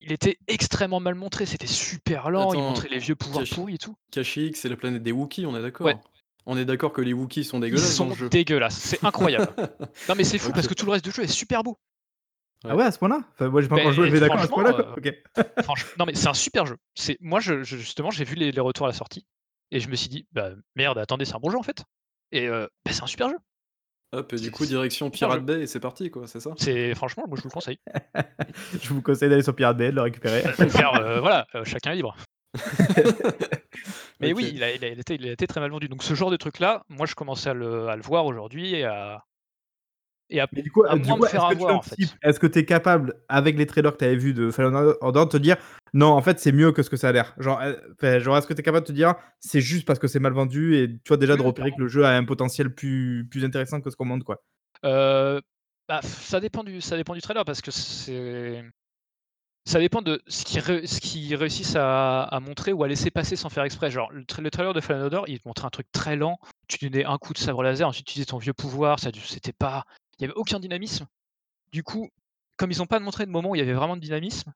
il était extrêmement mal montré, c'était super lent, il Attends, montrait les vieux pouvoirs Kashi pourris et tout. Kashyyyk, c'est la planète des Wookiees, on est Ouais. d'accord? On est d'accord que les Wookiees sont Ils dégueulasses dans le sont jeu? dégueulasses, c'est incroyable. Non, mais c'est fou parce que tout le reste du jeu est super beau. Ah Ouais. à ce point-là? Enfin, moi, j'ai pas encore joué, Beh, mais d'accord, à ce franchement, point-là, quoi? heu, OK. franche non, mais c'est un super jeu. C'est moi, je je justement, j'ai vu les les retours à la sortie et je me suis dit: «Bah, merde, attendez, c'est un bon jeu, en fait» et heu, bah, c'est un super jeu. Hop et du coup, direction. Pirate Bay et c'est parti, quoi, c'est ça? C'est franchement, moi, je vous le conseille. Je vous conseille d'aller sur Pirate Bay, de le récupérer. Bah, de faire, voilà, chacun est libre. Mais oui, il a il a il était il a été très mal vendu. Donc ce genre de truc là, moi, je commençais à le à le voir aujourd'hui et à et à Mais du coup, à du moins me coup, faire est-ce que tu avoir, en fait. Est-ce que tu es capable, avec les trailers que tu avais vus de Fallen Order, de te dire: «Non, en fait, c'est mieux que ce que ça a l'air»? Genre, enfin, genre, est-ce que tu es capable de te dire: «C'est juste parce que c'est mal vendu» et tu vois, déjà Oui, de repérer que le jeu a un potentiel plus plus intéressant que ce qu'on montre, quoi? Heu, bah, ça dépend du ça dépend du trailer parce que c'est ça dépend de ce qu'ils ré réussissent à à montrer ou à laisser passer sans faire exprès. Genre le trai le trailer de Fallen Order, il te montrait un truc très lent, tu donnais un coup de sabre laser, ensuite tu utilisais ton vieux pouvoir, ça c'était pas il y avait aucun dynamisme. Du coup, comme ils ont pas montré de moment où il y avait vraiment de dynamisme,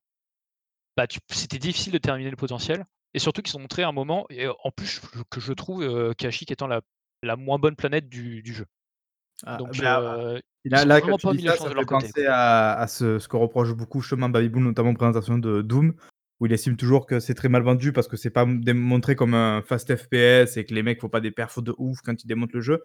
bah, tu c'était difficile de terminer le potentiel et surtout qu'ils ont montré un moment et en plus que je trouve, Kashyyyk étant la la moins bonne planète du du jeu. Ah, Donc bah, ah, ils là là, quand tu dis les ça, ça fait penser à à ce ce que reproche beaucoup justement Baby Bull, notamment en présentation de Doom, où il estime toujours que c'est très mal vendu parce que c'est pas m démontré comme un fast FPS et que les mecs font pas des perfs de ouf quand ils démontent le jeu.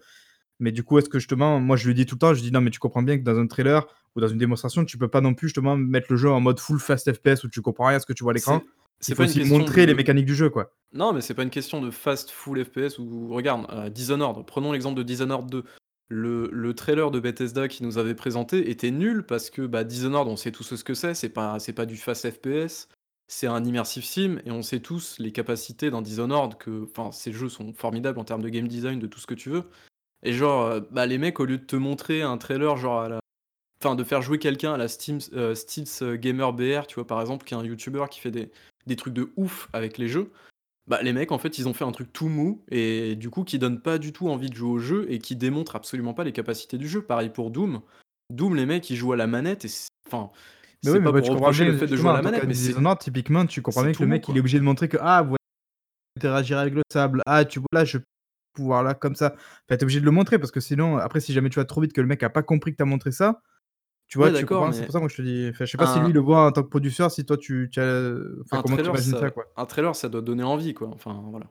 Mais du coup, est-ce que justement, moi je lui dis tout le temps, je dis: «Non, mais tu comprends bien que dans un trailer ou dans une démonstration, tu peux pas non plus justement mettre le jeu en mode full fast FPS où tu comprends rien à ce que tu vois à l'écran. C'est faut pas une aussi question montrer les de mécaniques du jeu, quoi». non, mais c'est pas une question de fast full FPS ou regarde, heu, Dishonored, prenons l'exemple de Dishonored 2. Le le trailer de Bethesda qu'ils nous avait présenté était nul parce que, bah, Dishonored, on sait tous ce que c'est, c'est pas pas du fast FPS, c'est un immersive sim et on sait tous les capacités d'un Dishonored que ces jeux sont formidables en termes de game design, de tout ce que tu veux. Et genre, heu, bah, les mecs, au lieu de te montrer un trailer genre à la enfin, de faire jouer quelqu'un à la Steam Steels Gamer BR, tu vois, par exemple, qui est un youtubeur qui fait des des trucs de ouf avec les jeux, bah, les mecs, en fait, ils ont fait un truc tout mou et du coup, qui donne pas du tout envie de jouer au jeu et qui démontre absolument pas les capacités du jeu. Pareil pour Doom. Doom, les mecs, ils jouent à la manette et c enfin, Mais oui, c'est mais pas bah, pour tu comprends reprocher le bien fait de jouer justement à en la tant manette, mais c'est Dishonored, typiquement, tu comprends c'est bien que tout le mou, mec, il est quoi. obligé de montrer que: «Ah, voi interagir avec le sable, ah, tu vois, là, je pouvoir là, comme ça». Enfin, tu es obligé de le montrer parce que sinon, après, si jamais tu vas trop vite que le mec a pas compris que tu as montré ça, tu vois, Ouais, tu? C'est pour ça, moi, je te dis enfin, je sais pas si lui, le voit en tant que producteur, si toi, tu tu as enfin, un comment tu trailer, imagines ça, ça quoi? un trailer, ça doit donner envie, quoi. Enfin, voilà.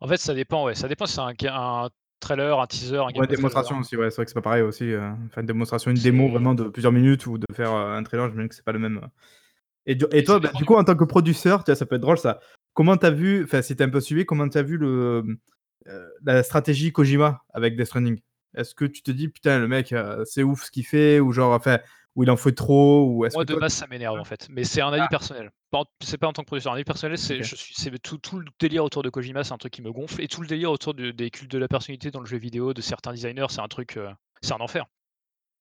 En fait, ça dépend, ouais, ça dépend si c'est un trailer, un teaser, un Ouais, démonstration aussi, ouais, c'est vrai que c'est pas pareil aussi, heu, faire une démonstration, une démo vraiment de plusieurs minutes ou de faire, heu, un trailer, j'imagine que c'est pas le même, heu et du toi, bah, du coup, en tant que producteur, tu vois, ça peut être drôle ça. Comment tu as vu enfin, si tu as un peu suivi, comment tu as vu le, la stratégie Kojima avec Death Stranding? Est-ce que tu te dis: «Putain, le mec, heu, c'est ouf ce qu'il fait» ou genre, enfin, ou il en fait trop ou moi, de toi base, ça m'énerve, en fait, mais c'est un avis personnel. Pas en c'est pas en tant que producteur. Un avis personnel, c'est OK. je suis c'est tout tout le délire autour de Kojima, c'est un truc qui me gonfle et tout le délire autour de des cultes de la personnalité dans le jeu vidéo de certains designers, c'est un truc, heu, c'est un enfer.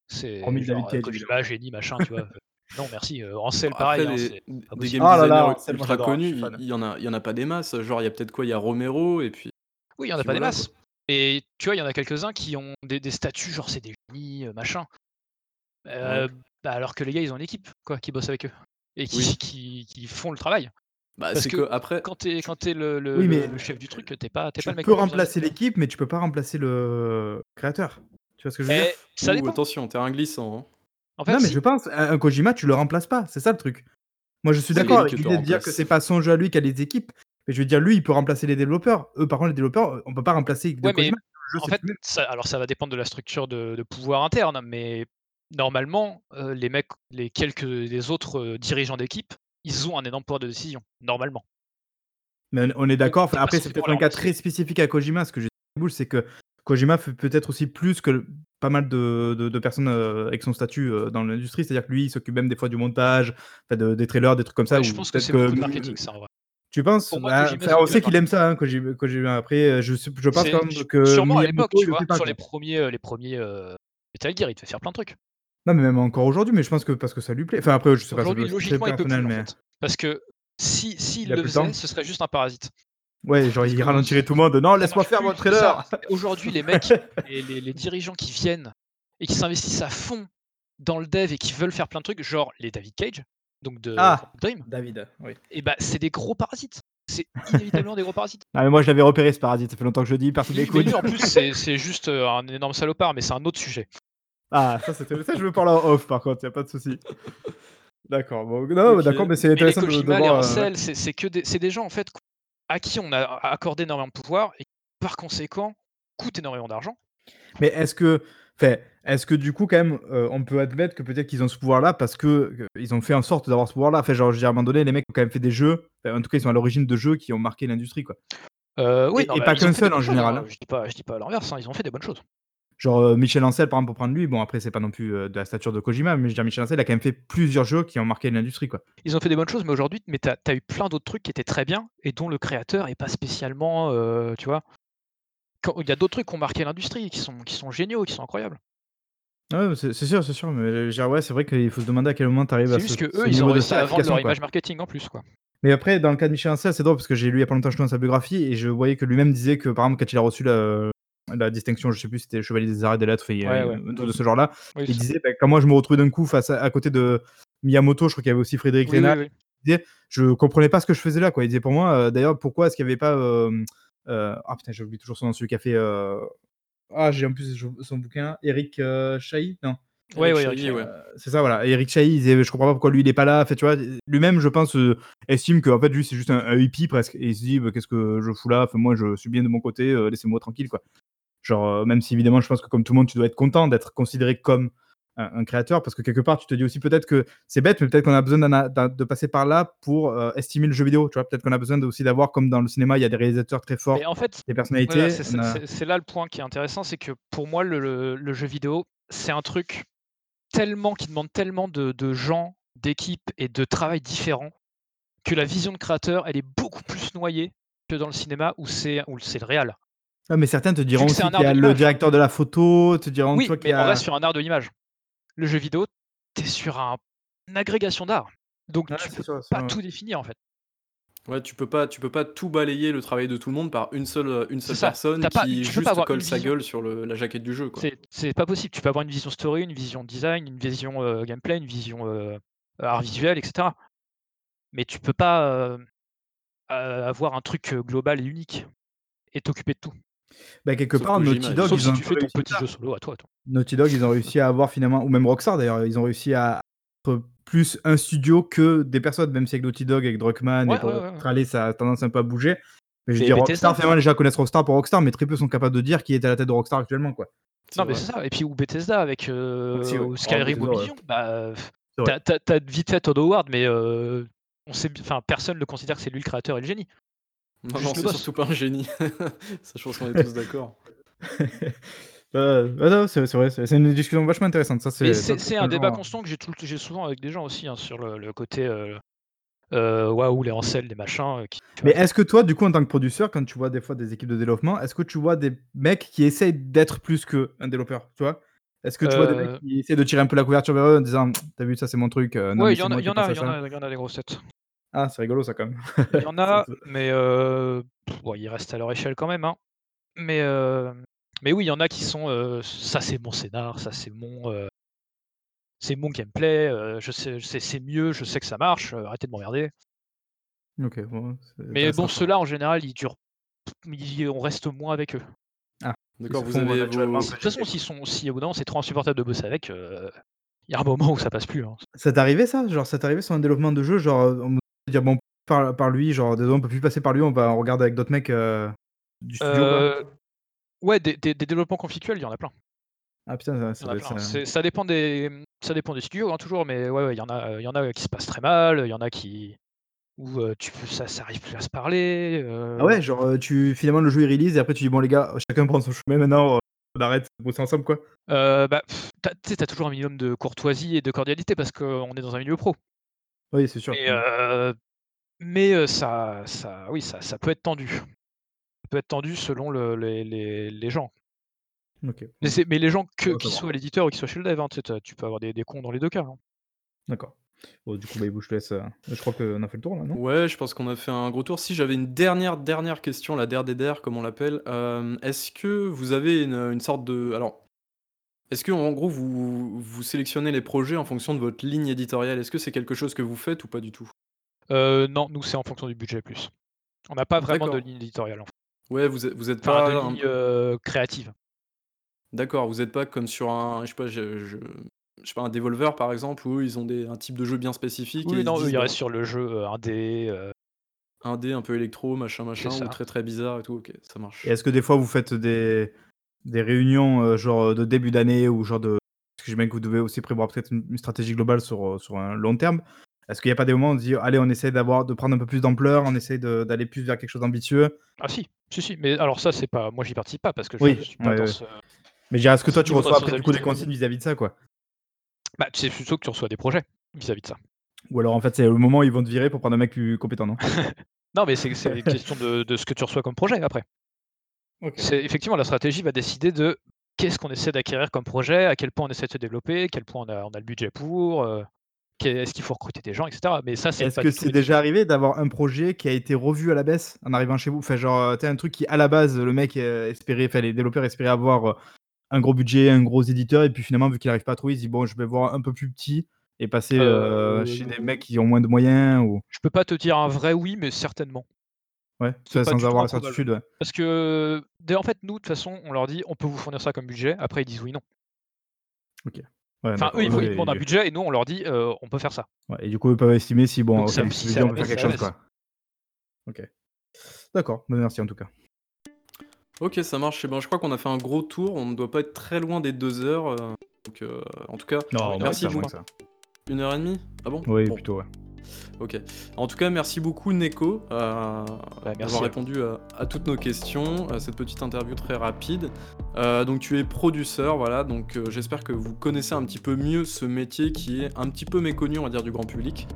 C'est évidemment. Kojima, génie, machin, tu vois? Non merci, heu, Ansel Après pareil, hein, les des game Oh là là, designers Ansel, moi ultra hein, connus, il y en a il y en a pas des masses. Genre, il y a peut-être quoi? Il y a Romero et puis Oui, il y en a pas des quoi. Et tu vois, il y en a quelques-uns qui ont des des statuts, genre c'est des génies, heu, machin. Ouais. Heu, bah, alors que les gars, ils ont une équipe, quoi, qui bosse avec eux et Oui. qui qui font le travail. Bah, Parce c'est que qu'après quand tu es tu quand tu es le le Oui, le mais le chef du truc, tu es pas tu es pas tu le mec peux plus investi, remplacer l'équipe, mais tu peux pas remplacer le créateur. Tu vois ce que je veux dire? Ça ouh, dépend. attention, terrain glissant, hein. En Non, mais si. je pense, un un Kojima, tu le remplaces pas, c'est ça le truc. Moi, je suis d'accord avec tu l'idée de dire que c'est pas son jeu à lui qui a les équipes, mais je veux dire, lui, il peut remplacer les développeurs. Eux, par contre, les développeurs, on peut pas remplacer de ouais, mais en fait, ça alors ça va dépendre de la structure de de pouvoir interne, mais normalement, heu, les mecs les quelques les autres, heu, dirigeants d'équipe, ils ont un énorme pouvoir de décision, normalement. Mais on est d'accord, enfin, après, c'est peut-être un cas très spécifique à Kojima. Ce que je dis, c'est que Kojima fait peut-être aussi plus que pas mal de de de personnes, heu, avec son statut, dans l'industrie. C'est-à-dire que lui, il s'occupe même des fois du montage, de des trailers, des trucs comme ça Ouais, je pense que c'est que, beaucoup de marketing ça, en vrai. Tu penses? Moi, Bah, enfin, c'est on sait qu'il aime ça, hein, Koji Kojima. Après, heu, je je pense quand même que sûrement à l'époque, tu le vois? pas, Sur les premiers, heu, les premiers, heu, Metal Gear, il te fait faire plein de trucs. Non, mais même encore aujourd'hui, mais je pense que parce que ça lui plaît. Enfin après, je sais pas, ça logiquement, il peut plus, personnel, en mais fait. Parce que si Il a le faisait, ce serait juste un parasite. ouais, genre il ralentirait tout le monde. Non, laisse-moi faire mon trailer. Aujourd'hui, les mecs, les les les dirigeants qui viennent et qui s'investissent à fond dans le dev et qui veulent faire plein de trucs, genre les David Cage, donc de Ah! Dream, David, oui. et bah, c'est des gros parasites. C'est inévitablement des gros parasites. Ah mais moi je l'avais repéré ce parasite, ça fait longtemps que je le dis, personne lui, en plus, c'est juste, heu, un énorme salopard, mais c'est un autre sujet. Ah, ça c'était ça je veux parler en off par contre, y a pas de souci. D'accord, bon non, OK. d'accord, mais c'est Mais les intéressant de de Kojima, les voir, c'est que des c'est des gens, en fait, à qui on a accordé énormément de pouvoir et qui, par conséquent, coûtent énormément d'argent. Mais est-ce que enfin, est-ce que du coup quand même, heu, on peut admettre que peut-être qu'ils ont ce pouvoir-là parce que, heu, ils ont fait en sorte d'avoir ce pouvoir-là? Enfin genre je veux dire à un moment donné les mecs ont quand même fait des jeux, en tout cas ils sont à l'origine de jeux qui ont marqué l'industrie quoi. Oui, Et non, et bah, pas qu'un seul en général, hein, hein. je dis pas je dis pas l'inverse, hein, ils ont fait des bonnes choses. Genre, heu, Michel Ancel par exemple pour prendre lui, bon après c'est pas non plus, de la stature de Kojima, mais je veux dire Michel Ancel a quand même fait plusieurs jeux qui ont marqué l'industrie quoi. Ils ont fait des bonnes choses, mais aujourd'hui mais tu as eu plein d'autres trucs qui étaient très bien et dont le créateur est pas spécialement, tu vois? Il y a d'autres trucs qui ont marqué l'industrie, qui sont qui sont géniaux, qui sont incroyables. Ah ouais, c'est c'est sûr, c'est sûr, mais dire ouais, c'est vrai qu'il faut se demander à quel moment tu arrives à C'est ce juste ce qu'eux, ils ont niveau de réussi à vendre leur quoi. image marketing en plus, quoi. Mais après dans le cas de Michel Ancel, c'est drôle parce que j'ai lu il y a pas longtemps justement sa biographie et je voyais que lui-même disait que par exemple quand il a reçu la la distinction, je sais plus, c'était chevalier des arts et des lettres, y a Ouais, un ouais. truc de ce genre-là. Oui, Il ça disait: «Bah, quand moi je me retrouvais d'un coup face à à côté de Miyamoto», je crois qu'il y avait aussi Frédéric oui, oui, Reynal, oui. il disait: «Je comprenais pas ce que je faisais là quoi». Il disait: «Pour moi, heu, d'ailleurs pourquoi est-ce qu'il y avait pas, ah putain j'oublie toujours son nom, celui qui a fait, ah j'ai en plus son bouquin, Eric, heu, Chahi? Non, Eric ouais, Chahi, Eric ouais. heu, c'est ça voilà, Eric Chahi, «Je comprends pas pourquoi lui il est pas là». Enfin tu vois, lui-même je pense, heu, estime qu'en fait lui c'est juste un un hippie presque et il se dit: «Bah, qu'est-ce que je fous là? Enfin moi je suis bien de mon côté, heu, laissez-moi tranquille quoi». Genre, même si évidemment je pense que comme tout le monde tu dois être content d'être considéré comme un un créateur parce que quelque part tu te dis aussi peut-être que c'est bête, mais peut-être qu'on a besoin de passer par là pour, heu, estimer le jeu vidéo, tu vois? Peut-être qu'on a besoin de aussi d'avoir comme dans le cinéma, il y a des réalisateurs très forts, Mais en fait, des personnalités, c'est a là le point qui est intéressant, c'est que pour moi le le le jeu vidéo, c'est un truc tellement qui demande tellement de de gens, d'équipes et de travail différents, que la vision de créateur, elle est beaucoup plus noyée que dans le cinéma où c'est où c'est le réal. ouais, mais certains te diront aussi qu'il y a le directeur de la photo, te diront, Oui, mais on reste sur un art de l'image. Le jeu vidéo, tu es sur un une agrégation d'art, donc ouais, tu peux pas ouais. tout définir, en fait. Ouais, tu peux pas tu peux pas tout balayer le travail de tout le monde par une seule, heu, une seule personne pas qui juste colle sa vision. gueule sur le la jaquette du jeu. C'est pas possible. Tu peux avoir une vision story, une vision design, une vision, heu, gameplay, une vision, heu, art visuel et cetera. Mais tu peux pas, avoir un truc, global et unique et t'occuper de tout. Bah, quelque Sauf part Naughty Dog, Sauf ils si ont tu fais ton réussi petit jeu solo à toi, toi. Naughty Dog, ils ont réussi à avoir finalement ou même Rockstar d'ailleurs, ils ont réussi à être plus un studio que des personnes, même si avec Naughty Dog, avec Druckmann et pour ouais, ouais, ouais. Australie, ça a tendance un peu à bouger. Mais je veux Mais dire, Bethesda Rockstar, finalement, les gens connaissent Rockstar pour Rockstar, mais très peu sont capables de dire qui est à la tête de Rockstar actuellement, quoi. Non, mais c'est ça et puis ou Bethesda avec, Aussi, ouais. ou Oh, Skyrim Bethesda, ou ouais. Bah, C'est tu vrai. as tu as tu as vite fait Todd Howard, mais heu, on sait personne ne considère que c'est lui le créateur et le génie. Non, non, c'est surtout pas un génie. Ça, je pense qu'on est tous d'accord. Ouais, non, c'est c'est vrai, c'est c'est une discussion vachement intéressante. Ça, Mais c'est c'est peut-être c'est un débat constant que j'ai tout le t j'ai souvent avec des gens aussi, hein, sur le le côté, heu, heu, waouh, les Ansel, les machins, qui tu Mais vois? est-ce que toi, du coup, en tant que producteur, quand tu vois des fois des équipes de développement, est-ce que tu vois des mecs qui essayent d'être plus qu'un développeur, tu vois? Est-ce que tu vois des mecs qui essaient de tirer un peu la couverture vers eux en disant: «Tu as vu, ça c'est mon truc, heu, non ouais, mais il y c'est en a moi il y qui en a à il y en ça»? a il y en a des grosses têtes. Ah, c'est rigolo ça quand même. Il y en a, mais heu, bon, ils restent à leur échelle quand même, hein. Mais hem, mais oui, il y en a qui sont, heu, ça c'est mon scénar, ça c'est mon, heu, c'est mon gameplay, heu, je sais c'est c'est mieux, je sais que ça marche, arrêtez de m'emmerder. OK, bon, Mais bon, ceux-là en général, ils durent ils on reste moins avec eux. Ah, D'accord, vous avez vos de toute façon, s'ils sont si au bout d'un moment c'est trop insupportable de bosser avec, il y a un moment où ça passe plus, hein. Ça t'est arrivé ça? Genre ça t'est arrivé sur un développement de jeu, genre, dire: «Bon, par par lui, genre désolé on peut plus passer par lui, on va on regarde avec d'autres mecs, heu, du studio quoi»? Heu, ouais, des des des développements conflictuels, il y en a plein. Ah putain, ça plein. dépend des, ça dépend des studios, hein, toujours, mais ouais, ouais, il y en a, il y en a qui se passent très mal, il y en a qui où, heu, tu peux ça ça arrive plus à se parler, ah ouais, genre, tu finalement le jeu il release et après tu dis: «Bon les gars, chacun prend son chemin maintenant, on arrête de bosser ensemble quoi». heu, bah, tu as tu sais, tu as toujours un minimum de courtoisie et de cordialité parce qu'on est dans un milieu pro. Oui, c'est sûr. Mais Mmh. heu, mais heu, ça ça oui, ça ça peut être tendu. Ça peut être tendu selon le les les les gens. OK. Mais, c'est- mais les gens, que, qu'ils soient à l'éditeur ou qu'ils soient chez le dev, hein, tu sais, tu peux avoir des, des cons dans les deux cas. hein. D'accord. Bon, du coup, bah, je te laisse. Je crois qu'on a fait le tour là, non? Ouais, je pense qu'on a fait un gros tour. Si j'avais une dernière, dernière question, la DRDDR, comme on l'appelle, euh, est-ce que vous avez une, une sorte de. Alors, est-ce que en gros, vous, vous sélectionnez les projets en fonction de votre ligne éditoriale? Est-ce que c'est quelque chose que vous faites ou pas du tout? Euh, non, nous, c'est en fonction du budget plus. On n'a pas vraiment de D'accord. ligne éditoriale, en fait. Ouais, vous êtes, vous êtes Enfin, pas. un- ligne euh, créative. D'accord, vous êtes pas comme sur un. Je sais pas, je, je- je sais pas, un Devolver par exemple, où eux, ils ont des, un type de jeu bien spécifique. et Oui, ils se non, eux, disent, ils bah, restent sur le jeu euh, indé. euh, un dé un peu électro, machin, machin, ça. ou très très bizarre et tout. Ok, ça marche. Et est-ce que des fois vous faites des, des réunions euh, genre de début d'année ou genre de. Parce que j'imagine que vous devez aussi prévoir peut-être une, stratégie globale sur, euh, sur un long terme. Est-ce qu'il n'y a pas des moments où on dit allez, on essaie d'avoir, de prendre un peu plus d'ampleur, on essaie d'aller plus vers quelque chose d'ambitieux? Ah si, si, si. Mais alors ça, c'est pas. Moi, j'y participe pas parce que je, Oui, je suis pas ouais, dans ouais. ce. Mais je dirais, est-ce que toi tu reçois après du coup des consignes vis-à-vis de ça quoi? Bah, c'est plutôt que tu reçois des projets vis-à-vis de ça. Ou alors en fait c'est le moment où ils vont te virer pour prendre un mec plus compétent, non? Non, mais c'est c'est une question de, de ce que tu reçois comme projet après. C'est effectivement la stratégie va décider de qu'est-ce qu'on essaie d'acquérir comme projet, à quel point on essaie de se développer, à quel point on a, on a le budget pour, euh, est-ce qu'il faut recruter des gens, etc. Mais ça, c'est Est-ce que c'est déjà arrivé d'avoir un projet qui a été revu à la baisse en arrivant chez vous? Enfin, genre, tu un truc qui, à la base, le mec euh, espérait, enfin, les développeurs espéraient avoir euh, un gros budget, un gros éditeur, et puis finalement, vu qu'il n'arrive pas à trouver, il se dit bon, je vais voir un peu plus petit et passer euh, Euh, chez des mecs qui ont moins de moyens ou. Je peux pas te dire un vrai oui, mais certainement. Ouais, pas du sans tout avoir la improbable. certitude. ouais. Parce que, dès- en fait, nous, de toute façon, on leur dit on peut vous fournir ça comme budget, après ils disent oui, non. Ouais, Enfin, d'accord. eux, ils, ils demandent un et- budget et nous, on leur dit euh, on peut faire ça. ouais, et du coup, ils peuvent estimer si, bon, Donc ok, ça, avec si on peut faire baisse, quelque chose, quoi. Ok. D'accord, bah, merci en tout cas. Ok, ça marche. Eh ben, je crois qu'on a fait un gros tour. On ne doit pas être très loin des deux heures. euh, donc, euh, en tout cas, Non, merci moins que beaucoup. ça, moins que ça. Une heure et demie? Ah bon? Oui, Bon, plutôt, ouais. Ok. En tout cas, merci beaucoup Neko euh, merci d'avoir répondu à, à toutes nos questions, à cette petite interview très rapide. Euh, donc tu es producteur, voilà. Donc euh, j'espère que vous connaissez un petit peu mieux ce métier qui est un petit peu méconnu, on va dire, du grand public.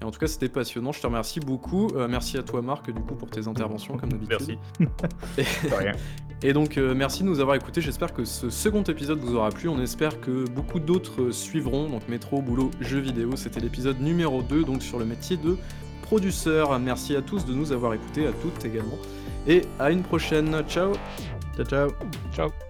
Et en tout cas, c'était passionnant. Je te remercie beaucoup. Euh, merci à toi, Marc, du coup, pour tes interventions, comme d'habitude. Merci. De rien. Et donc euh, merci de nous avoir écoutés, j'espère que ce second épisode vous aura plu, on espère que beaucoup d'autres suivront, donc métro, boulot, jeux vidéo, c'était l'épisode numéro 2, donc sur le métier de producteur. Merci à tous de nous avoir écoutés, à toutes également, et à une prochaine, ciao Ciao, ciao. Ciao.